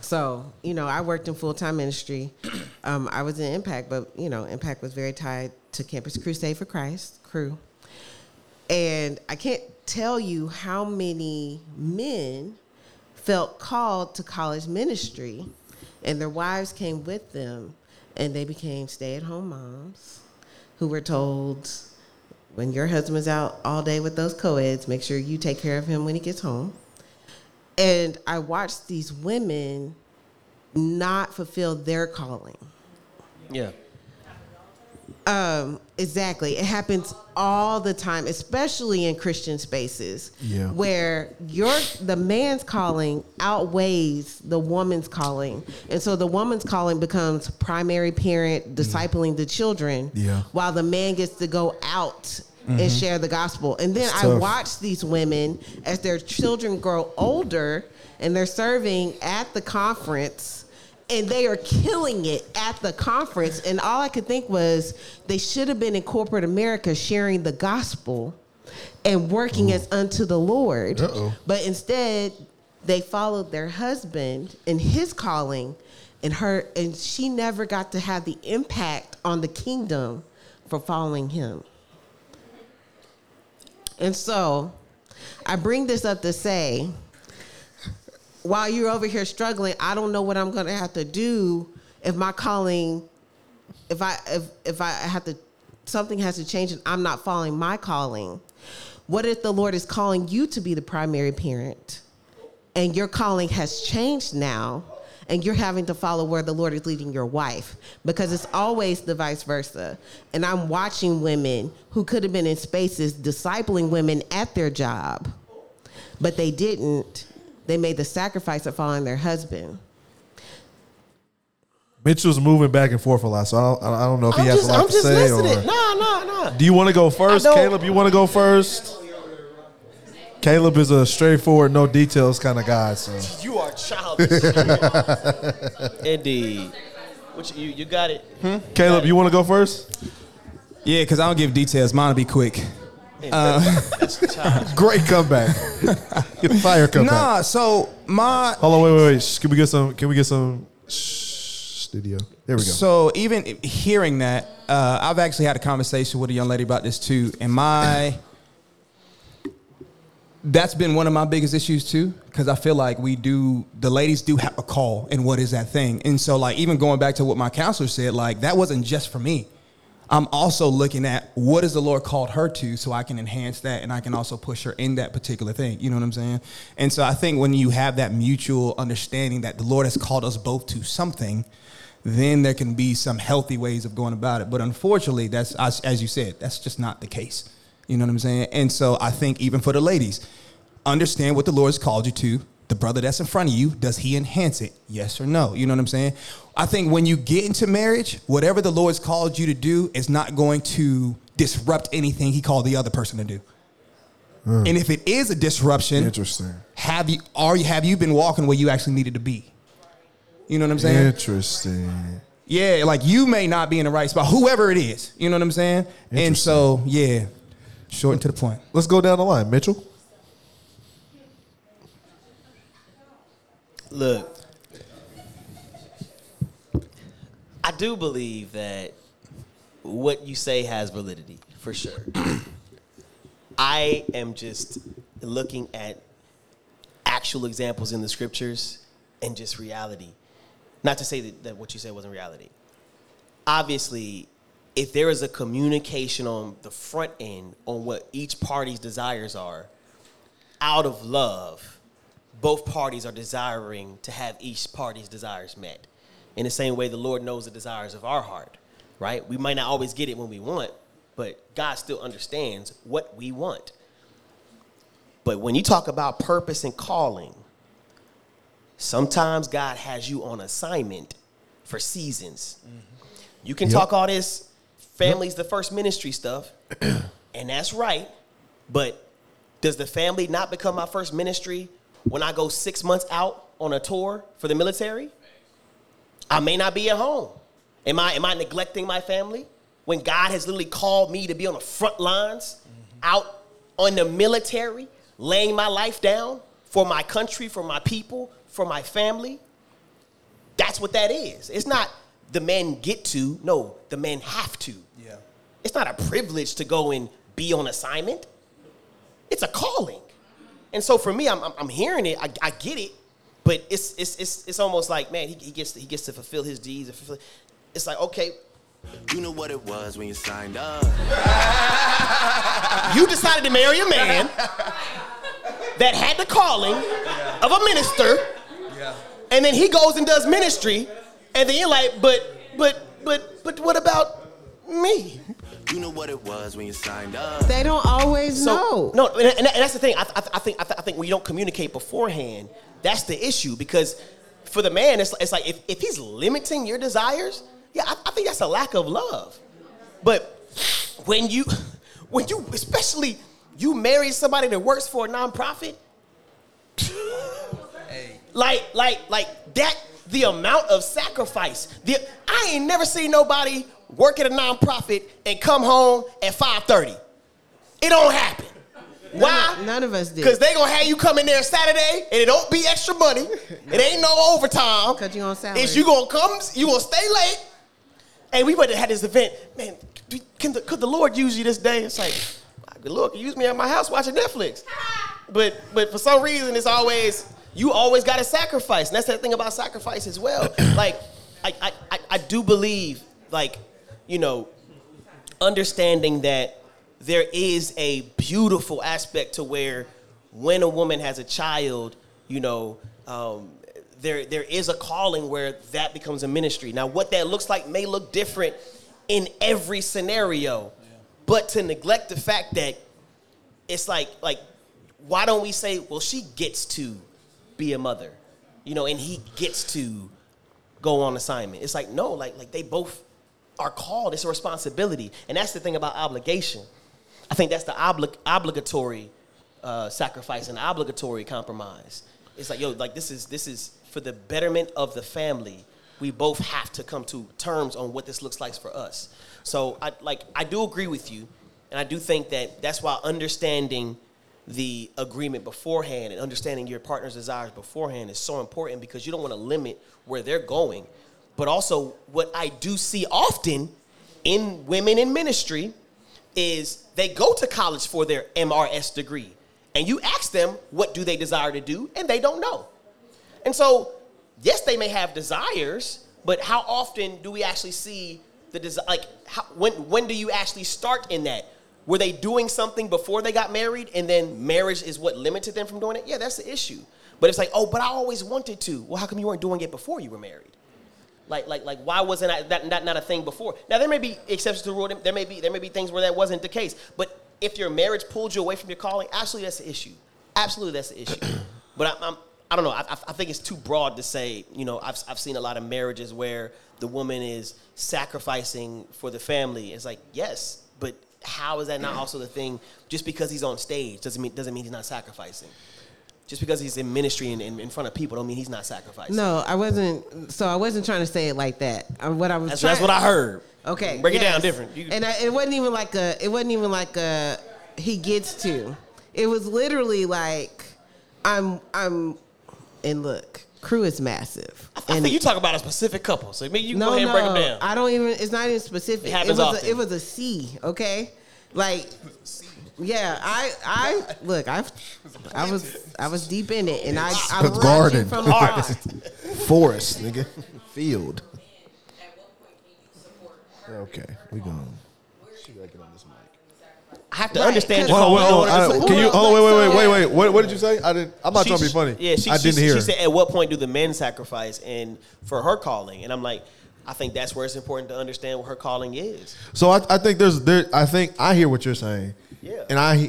So you know, I worked in full time ministry. (clears throat) Um, I was in Impact, but you know, Impact was very tied to Campus Crusade for Christ Cru, and I can't tell you how many men felt called to college ministry, and their wives came with them, and they became stay at home moms who were told. When your husband's out all day with those co-eds, make sure you take care of him when he gets home and I watched these women not fulfill their calling. Yeah. Um, exactly. It happens all the time, especially in Christian spaces. Yeah. Where your the man's calling outweighs the woman's calling. And so the woman's calling becomes primary parent, discipling the children. Yeah. While the man gets to go out and share the gospel. And then I watch these women as their children grow older and they're serving at the conference and they are killing it at the conference. And all I could think was they should have been in corporate America sharing the gospel and working as mm. unto the Lord. Uh-oh. But instead, they followed their husband and his calling, and her and she never got to have the impact on the kingdom for following him. And so, I bring this up to say, while you're over here struggling, I don't know what I'm going to have to do if my calling, if I if if I have to, something has to change and I'm not following my calling. What if the Lord is calling you to be the primary parent, and your calling has changed now? And you're having to follow where the Lord is leading your wife because it's always the vice versa. And I'm watching women who could have been in spaces discipling women at their job, but they didn't. They made the sacrifice of following their husband. Mitchell's moving back and forth a lot, so I don't, I don't know if he I'm has just, a lot I'm to just say. listening. Or, Nah, nah, nah. do you want to go first, Caleb? You want to go first? Caleb is a straightforward, no details kind of guy. So (laughs) You are childish. (laughs) Indeed. What you, you, you got it? Hmm? Caleb, you want to go first? Yeah, because I don't give details. Mine will be quick. Uh, (laughs) Great comeback. (laughs) Fire comeback. nah, so my Hold on, wait, wait, wait. Shh, Can we get some? Can we get some? Shh, studio. There we go. So even hearing that, uh, I've actually had a conversation with a young lady about this too, and my that's been one of my biggest issues too, because I feel like we do the ladies do have a call, and what is that thing? And so like even going back to what my counselor said, like that wasn't just for me. I'm also looking at what has the Lord called her to, so I can enhance that, and I can also push her in that particular thing. You know what I'm saying? And so I think when you have that mutual understanding that the Lord has called us both to something, then there can be some healthy ways of going about it. But unfortunately, that's as, you said, that's just not the case. You know what I'm saying? And so I think even for the ladies, understand what the Lord's called you to. The brother that's in front of you, does he enhance it? Yes or no? You know what I'm saying? I think when you get into marriage, whatever the Lord's called you to do is not going to disrupt anything he called the other person to do. Hmm. And if it is a disruption, Interesting. have you are you have you been walking where you actually needed to be? You know what I'm saying? Interesting. Yeah, like you may not be in the right spot, whoever it is. You know what I'm saying? And so, yeah, short and to the point. Let's go down the line, Mitchell. Look, I do believe that what you say has validity for sure. (clears throat) I am just looking at actual examples in the scriptures and just reality. Not to say that, that what you said wasn't reality. Obviously, if there is a communication on the front end on what each party's desires are, out of love, both parties are desiring to have each party's desires met. In the same way, the Lord knows the desires of our heart, right? We might not always get it when we want, but God still understands what we want. But when you talk about purpose and calling, sometimes God has you on assignment for seasons. Mm-hmm. You can Yep. talk all this family's the first ministry stuff, (clears throat) and that's right. But does the family not become my first ministry when I go six months out on a tour for the military? I may not be at home. Am I am I neglecting my family when God has literally called me to be on the front lines, out on the military, laying my life down for my country, for my people, for my family? That's what that is. It's not the men get to, no, the men have to. Yeah. It's not a privilege to go and be on assignment. It's a calling. And so for me, I'm, I'm, I'm hearing it, I, I get it, but it's, it's, it's, it's almost like, man, he, he, gets to, he gets to fulfill his deeds. and fulfill- It's like, okay, You know what it was when you signed up. (laughs) you decided to marry a man that had the calling of a minister, Yeah. and then he goes and does ministry, and then you're like, but, but, but, but what about me? You know what it was when you signed up. They don't always know. No, and, and that's the thing. I, I, I think I, I think when you don't communicate beforehand, that's the issue. Because for the man, it's, it's like if, if he's limiting your desires, yeah, I, I think that's a lack of love. But when you, when you, especially you marry somebody that works for a nonprofit, like like like that, the amount of sacrifice. The I ain't never seen nobody work at a nonprofit and come home at five thirty. It don't happen. Why? None of us did. Because they gonna have you come in there Saturday and it don't be extra money. It ain't no overtime. Cause you on salary. It's you gonna come, you gonna stay late. And we went to have this event. Man, can the, could the Lord use you this day? It's like, the Lord can use me at my house watching Netflix. But but for some reason, it's always you always got to sacrifice, and that's the thing about sacrifice as well. like I, I I I do believe like you know understanding that there is a beautiful aspect to where when a woman has a child, you know, um, there there is a calling where that becomes a ministry. Now, what that looks like may look different in every scenario, but to neglect the fact that it's like like why don't we say, well, she gets to be a mother, you know, and he gets to go on assignment. It's like no, like like they both are called. It's a responsibility, and that's the thing about obligation. I think that's the obli- obligatory uh, sacrifice and obligatory compromise. It's like yo, like this is this is for the betterment of the family. we both have to come to terms on what this looks like for us. So I like I do agree with you, and I do think that that's why understanding the agreement beforehand and understanding your partner's desires beforehand is so important because you don't want to limit where they're going. But also, what I do see often in women in ministry is they go to college for their MRS degree, and you ask them what do they desire to do, and they don't know. And so, yes, they may have desires, but how often do we actually see the desire? Like, how, when when do you actually start in that? Were they doing something before they got married, and then marriage is what limited them from doing it? Yeah, that's the issue. But it's like, oh, but I always wanted to. Well, how come you weren't doing it before you were married? Like, like, like, why wasn't I, that not, not a thing before? Now, there may be exceptions to the rule. There may be there may be things where that wasn't the case. But if your marriage pulled you away from your calling, absolutely that's the issue. Absolutely that's the issue. (clears throat) but I, I'm, I don't know. I, I think it's too broad to say. You know, I've I've seen a lot of marriages where the woman is sacrificing for the family. It's like yes, but how is that not (clears throat) also the thing? Just because he's on stage doesn't mean doesn't mean he's not sacrificing. Just because he's in ministry and in, in front of people don't mean he's not sacrificing. No, I wasn't. So I wasn't trying to say it like that. Uh, What I was. That's, trying, that's what I heard. Okay, break it down different. You- and I, it wasn't even like a. It wasn't even like a. He gets to. It was literally like, I'm. I'm. And look, Cru is massive. I think you talk about a specific couple, so maybe you can no, go ahead and break them down. I don't even. It's not even specific. It happens was often. A, it was a C. Okay, like. Yeah, I I look, I I was I was deep in it, and I I It's garden, it from afar. forest, nigga, field. Okay, we going. I have to Right, understand. cause- your Hold on, phone hold on, in order I- can you? Hold on, oh, wait, wait, wait, wait, wait. What, what did you say? I didn't. I'm not She- trying to be funny. Yeah, she, I she, didn't hear. She said, "At what point do the men sacrifice?" And for her calling, and I'm like, I think that's where it's important to understand what her calling is. So I, I think there's there. I think I hear what you're saying. Yeah. And I,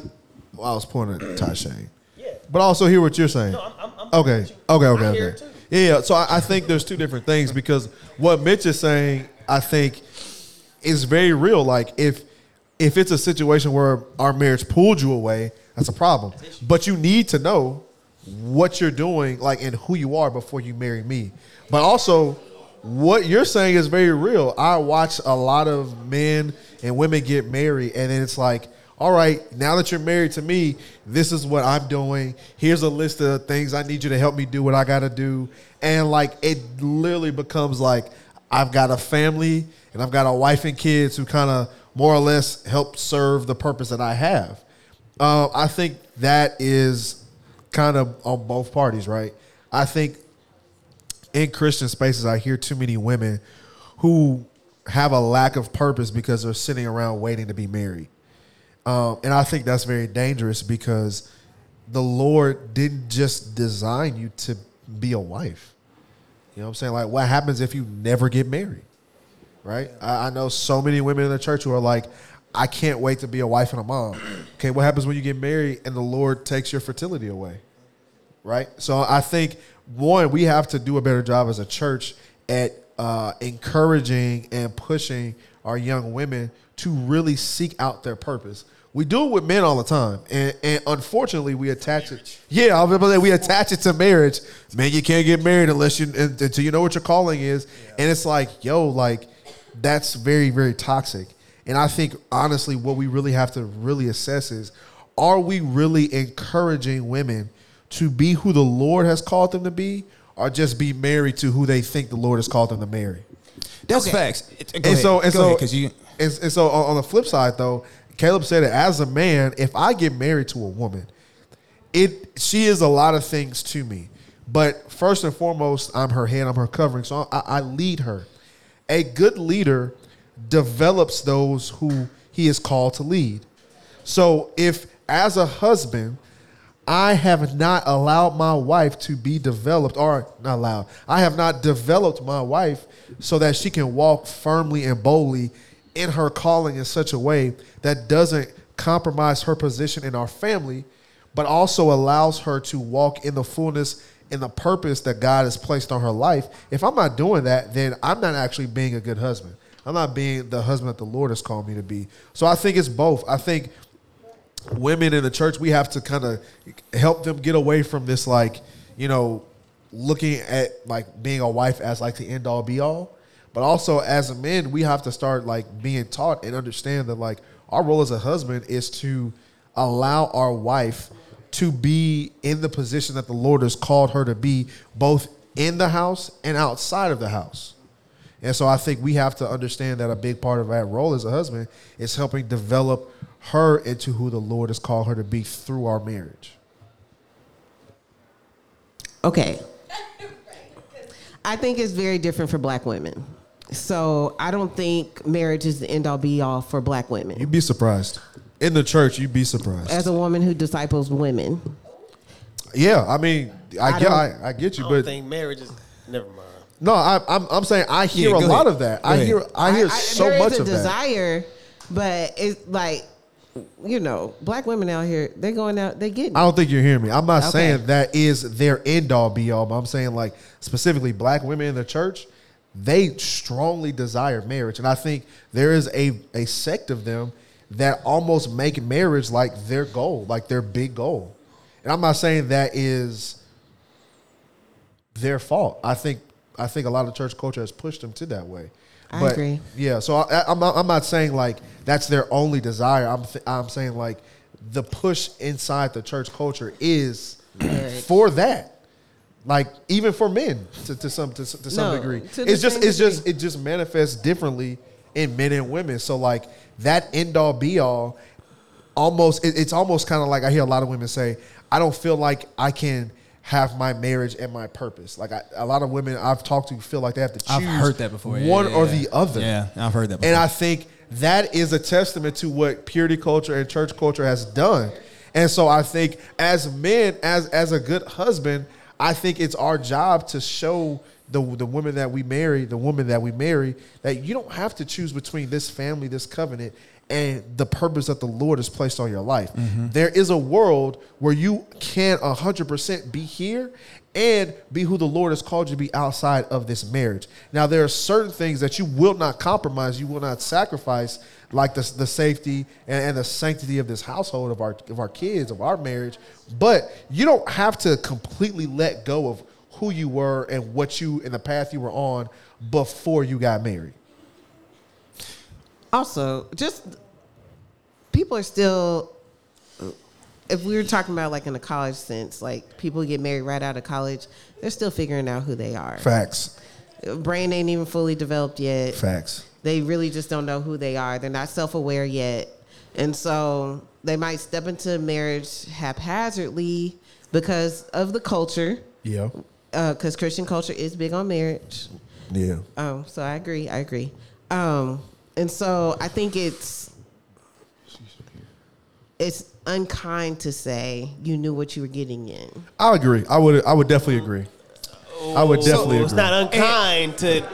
well, I was pointing at Tasha. Yeah. But I also hear what you're saying. No, I'm- I'm- I'm okay. Okay. Okay. Okay. Yeah. yeah. So I, I think there's two different things because what Mitch is saying, I think, is very real. Like if if it's a situation where our marriage pulled you away, that's a problem. But you need to know what you're doing, like and who you are before you marry me. But also, what you're saying is very real. I watch a lot of men and women get married, and then it's like, all right, now that you're married to me, this is what I'm doing. Here's a list of things I need you to help me do what I got to do. And like, it literally becomes like, I've got a family and I've got a wife and kids who kind of more or less help serve the purpose that I have. Uh, I think that is kind of on both parties, right? I think in Christian spaces, I hear too many women who have a lack of purpose because they're sitting around waiting to be married. Um, and I think that's very dangerous because the Lord didn't just design you to be a wife. You know what I'm saying? Like, what happens if you never get married? Right? I, I know so many women in the church who are like, I can't wait to be a wife and a mom. Okay, what happens when you get married and the Lord takes your fertility away? right? So I think one, we have to do a better job as a church at uh, encouraging and pushing our young women to really seek out their purpose. We do it with men all the time, and, and unfortunately, we attach it. Yeah, I was about to say we attach it to marriage. Man, you can't get married unless you until you know what your calling is, and it's like, yo, like that's very very toxic. And I think honestly, what we really have to really assess is, are we really encouraging women to be who the Lord has called them to be, or just be married to who they think the Lord has called them to marry? That's facts. It- go and ahead. so and Go so ahead, 'cause you- and, and so on on the flip side though, Caleb said it as a man, if I get married to a woman, it she is a lot of things to me. But first and foremost, I'm her head, I'm her covering. So I, I lead her. A good leader develops those who he is called to lead. So if as a husband, I have not allowed my wife to be developed, or not allowed, I have not developed my wife so that she can walk firmly and boldly in her calling in such a way that doesn't compromise her position in our family, but also allows her to walk in the fullness and the purpose that God has placed on her life. If I'm not doing that, then I'm not actually being a good husband. I'm not being the husband that the Lord has called me to be. So I think it's both. I think women in the church, we have to kind of help them get away from this, like, you know, looking at like being a wife as like the end all be all, but also as a man, we have to start like being taught and understand that like our role as a husband is to allow our wife to be in the position that the Lord has called her to be, both in the house and outside of the house. And so I think we have to understand that a big part of that role as a husband is helping develop her into who the Lord has called her to be through our marriage. Okay. I think it's very different for black women. So I don't think marriage is the end all be all for black women. You'd be surprised. In the church, you'd be surprised. As a woman who disciples women, yeah, I mean, I, I get, don't- I, I get I you, don't but think marriage is. Never mind. no, I, I'm, I'm saying I hear Yeah, a go lot ahead. of that. Go I ahead. hear, I hear so much a of that. desire, but it's like, you know, black women out here, they're going out, they get. I don't think you're hearing me. I'm not Okay. saying that is their end all be all, but I'm saying like specifically black women in the church, they strongly desire marriage, and I think there is a a sect of them that almost make marriage like their goal, like their big goal. And I'm not saying that is their fault. I think I think a lot of church culture has pushed them to that way. I agree. Yeah, so I, I'm not, I'm not saying like that's their only desire. I'm th- I'm saying like the push inside the church culture is for that. Like even for men to, to some to, to some No, degree, to it's just same it's just it just manifests differently in men and women. So like that end all be all, almost it, it's almost kind of like I hear a lot of women say, I don't feel like I can have my marriage and my purpose. Like I, a lot of women I've talked to feel like they have to choose. I've heard that before. Yeah, one yeah, or yeah. the other. Yeah, I've heard that before. And. I think that is a testament to what purity culture and church culture has done. And so I think as men, as as a good husband, I think it's our job to show the the women that we marry, the woman that we marry, that you don't have to choose between this family, this covenant, and the purpose that the Lord has placed on your life. There is a world where you can 100% be here and be who the Lord has called you to be outside of this marriage. Now, there are certain things that you will not compromise, you will not sacrifice, like the, the safety and, and the sanctity of this household, of our, of our kids, of our marriage. But you don't have to completely let go of who you were and what you, and the path you were on before you got married. Also, just people are still. If we were talking about like in a college sense, like people get married right out of college, they're still figuring out who they are. Facts. Brain ain't even fully developed yet. Facts. They really just don't know who they are. They're not self aware yet. And so they might step into marriage haphazardly because of the culture. Yeah. Because Christian culture is big on marriage. Yeah. Um, so I agree. I agree. Um, and so I think it's it's unkind to say you knew what you were getting in. I agree. I would. I would definitely agree. I would oh. definitely agree. It's agree. not unkind to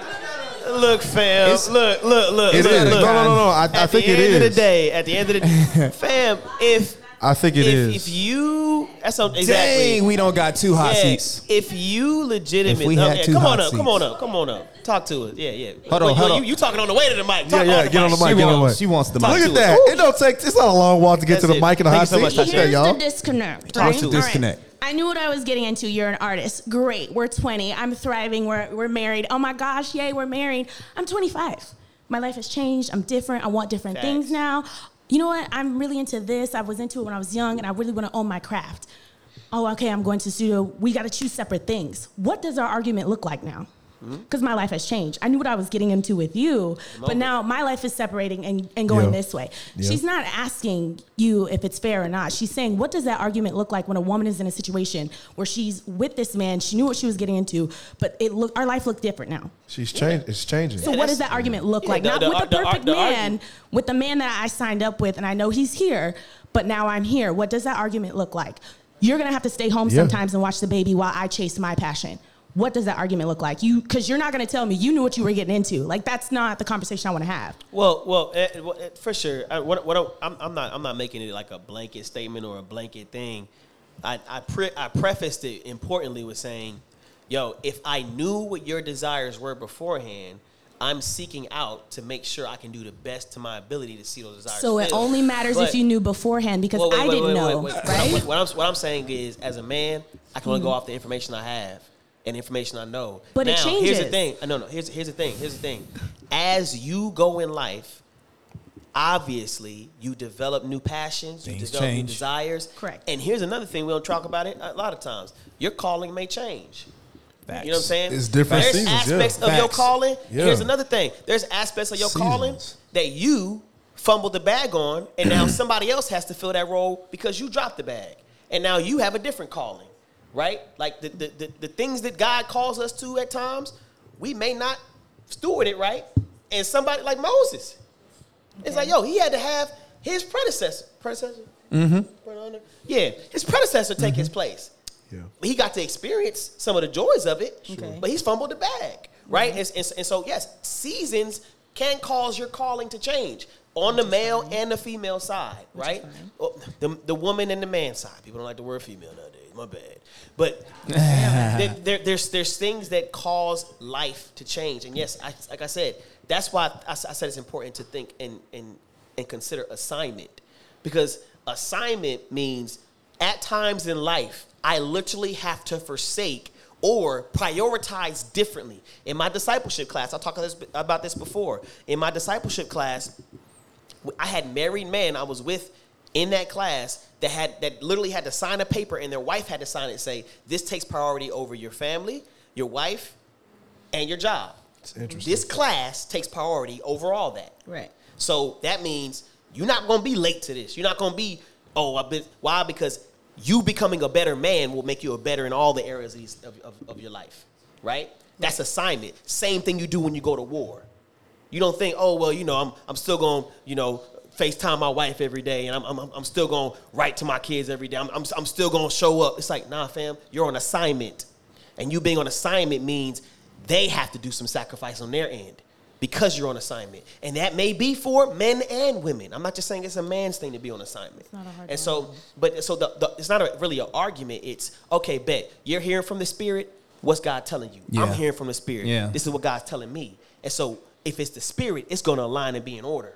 look, fam. look, look, look. It look, is. Look. No, no, no, no. I- I At the end of the day, at the end of the (laughs) day, fam, if I think it if, is. if you that's so exactly. Dang, we don't got two hot yeah, seats. If you legitimately, If we had yeah, two come on hot up, come on up, come on up, talk to us. Yeah, yeah. Hold on, Wait, hold you, on. you talking on the way to the mic? Yeah, Talk yeah. on the Get on the mic. mic. Get on the mic. She wants the mic. Look at that. It don't take. It's not a long walk to get to the it. mic and the hot seat. much, Look Here's the disconnect. What's right? the disconnect? I knew what I was getting into. You're an artist. Great. We're 20. I'm thriving. We're, we're married. Oh my gosh, yay, we're married. I'm 25. My life has changed. I'm different. I want different Facts. things now. You know what? I'm really into this. I was into it when I was young, and I really want to own my craft. Oh, okay, I'm going to the studio. We got to choose separate things. What does our argument look like now? Hmm? Because my life has changed. I knew what I was getting into with you, but now my life is separating and, and going Yeah. this way. Yeah. She's not asking you if it's fair or not. She's saying, what does that argument look like when a woman is in a situation where she's with this man, she knew what she was getting into, but it look our life looked different now. She's changed. It's changing. So what does that argument look yeah, like? the- Not the with ar- the the perfect the man, argument- with the man that I signed up with, and I know he's here, but now I'm here. What does that argument look like? You're gonna have to stay home Yeah. sometimes and watch the baby while I chase my passion. What does that argument look like? You, because you're not gonna tell me you knew what you were getting into. Like that's not the conversation I want to have. Well, well, eh, well, eh, for sure. I, what, what I'm, I'm not, I'm not making it like a blanket statement or a blanket thing. I, I, pre, I prefaced it importantly with saying, "Yo, if I knew what your desires were beforehand, I'm seeking out to make sure I can do the best to my ability to see those desires." So it only matters But- if you knew beforehand because Wait, wait, I wait, didn't wait, know, right? What, what I'm, what I'm saying is, as a man, I can only Mm-hmm. go off the information I have. And information I know. But it now, Here's the thing. No, no. Here's here's the thing. Here's the thing. As you go in life, obviously you develop new passions, you Things develop new change. desires. Correct. And here's another thing we don't talk about it a lot of times. Your calling may change. You know what I'm saying? It's different There's seasons, yeah. aspects of your calling. Yeah. Here's another thing. There's aspects of your calling that you fumbled the bag on, and now (clears throat) somebody else has to fill that role because you dropped the bag, and now you have a different calling, right? Like the the, the, the things that God calls us to at times, we may not steward it right, and somebody like Moses, it's like yo, he had to have his predecessor, predecessor, Mm-hmm. yeah, his predecessor take his place. Yeah. He got to experience some of the joys of it, Okay. but he's fumbled the bag, right? And, and, and so, yes, seasons can cause your calling to change on the male and the female side, right? Oh, The, the woman and the man side. People don't like the word female nowadays. My bad. But (laughs) there, there- there's there's things that cause life to change, and yes, I, like I said, that's why I said it's important to think and and and consider assignment, because assignment means at times in life I literally have to forsake or prioritize differently. In my discipleship class, I talked about this, about this before. In my discipleship class, I had married men I was with in that class that had that literally had to sign a paper and their wife had to sign it and say this takes priority over your family, your wife, and your job. interesting. This class takes priority over all that. Right. So that means you're not gonna be late to this. You're not gonna be, oh, I've been why? Because you becoming a better man will make you a better in all the areas of, these, of, of, of your life. Right? That's assignment. Same thing you do when you go to war. You don't think, oh well, you know, I'm I'm still going, you know, FaceTime my wife every day, and I'm I'm, I'm still going to write to my kids every day. I'm, I'm I'm still going to show up. It's like, nah, fam, you're on assignment, and you being on assignment means they have to do some sacrifice on their end because you're on assignment, and that may be for men and women. I'm not just saying it's a man's thing to be on assignment. not a hard and so, but so the, the it's not a, really an argument. It's okay, bet you're hearing from the Spirit. What's God telling you? I'm hearing from the Spirit. Yeah. This is what God's telling me. And so if it's the spirit, it's going to align and be in order.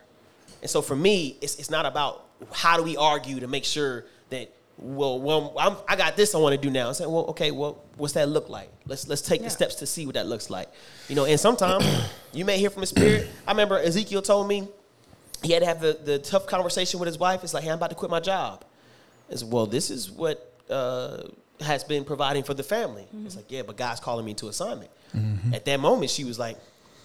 And so for me, it's, it's not about how do we argue to make sure that well, well I'm, I got this I want to do now. I say, well, okay, well, what's that look like? Let's let's take the steps to see what that looks like. You know, and sometimes (clears throat) you may hear from the spirit. I remember Ezekiel told me he had to have the, the tough conversation with his wife. It's like, hey, I'm about to quit my job. It's well, this is what uh, has been providing for the family. Mm-hmm. It's like, yeah, but God's calling me to assignment. Mm-hmm. At that moment, she was like,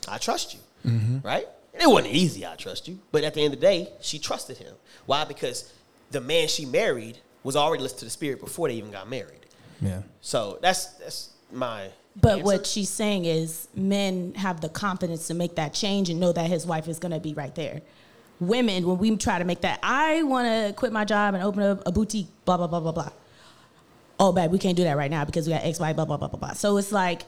I trust you, mm-hmm. right? And it wasn't easy, I trust you. But at the end of the day, she trusted him. Why? Because the man she married was already listening to the spirit before they even got married. Yeah. So that's that's my. But answer. what she's saying is men have the confidence to make that change and know that his wife is going to be right there. Women, when we try to make that, I want to quit my job and open up a boutique, blah, blah, blah, blah, blah. Oh, bad, we can't do that right now because we got X, Y, blah, blah, blah, blah, blah. So it's like,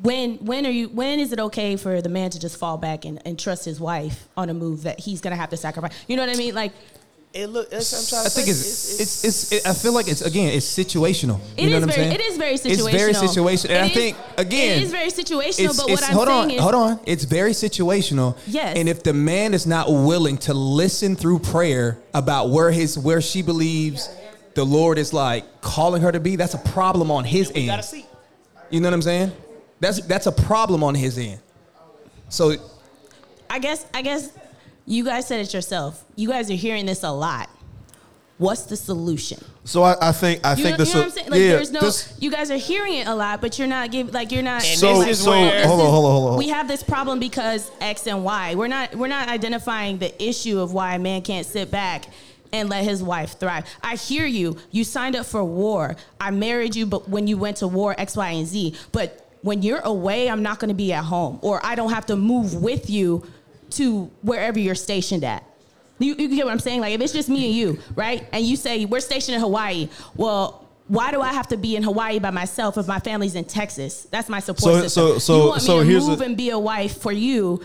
when when are you when is it okay for the man to just fall back and, and trust his wife on a move that he's gonna have to sacrifice? You know what I mean? Like it look. That's what I'm trying I to think say. it's it's, it's it, I feel like it's again it's situational. It you know is what I'm very- saying? it is very situational. It's very situational. situational, and It I is- think again it is very situational, it's- but what I'm hold saying on, is- hold on. It's very situational. Yes. And if the man is not willing to listen through prayer about where his where she believes the Lord is like calling her to be, that's a problem on his we end. got to see. You know what I'm saying? That's that's a problem on his end. So I guess I guess you guys said it yourself. You guys are hearing this a lot. What's the solution? So I, I think I You, think know, this. you know what I'm saying? Like yeah, there's no this- you guys are hearing it a lot, but you're not giving like you're not So- like, so- hold on, hold on, hold on. We have this problem because X and Y. We're not we're not identifying the issue of why a man can't sit back and let his wife thrive. I hear you. You signed up for war. I married you, but when you went to war, X, Y, and Z. But when you're away, I'm not going to be at home, or I don't have to move with you to wherever you're stationed at. You, you get what I'm saying? Like if it's just me and you, right? And you say we're stationed in Hawaii. Well, why do I have to be in Hawaii by myself if my family's in Texas? That's my support So- system. so- so- you want me so to here's move the- and be a wife for you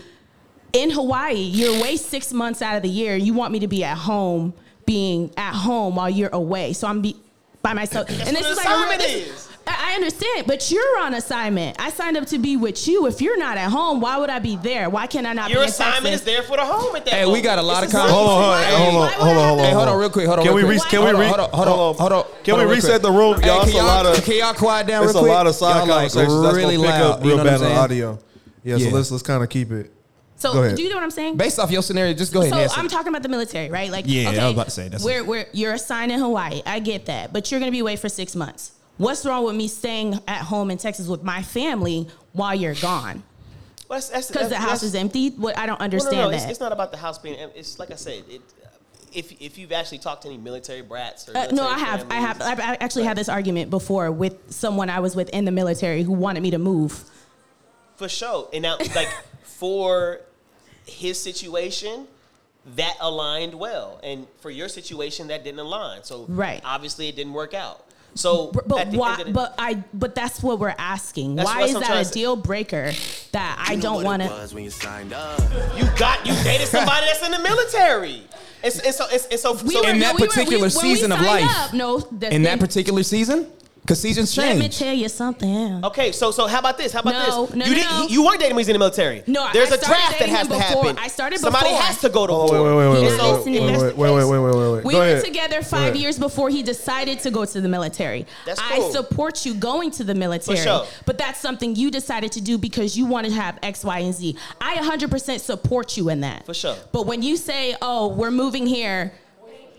in Hawaii. You're away six months out of the year. You want me to be at home, being at home while you're away. So I'm be by myself. and this is like a real, this, is. I I understand, but you're on assignment. I signed up to be with you. If you're not at home, why would I be there? Why can I not Your be in assignment Texas? is there for the home at that Hey, we moment. got a lot It's of a con- Hold on, hold on, Hey, hold on, hold on, hold on. Hey, hold on, real quick. Hold on. Can real we quick. re- can we hold on, re- hold on, hold on, hold on. Can we reset the room? Y'all, can it's a lot of- can y'all quiet down real It's real a quick? lot of side Y'all, like, conversations that's really gonna pick loud. up you real know what I'm bad on saying? audio. Yeah, Yeah. so let's let's kind of keep it. So Go ahead. do you know what I'm saying? Based off your scenario, just go ahead. So and answer. I'm talking about the military, right? Like, Yeah, I okay, was about to say, that's- we're, we're, you're assigned in Hawaii. I get that, but you're going to be away for six months. What's wrong with me staying at home in Texas with my family while you're gone? Well, Because the house is empty. What I don't Well, understand no, no, that. It's, it's not about the house being. em- It's like I said. It, if if you've actually talked to any military brats or Uh, no, I have. I have. I've I actually had this argument before with someone I was with in the military who wanted me to move. For sure. And now, like, (laughs) for his situation, that aligned well. And for your situation, that didn't align. So, Right. obviously, it didn't work out. So, But at the why? end of the- But I. But that's what we're asking. That's- why is what I'm trying that a deal breaker that I don't want to? when you signed up. you got, you dated somebody that's in the military. It's, it's so, it's, it's so, We so were- in that we were- particular we- when we season of life. up, no, in that particular season, because seasons change. Let me tell you something. Okay, so so how about this? How about No, this? no, you no, didn't. no. You weren't dating when he was in the military. No, there's I a draft that has to before. happen. I started Somebody before. has to go to Oh, war. wait, wait, wait, wait, You're wait, wait, wait, wait, wait, wait, wait, wait, wait. We Go were ahead. together five years before he decided to go to the military. That's cool. I support you going to the military, sure. but that's something you decided to do because you wanted to have X, Y, and Z. I 100% support you in that. For sure. But when you say, "Oh, we're moving here,"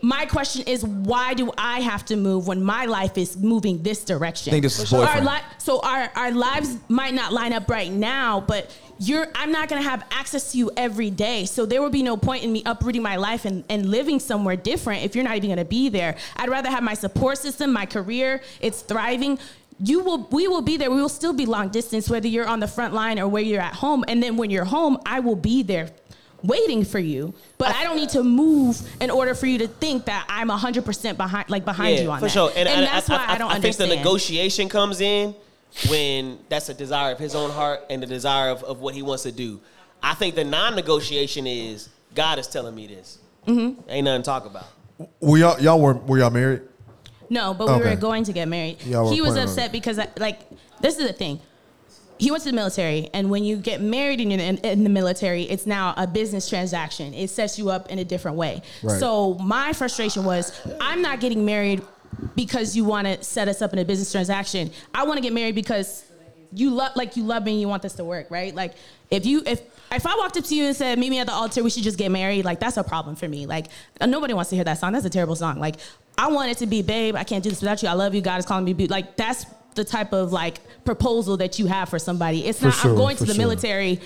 my question is, why do I have to move when my life is moving this direction? I think this is Our boyfriend. li- so our our lives might not line up right now, but you're I'm not gonna have access to you every day. So there would be no point in me uprooting my life and, and living somewhere different if you're not even gonna be there. I'd rather have my support system, my career, it's thriving. You will we will be there. We will still be long distance, whether you're on the front line or where you're at home. And then when you're home, I will be there waiting for you. But I, don't need to move in order for you to think that I'm 100% behind like behind yeah, you on for that. sure. And, I, that's I, why I, don't I think the negotiation comes in when that's a desire of his own heart and the desire of, of what he wants to do. I think the non-negotiation is God is telling me this. Mm-hmm. Ain't nothing to talk about. Were y'all y'all were were y'all married? No, but we Okay. were going to get married. Y'all he was planning on upset because, I, like, this is the thing. He went to the military, and when you get married in, in, in the military, it's now a business transaction. It sets you up in a different way. Right. So my frustration was, I'm not getting married because you want to set us up in a business transaction. I want to get married because you love, like, you love me, and you want this to work, right? Like, if you if if I walked up to you and said, "Meet me at the altar," we should just get married. Like, that's a problem for me. Like, nobody wants to hear that song. That's a terrible song. Like, I want it to be, babe. I can't do this without you. I love you. God is calling me. Like, that's the type of like proposal that you have for somebody. It's For not. sure, I'm going to the sure. military.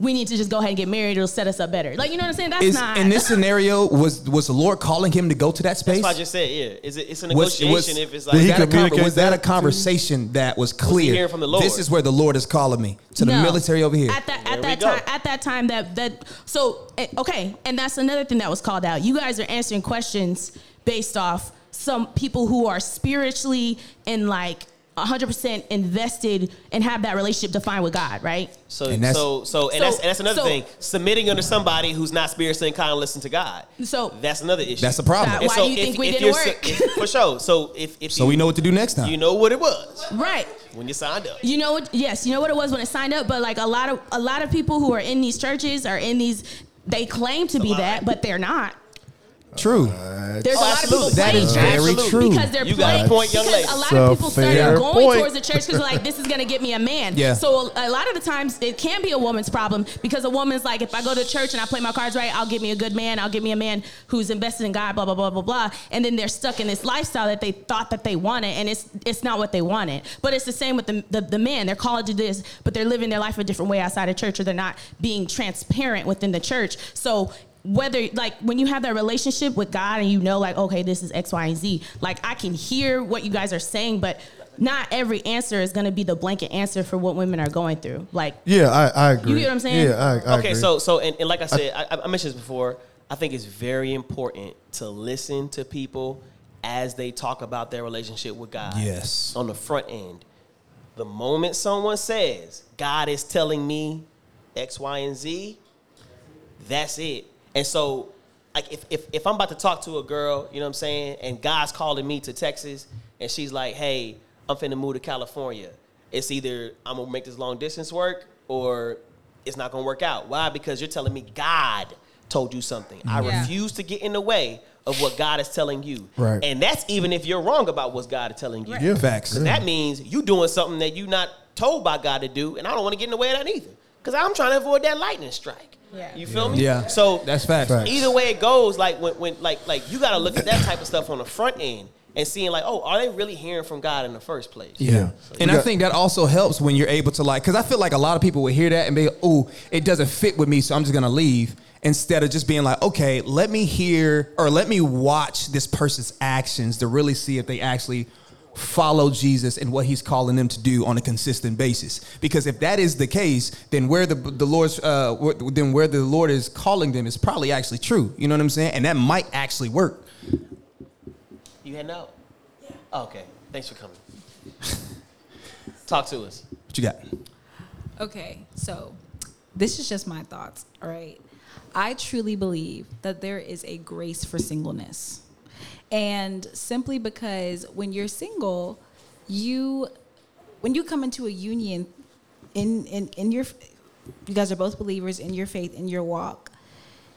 We need to just go ahead and get married. It'll set us up better. Like, you know what I'm saying? That's Is not. in this scenario was was the Lord calling him to go to that That's space? what I just said. Yeah, is it? It's a Was- negotiation. was- if it's was like that a was that a that to you? conversation that was he clear? hearing from the Lord? This is where the Lord is calling me to the No. military over here. At that There at that go. time at that time that that so eh, okay, and that's another thing that was called out. You guys are answering questions based off some people who are spiritually and like 100% invested and have that relationship defined with God, right? so And that's- so so and So- that's and that's another so- thing. Submitting under somebody who's not spiritually inclined to listen to God. So That's another issue. That's a problem. That- why so do you if- think we if didn't you're su- work? if- for sure. So if if so you, we know what to do next time. you know what it was right. when you signed up. You know what? Yes, you know what it was when it signed up. But like a lot of a lot of people who are in these churches are in these. They claim to be that, but they're not. True. Uh, There's Oh, a lot of people absolutely. That playing church very true. because they're You got a playing. point, young because lady. a lot of people started going point. towards the church because like this is gonna get me a man. Yeah. So a lot of the times it can be a woman's problem because a woman's like, if I go to church and I play my cards right, I'll get me a good man. I'll get me a man who's invested in God. Blah blah blah blah blah. And then they're stuck in this lifestyle that they thought that they wanted, and it's it's not what they wanted. But it's the same with the the, the men. They're called to this, but they're living their life a different way outside of church, or they're not being transparent within the church. So whether like when you have that relationship with God and you know like okay this is X Y and Z like I can hear what you guys are saying but not every answer is going to be the blanket answer for what women are going through like Yeah, I, I agree. You get what I'm saying? Yeah, I, I okay, agree. so so and, and like I said, I, I mentioned this before. I think it's very important to listen to people as they talk about their relationship with God. Yes. On the front end, the moment someone says God is telling me X, Y, and Z, that's it. And so, like, if, if if I'm about to talk to a girl, you know what I'm saying, and God's calling me to Texas, and she's like, "Hey, I'm finna move to California. It's either I'm gonna make this long distance work or it's not gonna work out. Why? Because you're telling me God told you something. I Yeah. refuse to get in the way of what God is telling you. Right. And that's even if you're wrong about what God is telling you. Yeah. Facts. So that means you doing something that you're not told by God to do, and I don't want to get in the way of that either. Because I'm trying to avoid that lightning strike. Yeah. You feel me? Yeah. So That's facts. Facts. Either way it goes, like when, when like like you gotta look at that type of stuff on the front end and seeing like, oh, are they really hearing from God in the first place? Yeah. And I think that also helps when you're able to like, because I feel like a lot of people would hear that and be, oh, it doesn't fit with me, so I'm just gonna leave. Instead of just being like, okay, let me hear or let me watch this person's actions to really see if they actually follow Jesus and what he's calling them to do on a consistent basis. Because if that is the case, then where the the Lord's uh where- then where the Lord is calling them is probably actually true. You know what I'm saying? And that might actually work. You heading out? Yeah. okay. Thanks for coming. (laughs) Talk to us. What you got? Okay, so this is just my thoughts, all right? I truly believe that there is a grace for singleness. And simply because when you're single, you when you come into a union in in in your you guys are both believers in your faith in your walk,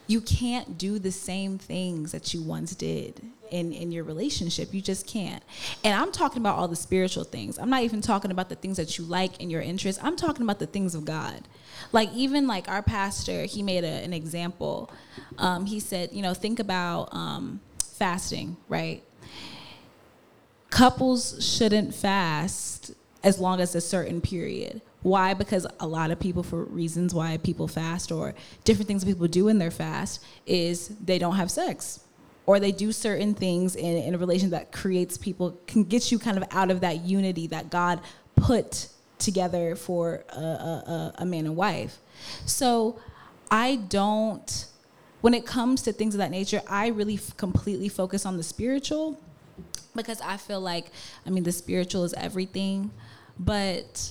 you can't do the same things that you once did in in your relationship. You just can't. And i'm talking about all the spiritual things. I'm not even talking about the things that you like and your interests i'm talking about the things of god. Like even like our pastor he made a, an example. Um, he said you know think about um, fasting right couples shouldn't fast as long as a certain period. Why? Because a lot of people, for reasons why people fast or different things people do in their fast, is they don't have sex. Or they do certain things in, in a relation that creates people, can get you kind of out of that unity that God put together for a, a, a, man and wife. So I don't, when it comes to things of that nature, I really f- completely focus on the spiritual because I feel like, I mean, the spiritual is everything, but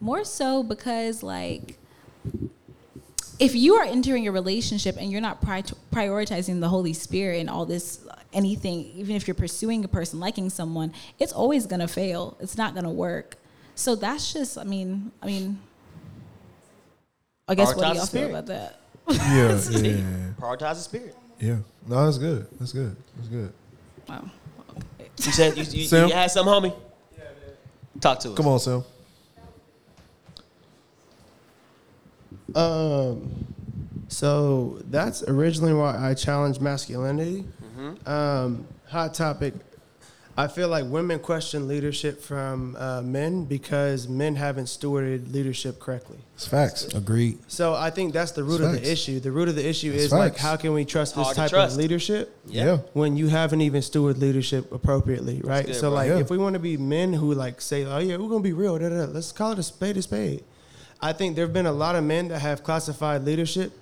more so because, like, if you are entering a relationship and you're not pri- prioritizing the Holy Spirit and all this, uh, anything, even if you're pursuing a person, liking someone, it's always gonna fail. It's not gonna work. So that's just, I mean, I mean, I guess what do y'all feel about that? (laughs) Yeah, yeah, Prioritize the spirit. yeah. No, that's good. That's good. That's good. Wow. You said you, you, Sam? you had some, homie. Talk to us. Come on, Sam. Um, so that's originally why I challenged masculinity. Um, hot topic. I feel like women question leadership from uh, men because men haven't stewarded leadership correctly. It's facts. Agreed. So I think that's the root It's of the issue. The root of the issue It's is like, how can we trust this Hard to type trust. of leadership? Yeah. When you haven't even stewarded leadership appropriately, right? good, so bro. like, Yeah. if we want to be men who like say, "Oh yeah, we're gonna be real," da, da, da, let's call it a spade a spade. I think there have been a lot of men that have classified leadership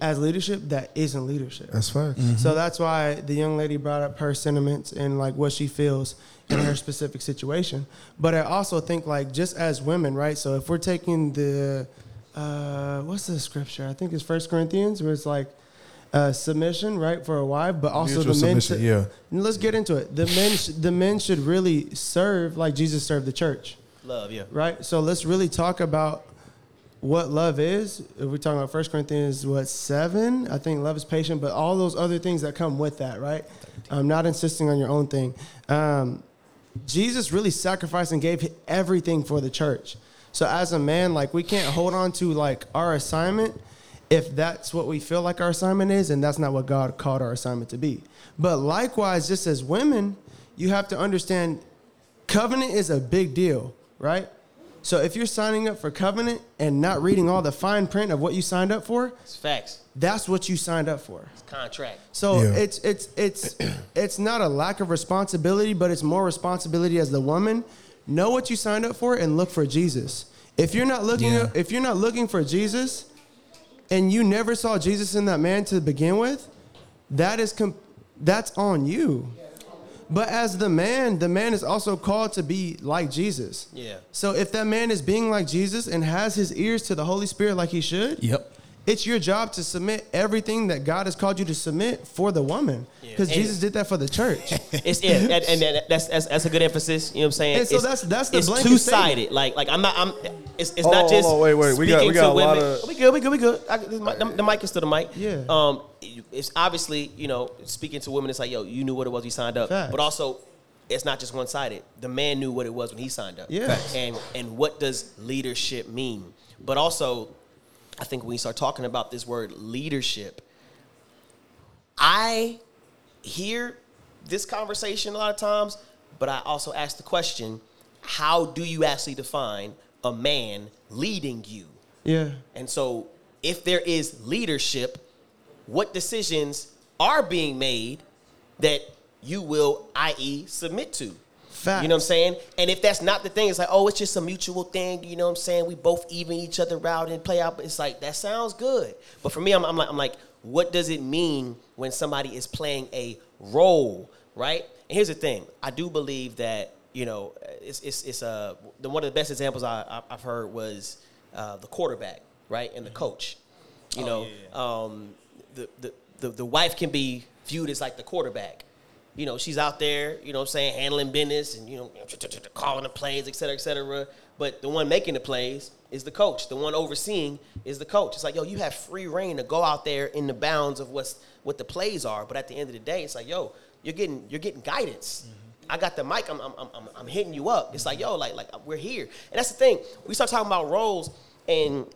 as leadership that isn't leadership. That's facts. So that's why the young lady brought up her sentiments and like what she feels in her specific situation. But I also think like just as women, right? So if we're taking the uh, what's the scripture? I think it's First Corinthians where it's like uh, submission, right, for a wife, but also Mutual the men. submission, should- yeah. And Let's get into it. The men, sh- the men should really serve like Jesus served the church Love, yeah. right? So let's really talk about what love is. If we're talking about First Corinthians, what, seven? I think love is patient, but all those other things that come with that, right? I'm not insisting on your own thing. Um, Jesus really sacrificed and gave everything for the church. So as a man, like we can't hold on to like our assignment if that's what we feel like our assignment is, and that's not what God called our assignment to be. But likewise, just as women, you have to understand covenant is a big deal, right? So if you're signing up for covenant and not reading all the fine print of what you signed up for, It's facts. that's what you signed up for. It's contract. So Yeah. it's it's it's (clears throat) it's not a lack of responsibility, but it's more responsibility as the woman. Know what you signed up for and look for Jesus. If you're not looking Yeah. if you're not looking for Jesus and you never saw Jesus in that man to begin with, that is com- that's on you. But as the man, the man is also called to be like Jesus. Yeah. So if that man is being like Jesus and has his ears to the Holy Spirit like he should, Yep. It's your job to submit everything that God has called you to submit for the woman, because And- Jesus did that for the church. (laughs) It's yeah, and, and that- that's, that's that's a good emphasis. You know what I'm saying? And so it's, that's- that's the it's blanket two sided. Like like I'm not I'm. It's, it's not just hold on, wait, wait, we got- we got to a lot women. of- we good, we good, we good. I, this mic- the, the mic is to the mic. Yeah. Um, it's obviously you know speaking to women. It's like yo, you knew what it was you signed up, Facts. but also. It's not just one sided. The man knew what it was when he signed up. Yeah. And and what does leadership mean? But also, I think when you start talking about this word leadership, I hear this conversation a lot of times, but I also ask the question how do you actually define a man leading you? yeah. And so, if there is leadership, what decisions are being made that you will, i.e., submit to? Facts. You know what I'm saying? And if that's not the thing, it's like, oh, it's just a mutual thing. You know what I'm saying? We both even each other out and play out. It's like that sounds good, but for me, I'm, I'm like, I'm like, what does it mean when somebody is playing a role, right? And here's the thing: I do believe that you know, it's it's, it's uh, the one of the best examples I, I've heard was uh, the quarterback, right, and the coach. You know, um, the, the the the wife can be viewed as like the quarterback. You know, she's out there, you know what I'm saying, handling business and, you know, (tsk) calling the plays, et cetera, et cetera. But the one making the plays is the coach. The one overseeing is the coach. It's like, yo, you have free reign to go out there in the bounds of what's what the plays are. But at the end of the day, it's like, yo, you're getting you're getting guidance. Mm-hmm. I got the mic. I'm, I'm, I'm, I'm hitting you up. It's like, yo, like, like we're here. And that's the thing. We start talking about roles, and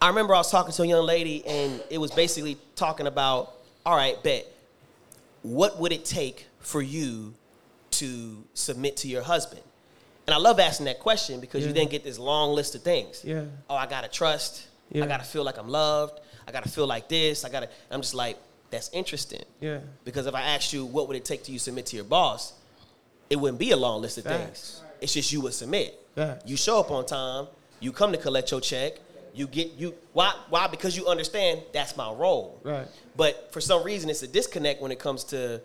I remember I was talking to a young lady, and it was basically talking about, all right, bet, what would it take for you to submit to your husband? And I love asking that question because you then get this long list of things. Yeah. Oh, I gotta trust. Yeah. I gotta feel like I'm loved. I gotta feel like this. I gotta. I'm just like, that's interesting. Yeah. Because if I asked you what would it take to you submit to your boss, it wouldn't be a long list of Facts. things. It's just you would submit. Facts. You show up on time. You come to collect your check. You get you why why because you understand that's my role. Right. But for some reason, it's a disconnect when it comes to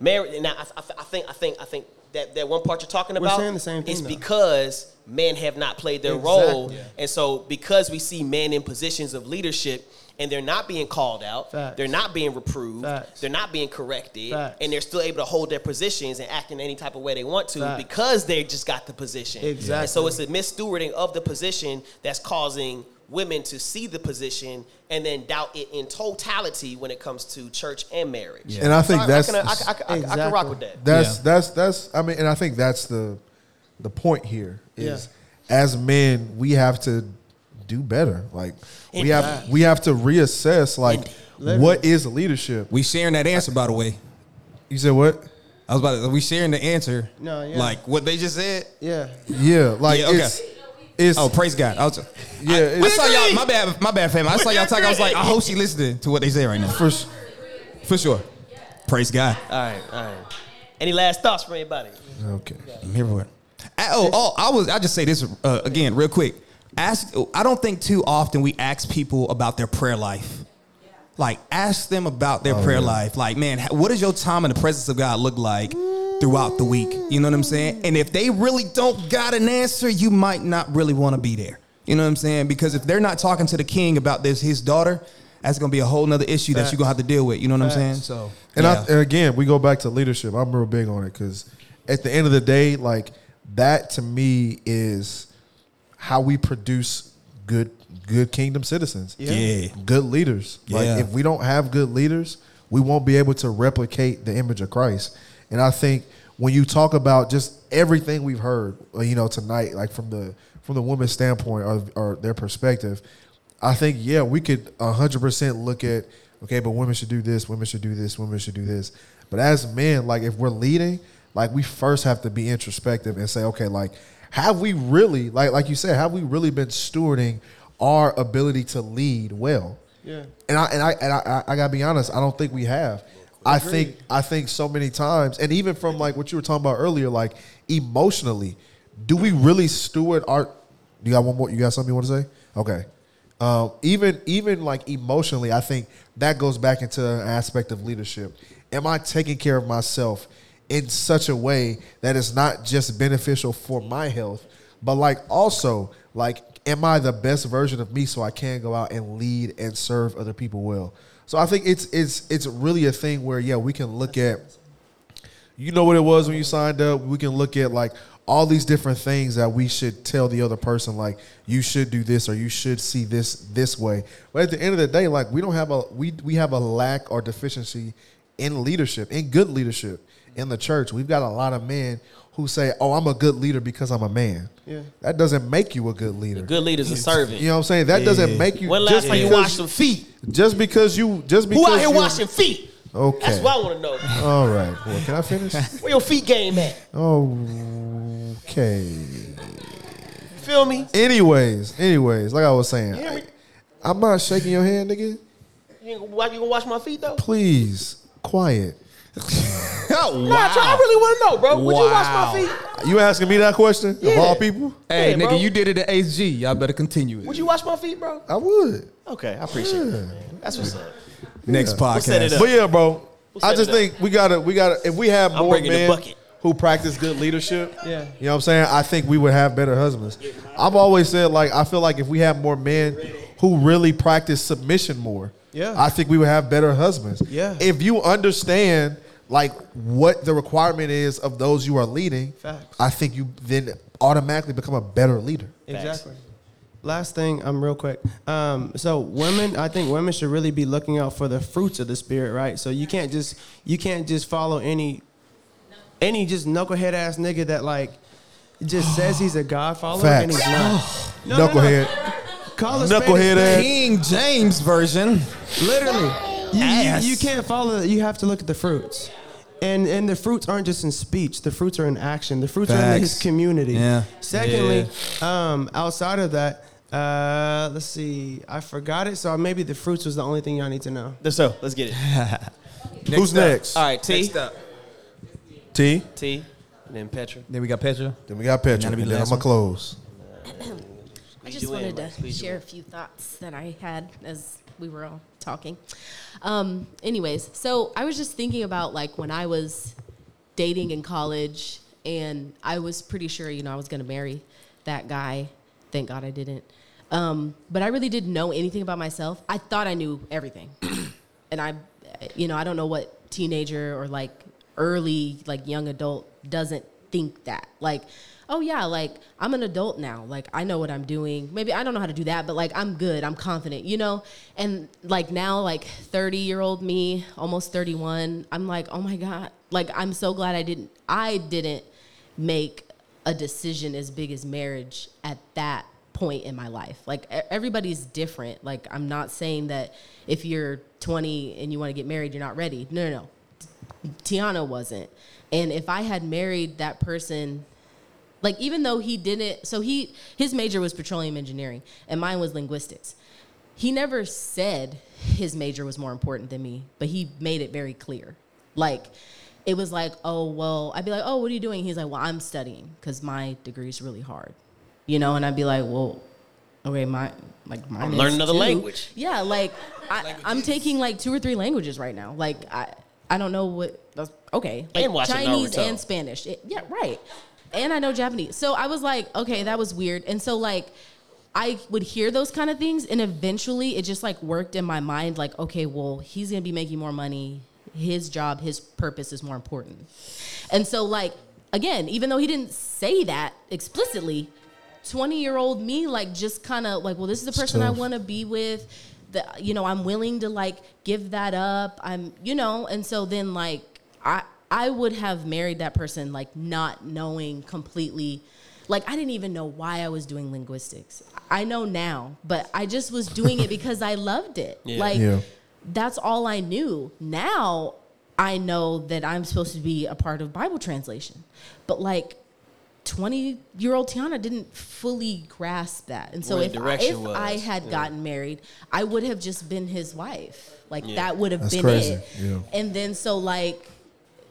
marriage. And I, I, I think I think I think that that one part you're talking about We're saying the same thing, is though. because men have not played their role, Yeah. and so because we see men in positions of leadership. And they're not being called out. Facts. They're not being reproved. Facts. They're not being corrected. Facts. And they're still able to hold their positions and act in any type of way they want to because they just got the position. Exactly. And so it's a misstewarding of the position that's causing women to see the position and then doubt it in totality when it comes to church and marriage. And I think So that's- I, can, I, can- I, can- I, can- I can rock with that. That's that's that's. I mean, and I think that's the the point here is as men we have to do better. Like we have we have to reassess like Indeed. what is leadership. We sharing that answer, by the way. You said what? I was about to. We sharing the answer. No, yeah. Like what they just said. Yeah. Yeah, like Yeah, okay. It's it's Oh, praise God! I was. yeah. I, it's- saw y'all. My bad. My bad, fam. I saw y'all talking. I was like, I hope she listening to what they say right now. For for sure. Praise God. All right, all right. Any last thoughts for anybody? Okay. I'm here for it. I- Oh, oh, I was. I just say this uh, again, real quick. Ask. I don't think too often we ask people about their prayer life. Like, ask them about their Oh, prayer yeah. life. Like, man, h- what does your time in the presence of God look like throughout the week? You know what I'm saying? And if they really don't got an answer, you might not really want to be there. You know what I'm saying? Because if they're not talking to the king about this, his daughter, that's gonna be a whole nother issue that you're gonna have to deal with. You know what I'm saying? So, And, yeah. I, and again, we go back to leadership. I'm real big on it because at the end of the day, like that to me is how we produce good good kingdom citizens. Yeah. Yeah. Good leaders. Yeah. If we don't have good leaders, we won't be able to replicate the image of Christ. And I think when you talk about just everything we've heard, uh, you know, tonight, like from the from the woman's standpoint or, or their perspective, I think yeah, we could hundred percent look at okay, but women should do this, women should do this, women should do this. But as men, like if we're leading, like we first have to be introspective and say, okay, like have we really, like like you said, have we really been stewarding our ability to lead well? Yeah. And I and I and I, I, I gotta be honest, I don't think we have. I Agreed. think I think so many times, and even from like what you were talking about earlier, like emotionally, do we really steward our? You got one more? You got something you want to say? Okay. Um, even even like emotionally, I think that goes back into an aspect of leadership. Am I taking care of myself in such a way that it's not just beneficial for my health, but like also like am I the best version of me so I can go out and lead and serve other people well? So I think it's it's it's really a thing where yeah, we can look at you know what it was when you signed up. We can look at like all these different things that we should tell the other person like you should do this or you should see this this way. But at the end of the day, like we don't have a we we have a lack or deficiency in leadership, in good leadership in the church. We've got a lot of men who say, "Oh, I'm a good leader because I'm a man." Yeah. That doesn't make you a good leader. Good leader's a (laughs) servant. You know what I'm saying? That doesn't make you. When last just time you because- washed some feet? Just because you, just because Who out here you- washing feet? Okay. That's what I want to know. All right. Well, can I finish? (laughs) Where your feet game at? Okay. You feel me? Anyways, anyways, like I was saying, You hear me? I, am not shaking your hand, nigga. You, ain't gonna, you gonna wash my feet though? Please, quiet. Oh, (laughs) Nah, try, I really want to know, bro. Would you wash my feet? You asking me that question of Yeah. all people? Hey, Yeah, nigga, bro. you did it at HG. Y'all better continue it. Would you wash my feet, bro? I would. Okay, I appreciate it, man. That's what's up. Next We'll set it podcast. up. But yeah, bro. We'll I set just it up. think we gotta, we gotta. If we have more bringing the men bucket. who practice good leadership, Yeah. you know what I'm saying. I think we would have better husbands. I've always said like I feel like if we have more men who really practice submission more, Yeah. I think we would have better husbands. Yeah. If you understand like what the requirement is of those you are leading, Facts. I think you then automatically become a better leader. Exactly. Last thing, um, real quick. Um, so women, I think women should really be looking out for the fruits of the spirit, right? So you can't just you can't just follow any any just knucklehead ass nigga that like just says he's a God follower and he's not. (sighs) No, no, no. Knucklehead. Call a Knucklehead ass. King James version. Literally, you, you, you can't follow. that. You have to look at the fruits, and and the fruits aren't just in speech. The fruits are in action. The fruits are in his community. Yeah. Secondly, um, outside of that, uh, let's see. I forgot it, so maybe the fruits was the only thing y'all need to know. Let's go. Let's get it. (laughs) Who's next? All right, T. Next up. T. T. And then Petra. Then we got Petra. Then we got Petra. That'll And then I'm gonna one. close. (clears throat) I just wanted to share a few thoughts that I had as we were all talking. Um, anyways, so I was just thinking about like when I was dating in college, and I was pretty sure, you know, I was going to marry that guy. Thank God I didn't. Um, but I really didn't know anything about myself. I thought I knew everything, (clears throat) and I, you know, I don't know what teenager or like early like young adult doesn't think that like oh yeah like i'm an adult now like i know what i'm doing maybe i don't know how to do that but like i'm good i'm confident you know and like now like 30 year old me almost 31 i'm like oh my god like i'm so glad i didn't i didn't make a decision as big as marriage at that point in my life. Like everybody's different. Like I'm not saying that if you're 20 and you want to get married, you're not ready. No, no, no. Tiana wasn't. And if I had married that person, like even though he didn't, so he his major was petroleum engineering and mine was linguistics. He never said his major was more important than me, but he made it very clear. Like it was like, oh well, I'd be like, oh, what are you doing? He's like, well, I'm studying because my degree is really hard, you know. And I'd be like, well, okay, my like mine I'm learning another too. language. Yeah, like I, I'm taking like two or three languages right now. Like I, I don't know what. that's- Okay, like And Chinese and Spanish. It- yeah, right. And I know Japanese. So I was like, okay, that was weird. And so like. I would hear those kind of things, and eventually it just like worked in my mind. Like, okay, well, he's gonna be making more money. His job, his purpose is more important. And so, like, again, even though he didn't say that explicitly, 20 year old me, like, just kind of like, well, this is the person I want to be with. The, you know, I'm willing to like give that up. I'm, you know, and so then like I I would have married that person like not knowing completely like I didn't even know why I was doing linguistics. I know now, but I just was doing it (laughs) because I loved it. Yeah. Like Yeah. that's all I knew. Now I know that I'm supposed to be a part of Bible translation. But like 20 year old Tiana didn't fully grasp that. And so Where if, I, if was, I had yeah. gotten married, I would have just been his wife. Like Yeah. that would have That's been crazy. it. Yeah. And then so like,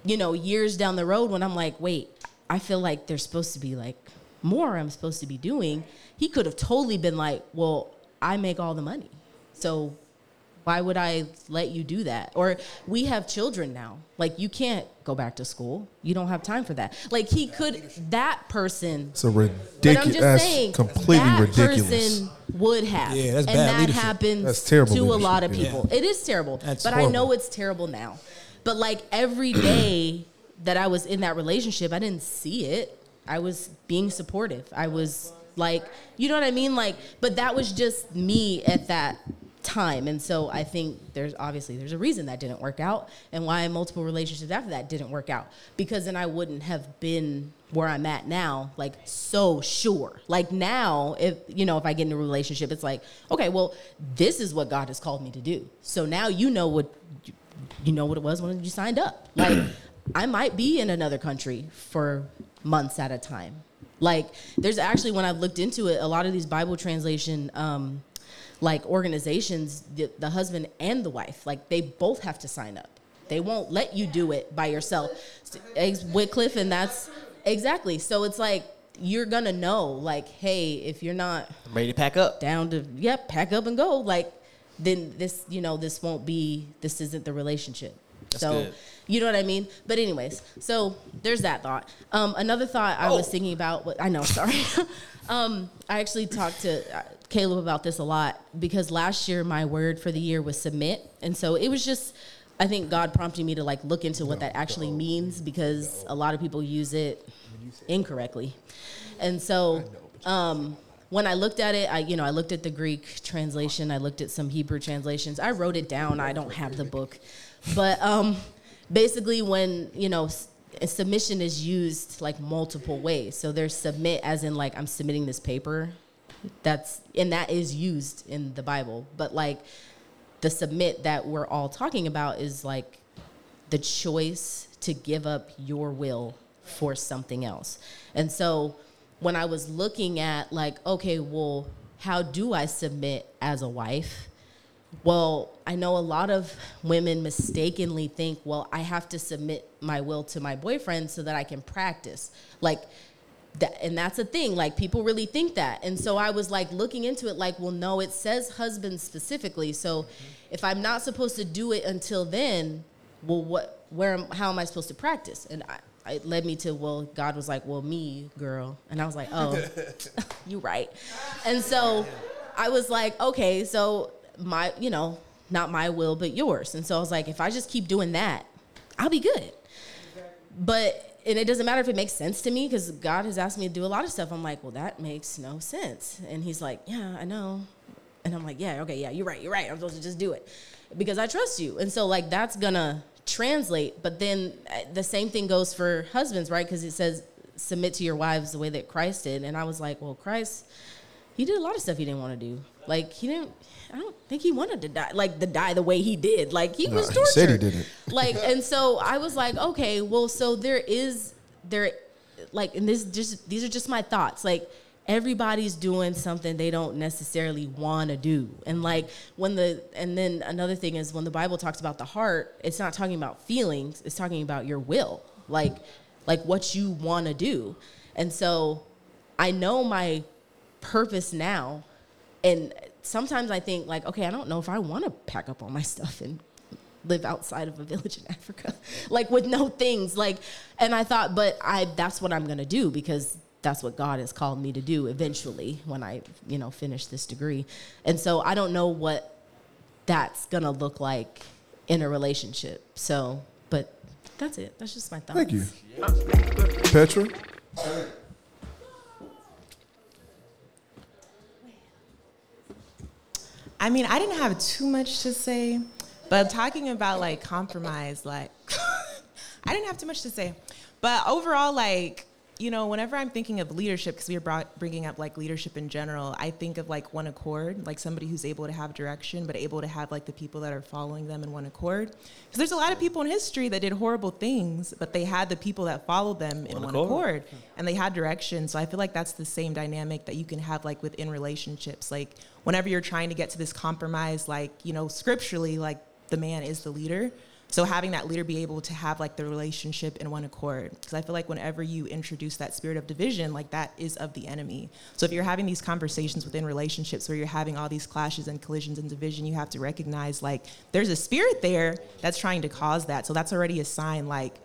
you know, years down the road when I'm like, wait, I feel like there's supposed to be like more I'm supposed to be doing. He could have totally been like, well, I make all the money. So Why would I let you do that? Or we have children now. Like you can't go back to school. You don't have time for that. Like he could that person It's a but I'm ridiculous. just That's saying, completely that ridiculous. person would have. Yeah, that's and bad that leadership. happens That's terrible to a lot of yeah. people. It is terrible. That's but I know it's terrible now. But like every (clears throat) day that I was in that relationship, I didn't see it. I was being supportive. I was like, you know what I mean? Like, but that was just me at that time. And so I think there's obviously there's a reason that didn't work out and why multiple relationships after that didn't work out. Because then I wouldn't have been where I'm at now, like so sure. Like now, if you know, if I get in a relationship, it's like, okay, well, this is what God has called me to do. So now you know what you know what it was when you signed up. (clears throat) Like I might be in another country for months at a time. Like there's actually when I've looked into it, a lot of these Bible translation um, like organizations, the, the husband and the wife, like they both have to sign up. They won't let you do it by yourself. Wycliffe, and that's exactly. So it's like you're gonna know, like, hey, if you're not ready to pack up, down to yep, pack up and go, like, then this, you know, this won't be, this isn't the relationship. That's so good. you know what I mean? But anyways, so there's that thought. Um, another thought I Oh. was thinking about. What I know, (laughs) sorry. um, I actually talked to uh, Caleb about this a lot because last year my word for the year was submit, and so it was just. I think God prompted me to like look into what that actually means because a lot of people use it incorrectly, and so um, when I looked at it, I you know I looked at the Greek translation, I looked at some Hebrew translations. I wrote it down. I don't have the book, but um, basically when you know submission is used like multiple ways. So there's submit as in like I'm submitting this paper. That's and that is used in the Bible, but like the submit that we're all talking about is like the choice to give up your will for something else. And so when I was looking at like, okay, well, how do I submit as a wife? Well, I know a lot of women mistakenly think, well, I have to submit my will to my boyfriend so that I can practice. Like, that, and that's a thing. Like, people really think that. And so I was like looking into it, like, well, no, it says husband specifically. So if I'm not supposed to do it until then, well, what, where, am, how am I supposed to practice? And I, it led me to, well, God was like, well, me, girl. And I was like, oh, (laughs) (laughs) you right. And so I was like, okay, so my, you know, not my will, but yours. And so I was like, if I just keep doing that, I'll be good. But, and it doesn't matter if it makes sense to me because God has asked me to do a lot of stuff. I'm like, well, that makes no sense. And He's like, yeah, I know. And I'm like, yeah, okay, yeah, you're right, you're right. I'm supposed to just do it because I trust you. And so, like, that's gonna translate. But then uh, the same thing goes for husbands, right? Because it says, submit to your wives the way that Christ did. And I was like, well, Christ, he did a lot of stuff he didn't want to do. Like, he didn't, I don't think he wanted to die, like, to die the way he did. Like, he Nah, was he tortured. said he didn't. (laughs) Like, and so I was like, okay, well, so there is, there, like, and this just, these are just my thoughts. Like, everybody's doing something they don't necessarily want to do. And like when the and then another thing is when the Bible talks about the heart, it's not talking about feelings, it's talking about your will. Like like what you want to do. And so I know my purpose now and sometimes I think like okay, I don't know if I want to pack up all my stuff and live outside of a village in Africa (laughs) like with no things like and I thought but I that's what I'm to do because that's what God has called me to do eventually when I, you know, finish this degree. And so I don't know what that's going to look like in a relationship. So, but that's it. That's just my thoughts. Thank you. Petra? I mean, I didn't have too much to say, but talking about like compromise, like (laughs) I didn't have too much to say. But overall, like you know, whenever I'm thinking of leadership, because we are brought, bringing up like leadership in general, I think of like one accord, like somebody who's able to have direction, but able to have like the people that are following them in one accord. Because there's a lot of people in history that did horrible things, but they had the people that followed them in One one, accord. accord, and they had direction. So I feel like that's the same dynamic that you can have like within relationships. Like whenever you're trying to get to this compromise, like you know, scripturally, like the man is the leader. So having that leader be able to have like the relationship in one accord, because I feel like whenever you introduce that spirit of division, like that is of the enemy. So if you're having these conversations within relationships where you're having all these clashes and collisions and division, you have to recognize like there's a spirit there that's trying to cause that. So that's already a sign like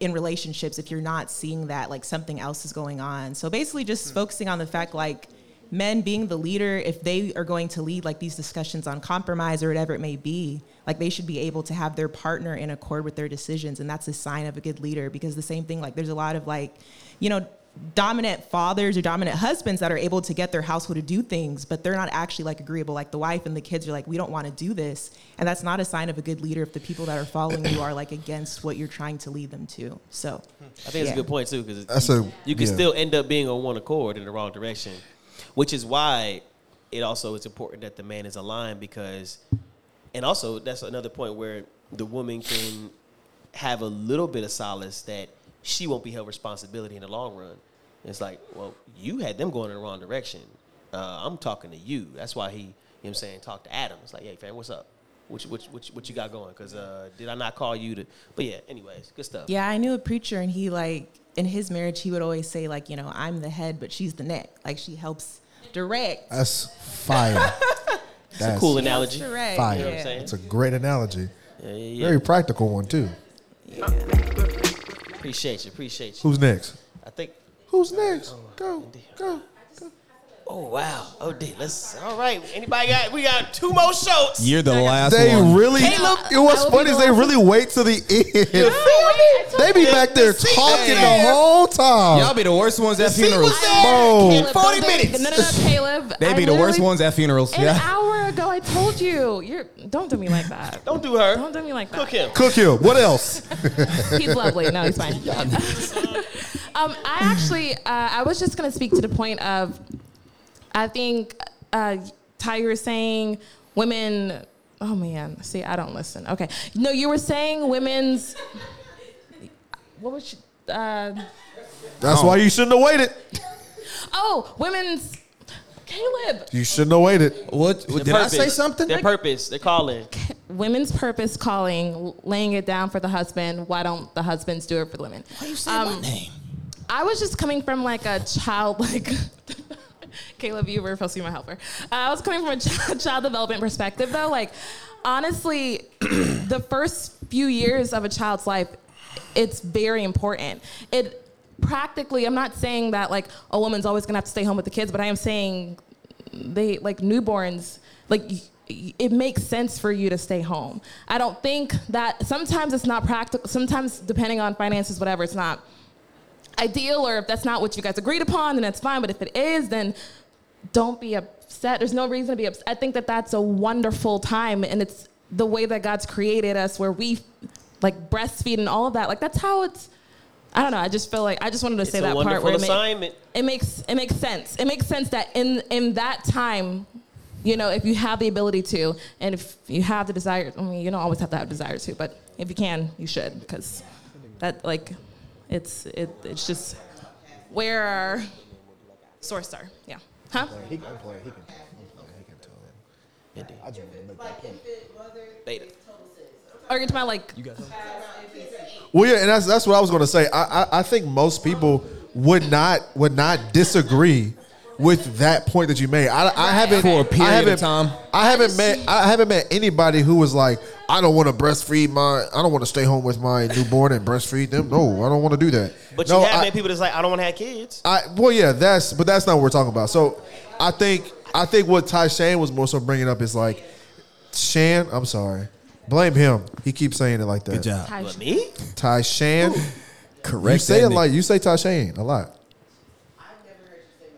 in relationships if you're not seeing that like something else is going on. So basically just focusing on the fact like men being the leader if they are going to lead like these discussions on compromise or whatever it may be like they should be able to have their partner in accord with their decisions and that's a sign of a good leader because the same thing like there's a lot of like you know dominant fathers or dominant husbands that are able to get their household to do things but they're not actually like agreeable like the wife and the kids are like we don't want to do this and that's not a sign of a good leader if the people that are following you are like against what you're trying to lead them to so I think it's yeah. a good point too because That's you, a- you can yeah. still end up being on one accord in the wrong direction, which is why it also is important that the man is aligned because, and also that's another point where the woman can have a little bit of solace that she won't be held responsibility in the long run. It's like, well, you had them going in the wrong direction. Uh, I'm talking to you. That's why he, you know what I'm saying, talk to Adam. It's like, hey, fam, what's up? What, you- you- what, you- what you got going? Because uh, did I not call you to? But yeah, anyways, good stuff. Yeah, I knew a preacher, and he like in his marriage, he would always say like, you know, I'm the head, but she's the neck. Like she helps direct. That's fire. (laughs) That's a cool analogy. Direct, Fire. You know what I'm saying? It's a great analogy. Yeah, yeah, yeah. Very practical one too. Appreciate you. Appreciate you. Who's next? I think. Who's next? Go. Go. Oh wow. Oh, D. Let's. All right. Anybody got? We got two more shows. You're the last They one. really. Caleb, you know what's I will be funny is they last really wait to the end. (laughs) They be back there talking the whole time. Y'all be the worst ones at seat was funerals. there. Bro. Caleb, 40 don't do- minutes. No, no, no, Caleb. They I be the worst literally- ones at funerals. An Yeah. hour ago, I told you. You're. Don't do me like that. (laughs) Don't do her. Don't do me like that. Cook him. Cook him. What else? (laughs) He's lovely. No, he's fine. um, I actually, uh, I was just gonna speak to the point of, I think uh, Ty, you were saying women. Oh man, see, I don't listen. Okay, no, you were saying women's. What was? You, uh, That's why you shouldn't have waited. oh, women's. Caleb. You shouldn't have waited. What? Their Did I say something? Their purpose. They're calling. Women's purpose calling, laying it down for the husband. Why don't the husbands do it for the women? Why you say Um, my name? I was just coming from like a child, (laughs) like Caleb, you were supposed to be my helper. Uh, I was coming from a (laughs) child, child development perspective, though. Like, honestly, (clears throat) the first few years of a child's life, it's very important. It practically, I'm not saying that like a woman's always gonna have to stay home with the kids, but I am saying they like newborns like it makes sense for you to stay home. I don't think that sometimes it's not practical. Sometimes depending on finances, whatever, it's not ideal or if that's not what you guys agreed upon, then that's fine. But if it is, then don't be upset. There's no reason to be upset. I think that that's a wonderful time, and it's the way that God's created us, where we like breastfeed and all of that. Like that's how it's. I don't know. I just feel like I just wanted to It's say that part where it, ma- assignment. it makes it makes sense. It makes sense that in in that time, you know, if you have the ability to, and if you have the desire, I mean, you don't always have to have desire to, but if you can, you should, because that like, it's it it's just where our source are. Yeah. Huh? He can play. He can. He can tell him. I just want to make that point. Beta. Or it's my like. Well, yeah, and that's that's what I was going to say. I, I I think most people would not would not disagree with that point that you made. I, I haven't For a period I haven't, of time. I haven't met I haven't met anybody who was like, I don't want to breastfeed my I don't want to stay home with my newborn and breastfeed them. No, I don't want to do that. But no, you have I, many people that's like, I don't want to have kids. I well, yeah, that's but that's not what we're talking about. So I think I think what Ty Shane was more so bringing up is like Shan. I'm sorry, blame him. He keeps saying it like that. Good job. Ty- But me? Ty Shan. Correct. You say that it like you say Ty Shane a lot.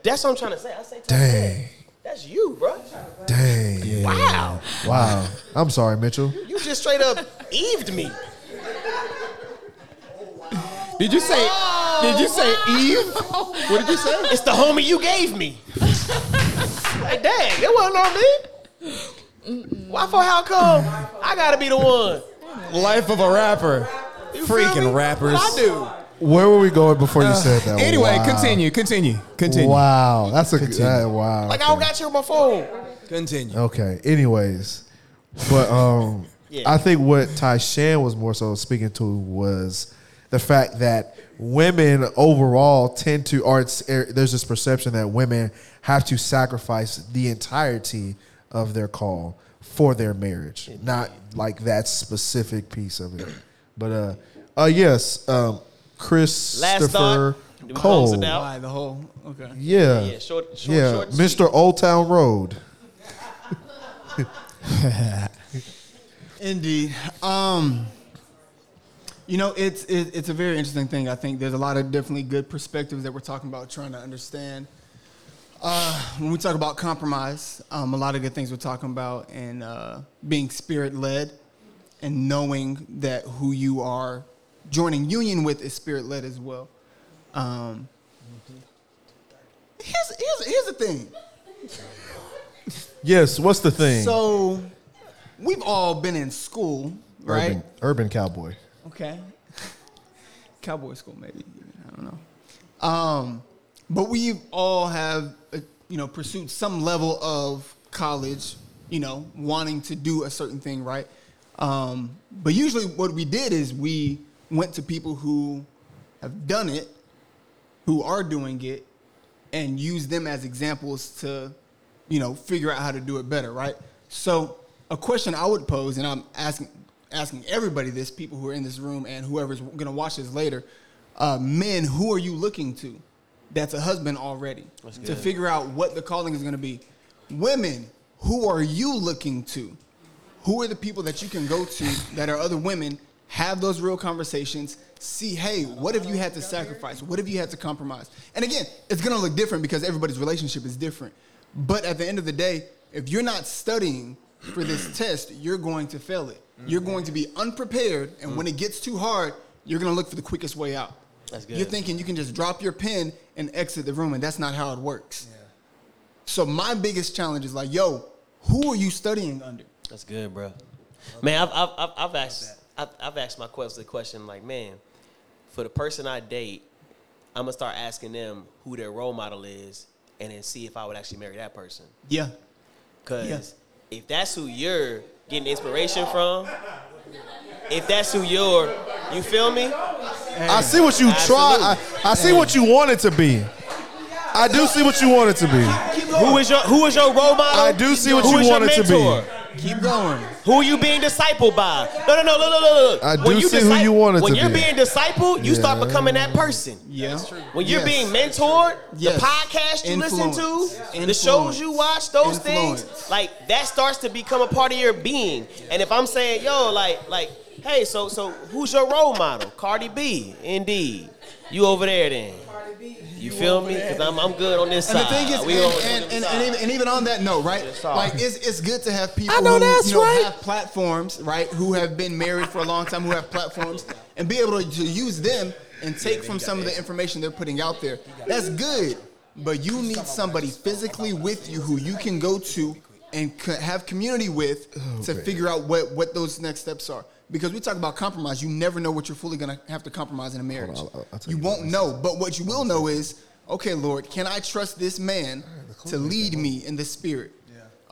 That's what I'm trying to say. I say, Ty Dang, that's you, bro. dang. Wow. Wow. I'm sorry, Mitchell. You just straight up eved me. Did you say? Did you say Eve? What did you say? It's the homie you gave me. like, dang, it wasn't on me. Why for how come I gotta be the one? Life of a rapper. You? Freaking rappers. What I do? Where were we going before you said that? Anyway, Wow. continue, continue, continue. Wow, that's a that, wow. Like I don't got you on my phone. Continue. Okay. Anyways, but um, I think what Tyshan was more so speaking to was the fact that women overall tend to, or it's, er, there's this perception that women have to sacrifice the entirety of their call for their marriage, not like that specific piece of it. But uh, uh yes, um, Christopher thought. Then we close Cole. Why the whole? Okay. Yeah, Yeah, short- short- yeah, short and Mr. Old Town Road. (laughs) Indeed. Um, you know, it's it, it's a very interesting thing. I think there's a lot of definitely good perspectives that we're talking about, trying to understand. Uh, when we talk about compromise, um, a lot of good things we're talking about, and uh, being spirit led, and knowing that who you are joining union with is spirit led as well. Um, here's, here's here's the thing. Yes, what's the thing? So, we've all been in school, right? Urban, urban cowboy. Okay. (laughs) Cowboy school, maybe. I don't know. Um, but we all have, uh, you know, pursued some level of college, you know, wanting to do a certain thing, right? Um, but usually what we did is we went to people who have done it, who are doing it, and use them as examples to, you know, figure out how to do it better, right? So a question I would pose, and I'm asking asking everybody this, people who are in this room and whoever's gonna watch this later, uh, men, who are you looking to? That's a husband already to figure out what the calling is gonna be. Women, who are you looking to? Who are the people that you can go to that are other women? Have those real conversations. See, hey, what have you had to sacrifice? What have you had to compromise? And again, it's gonna look different because everybody's relationship is different. But at the end of the day, if you're not studying for this (clears throat) test, you're going to fail it. You're going to be unprepared, and when it gets too hard, you're gonna look for the quickest way out. That's good. You're thinking you can just drop your pen and exit the room, and that's not how it works. So my biggest challenge is like, yo, who are you studying under? That's good, bro. Man, I've I've, I've, I've asked I've, I've asked my question the question like, man, for the person I date, I'm gonna start asking them who their role model is, and then see if I would actually marry that person. Yeah. Cause Yeah. if that's who you're getting inspiration from, if that's who you're, you feel me? I see what you try. I, I see what you want it to be. I do see what you want it to be. Who is your Who is your role model? I do see what Who you is want it to be. Mentor? Keep going. Who are you being discipled by? No, no, no, look, look, look, look. I When do you see who you want it When to you're be. being discipled, you start becoming that person. Yeah. When you're Yes. being mentored, Yes. the podcast you listen to, Influence. the shows you watch, those Influence. things, like that starts to become a part of your being. And if I'm saying, yo, like, like, hey, so, so who's your role model? Cardi B, indeed. You over there then? You feel me? Because I'm, I'm good on this And the side. thing is, We and, and, and, and, even, and even on that note, right? Like, it's, it's good to have people I know who that's you know, right. have platforms, right? Who have been married for a long time, who have platforms, and be able to, to use them and take from some of the information they're putting out there. That's good, but you need somebody physically with you who you can go to and co- have community with to figure out what, what those next steps are. Because we talk about compromise, you never know what you're fully gonna have to compromise in a marriage. you won't know, but what you will know is, okay, Lord, can I trust this man to lead me in the spirit?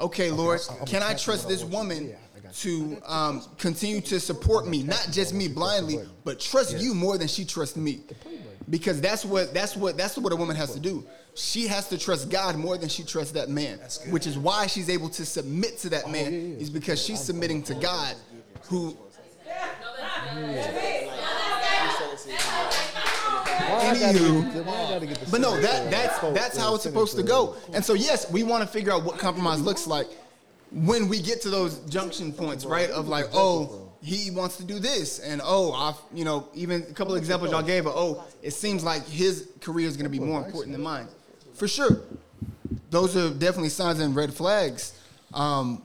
Okay, Lord, can I trust this woman to um, continue to support me, not just me blindly, but trust you more than she trusts me? Because that's what that's what that's what a woman has to do. She has to trust God more than she trusts that man, which is why she's able to submit to that man. Is because she's submitting to God, who Anywho, but no, that that's that's how it's supposed to go. And so yes, we want to figure out what compromise looks like when we get to those junction points, right? Of like, oh, he wants to do this, and oh, I, you know, even a couple examples y'all gave. Of, oh, it seems like his career is going to be more important than mine, for sure. Those are definitely signs and red flags. Um,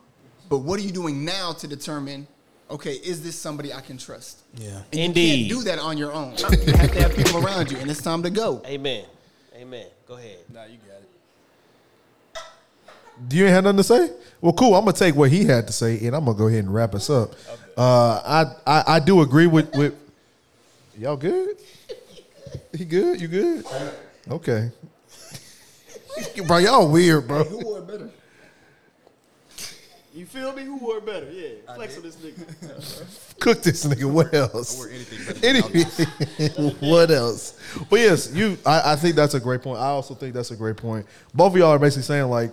but what are you doing now to determine? Okay, is this somebody I can trust? Yeah. And Indeed. You can't do that on your own. (laughs) You have to have people around you, and it's time to go. Amen. Amen. Go ahead. Nah, you got it. Do you ain't had nothing to say? Well, cool. I'm gonna take what he had to say, and I'm gonna go ahead and wrap us up. Uh, I, I I do agree with with y'all. Good? He good? You good? Okay. (laughs) bro, y'all weird, bro. Who wore better? You feel me? Who wore better? Yeah. Flex on this nigga. (laughs) Cook this nigga. What else? Anything. (laughs) (laughs) what else? But yes, you. I, I think that's a great point. I also think that's a great point. Both of y'all are basically saying like,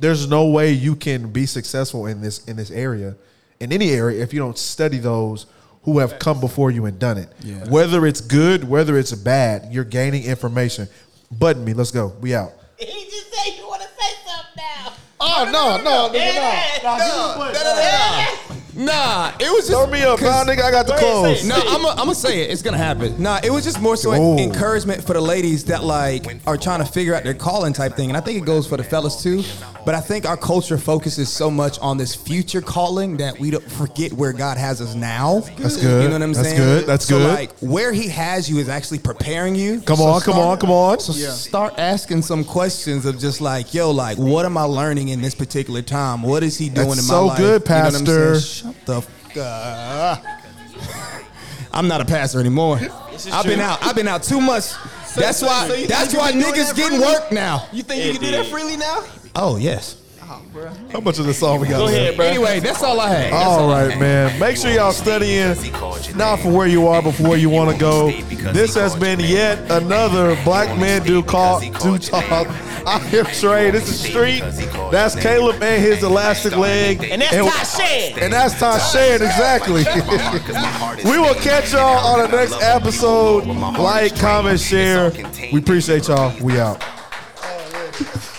there's no way you can be successful in this in this area, in any area, if you don't study those who have come before you and done it. Yeah. Whether it's good, whether it's bad, you're gaining information. Button me. Let's go. We out. He just said you want to say something now. Oh no, no, nigga, no. Nah, it was just Throw me up, nah, nigga. I got the clothes. No, I'm gonna say it. It's gonna happen. Nah, it was just more so Oh. encouragement for the ladies that like are trying to figure out their calling type thing, and I think it goes for the fellas too. But I think our culture focuses so much on this future calling that we don't forget where God has us now. That's good. You know what I'm saying? That's saying? good. That's so good. Like where He has you is actually preparing you. Come So on, come on, come on. So start asking some questions of just like, yo, like, what am I learning in this particular time? What is He doing That's in my so life? good, You know what I'm saying? Pastor. Shut the. F- uh, I'm not a pastor anymore. I've been out. I've been out too much. that's so- why. so that's why you can do niggas that getting work now. You think you can do that freely now? Oh yes. How much of the song we got? Go ahead, bro. Anyway, that's all I had. That's All all I man. Make sure y'all studying not for where you are, but for where you want to go. This has been yet another Black Men Do Call Do Talk. (laughs) I'm here, Trey. This is Street. That's Caleb and his elastic leg. And that's Tashan. And that's Tashan, exactly. (laughs) we will catch y'all on the next episode. Like, comment, share. We appreciate y'all. We out. Oh,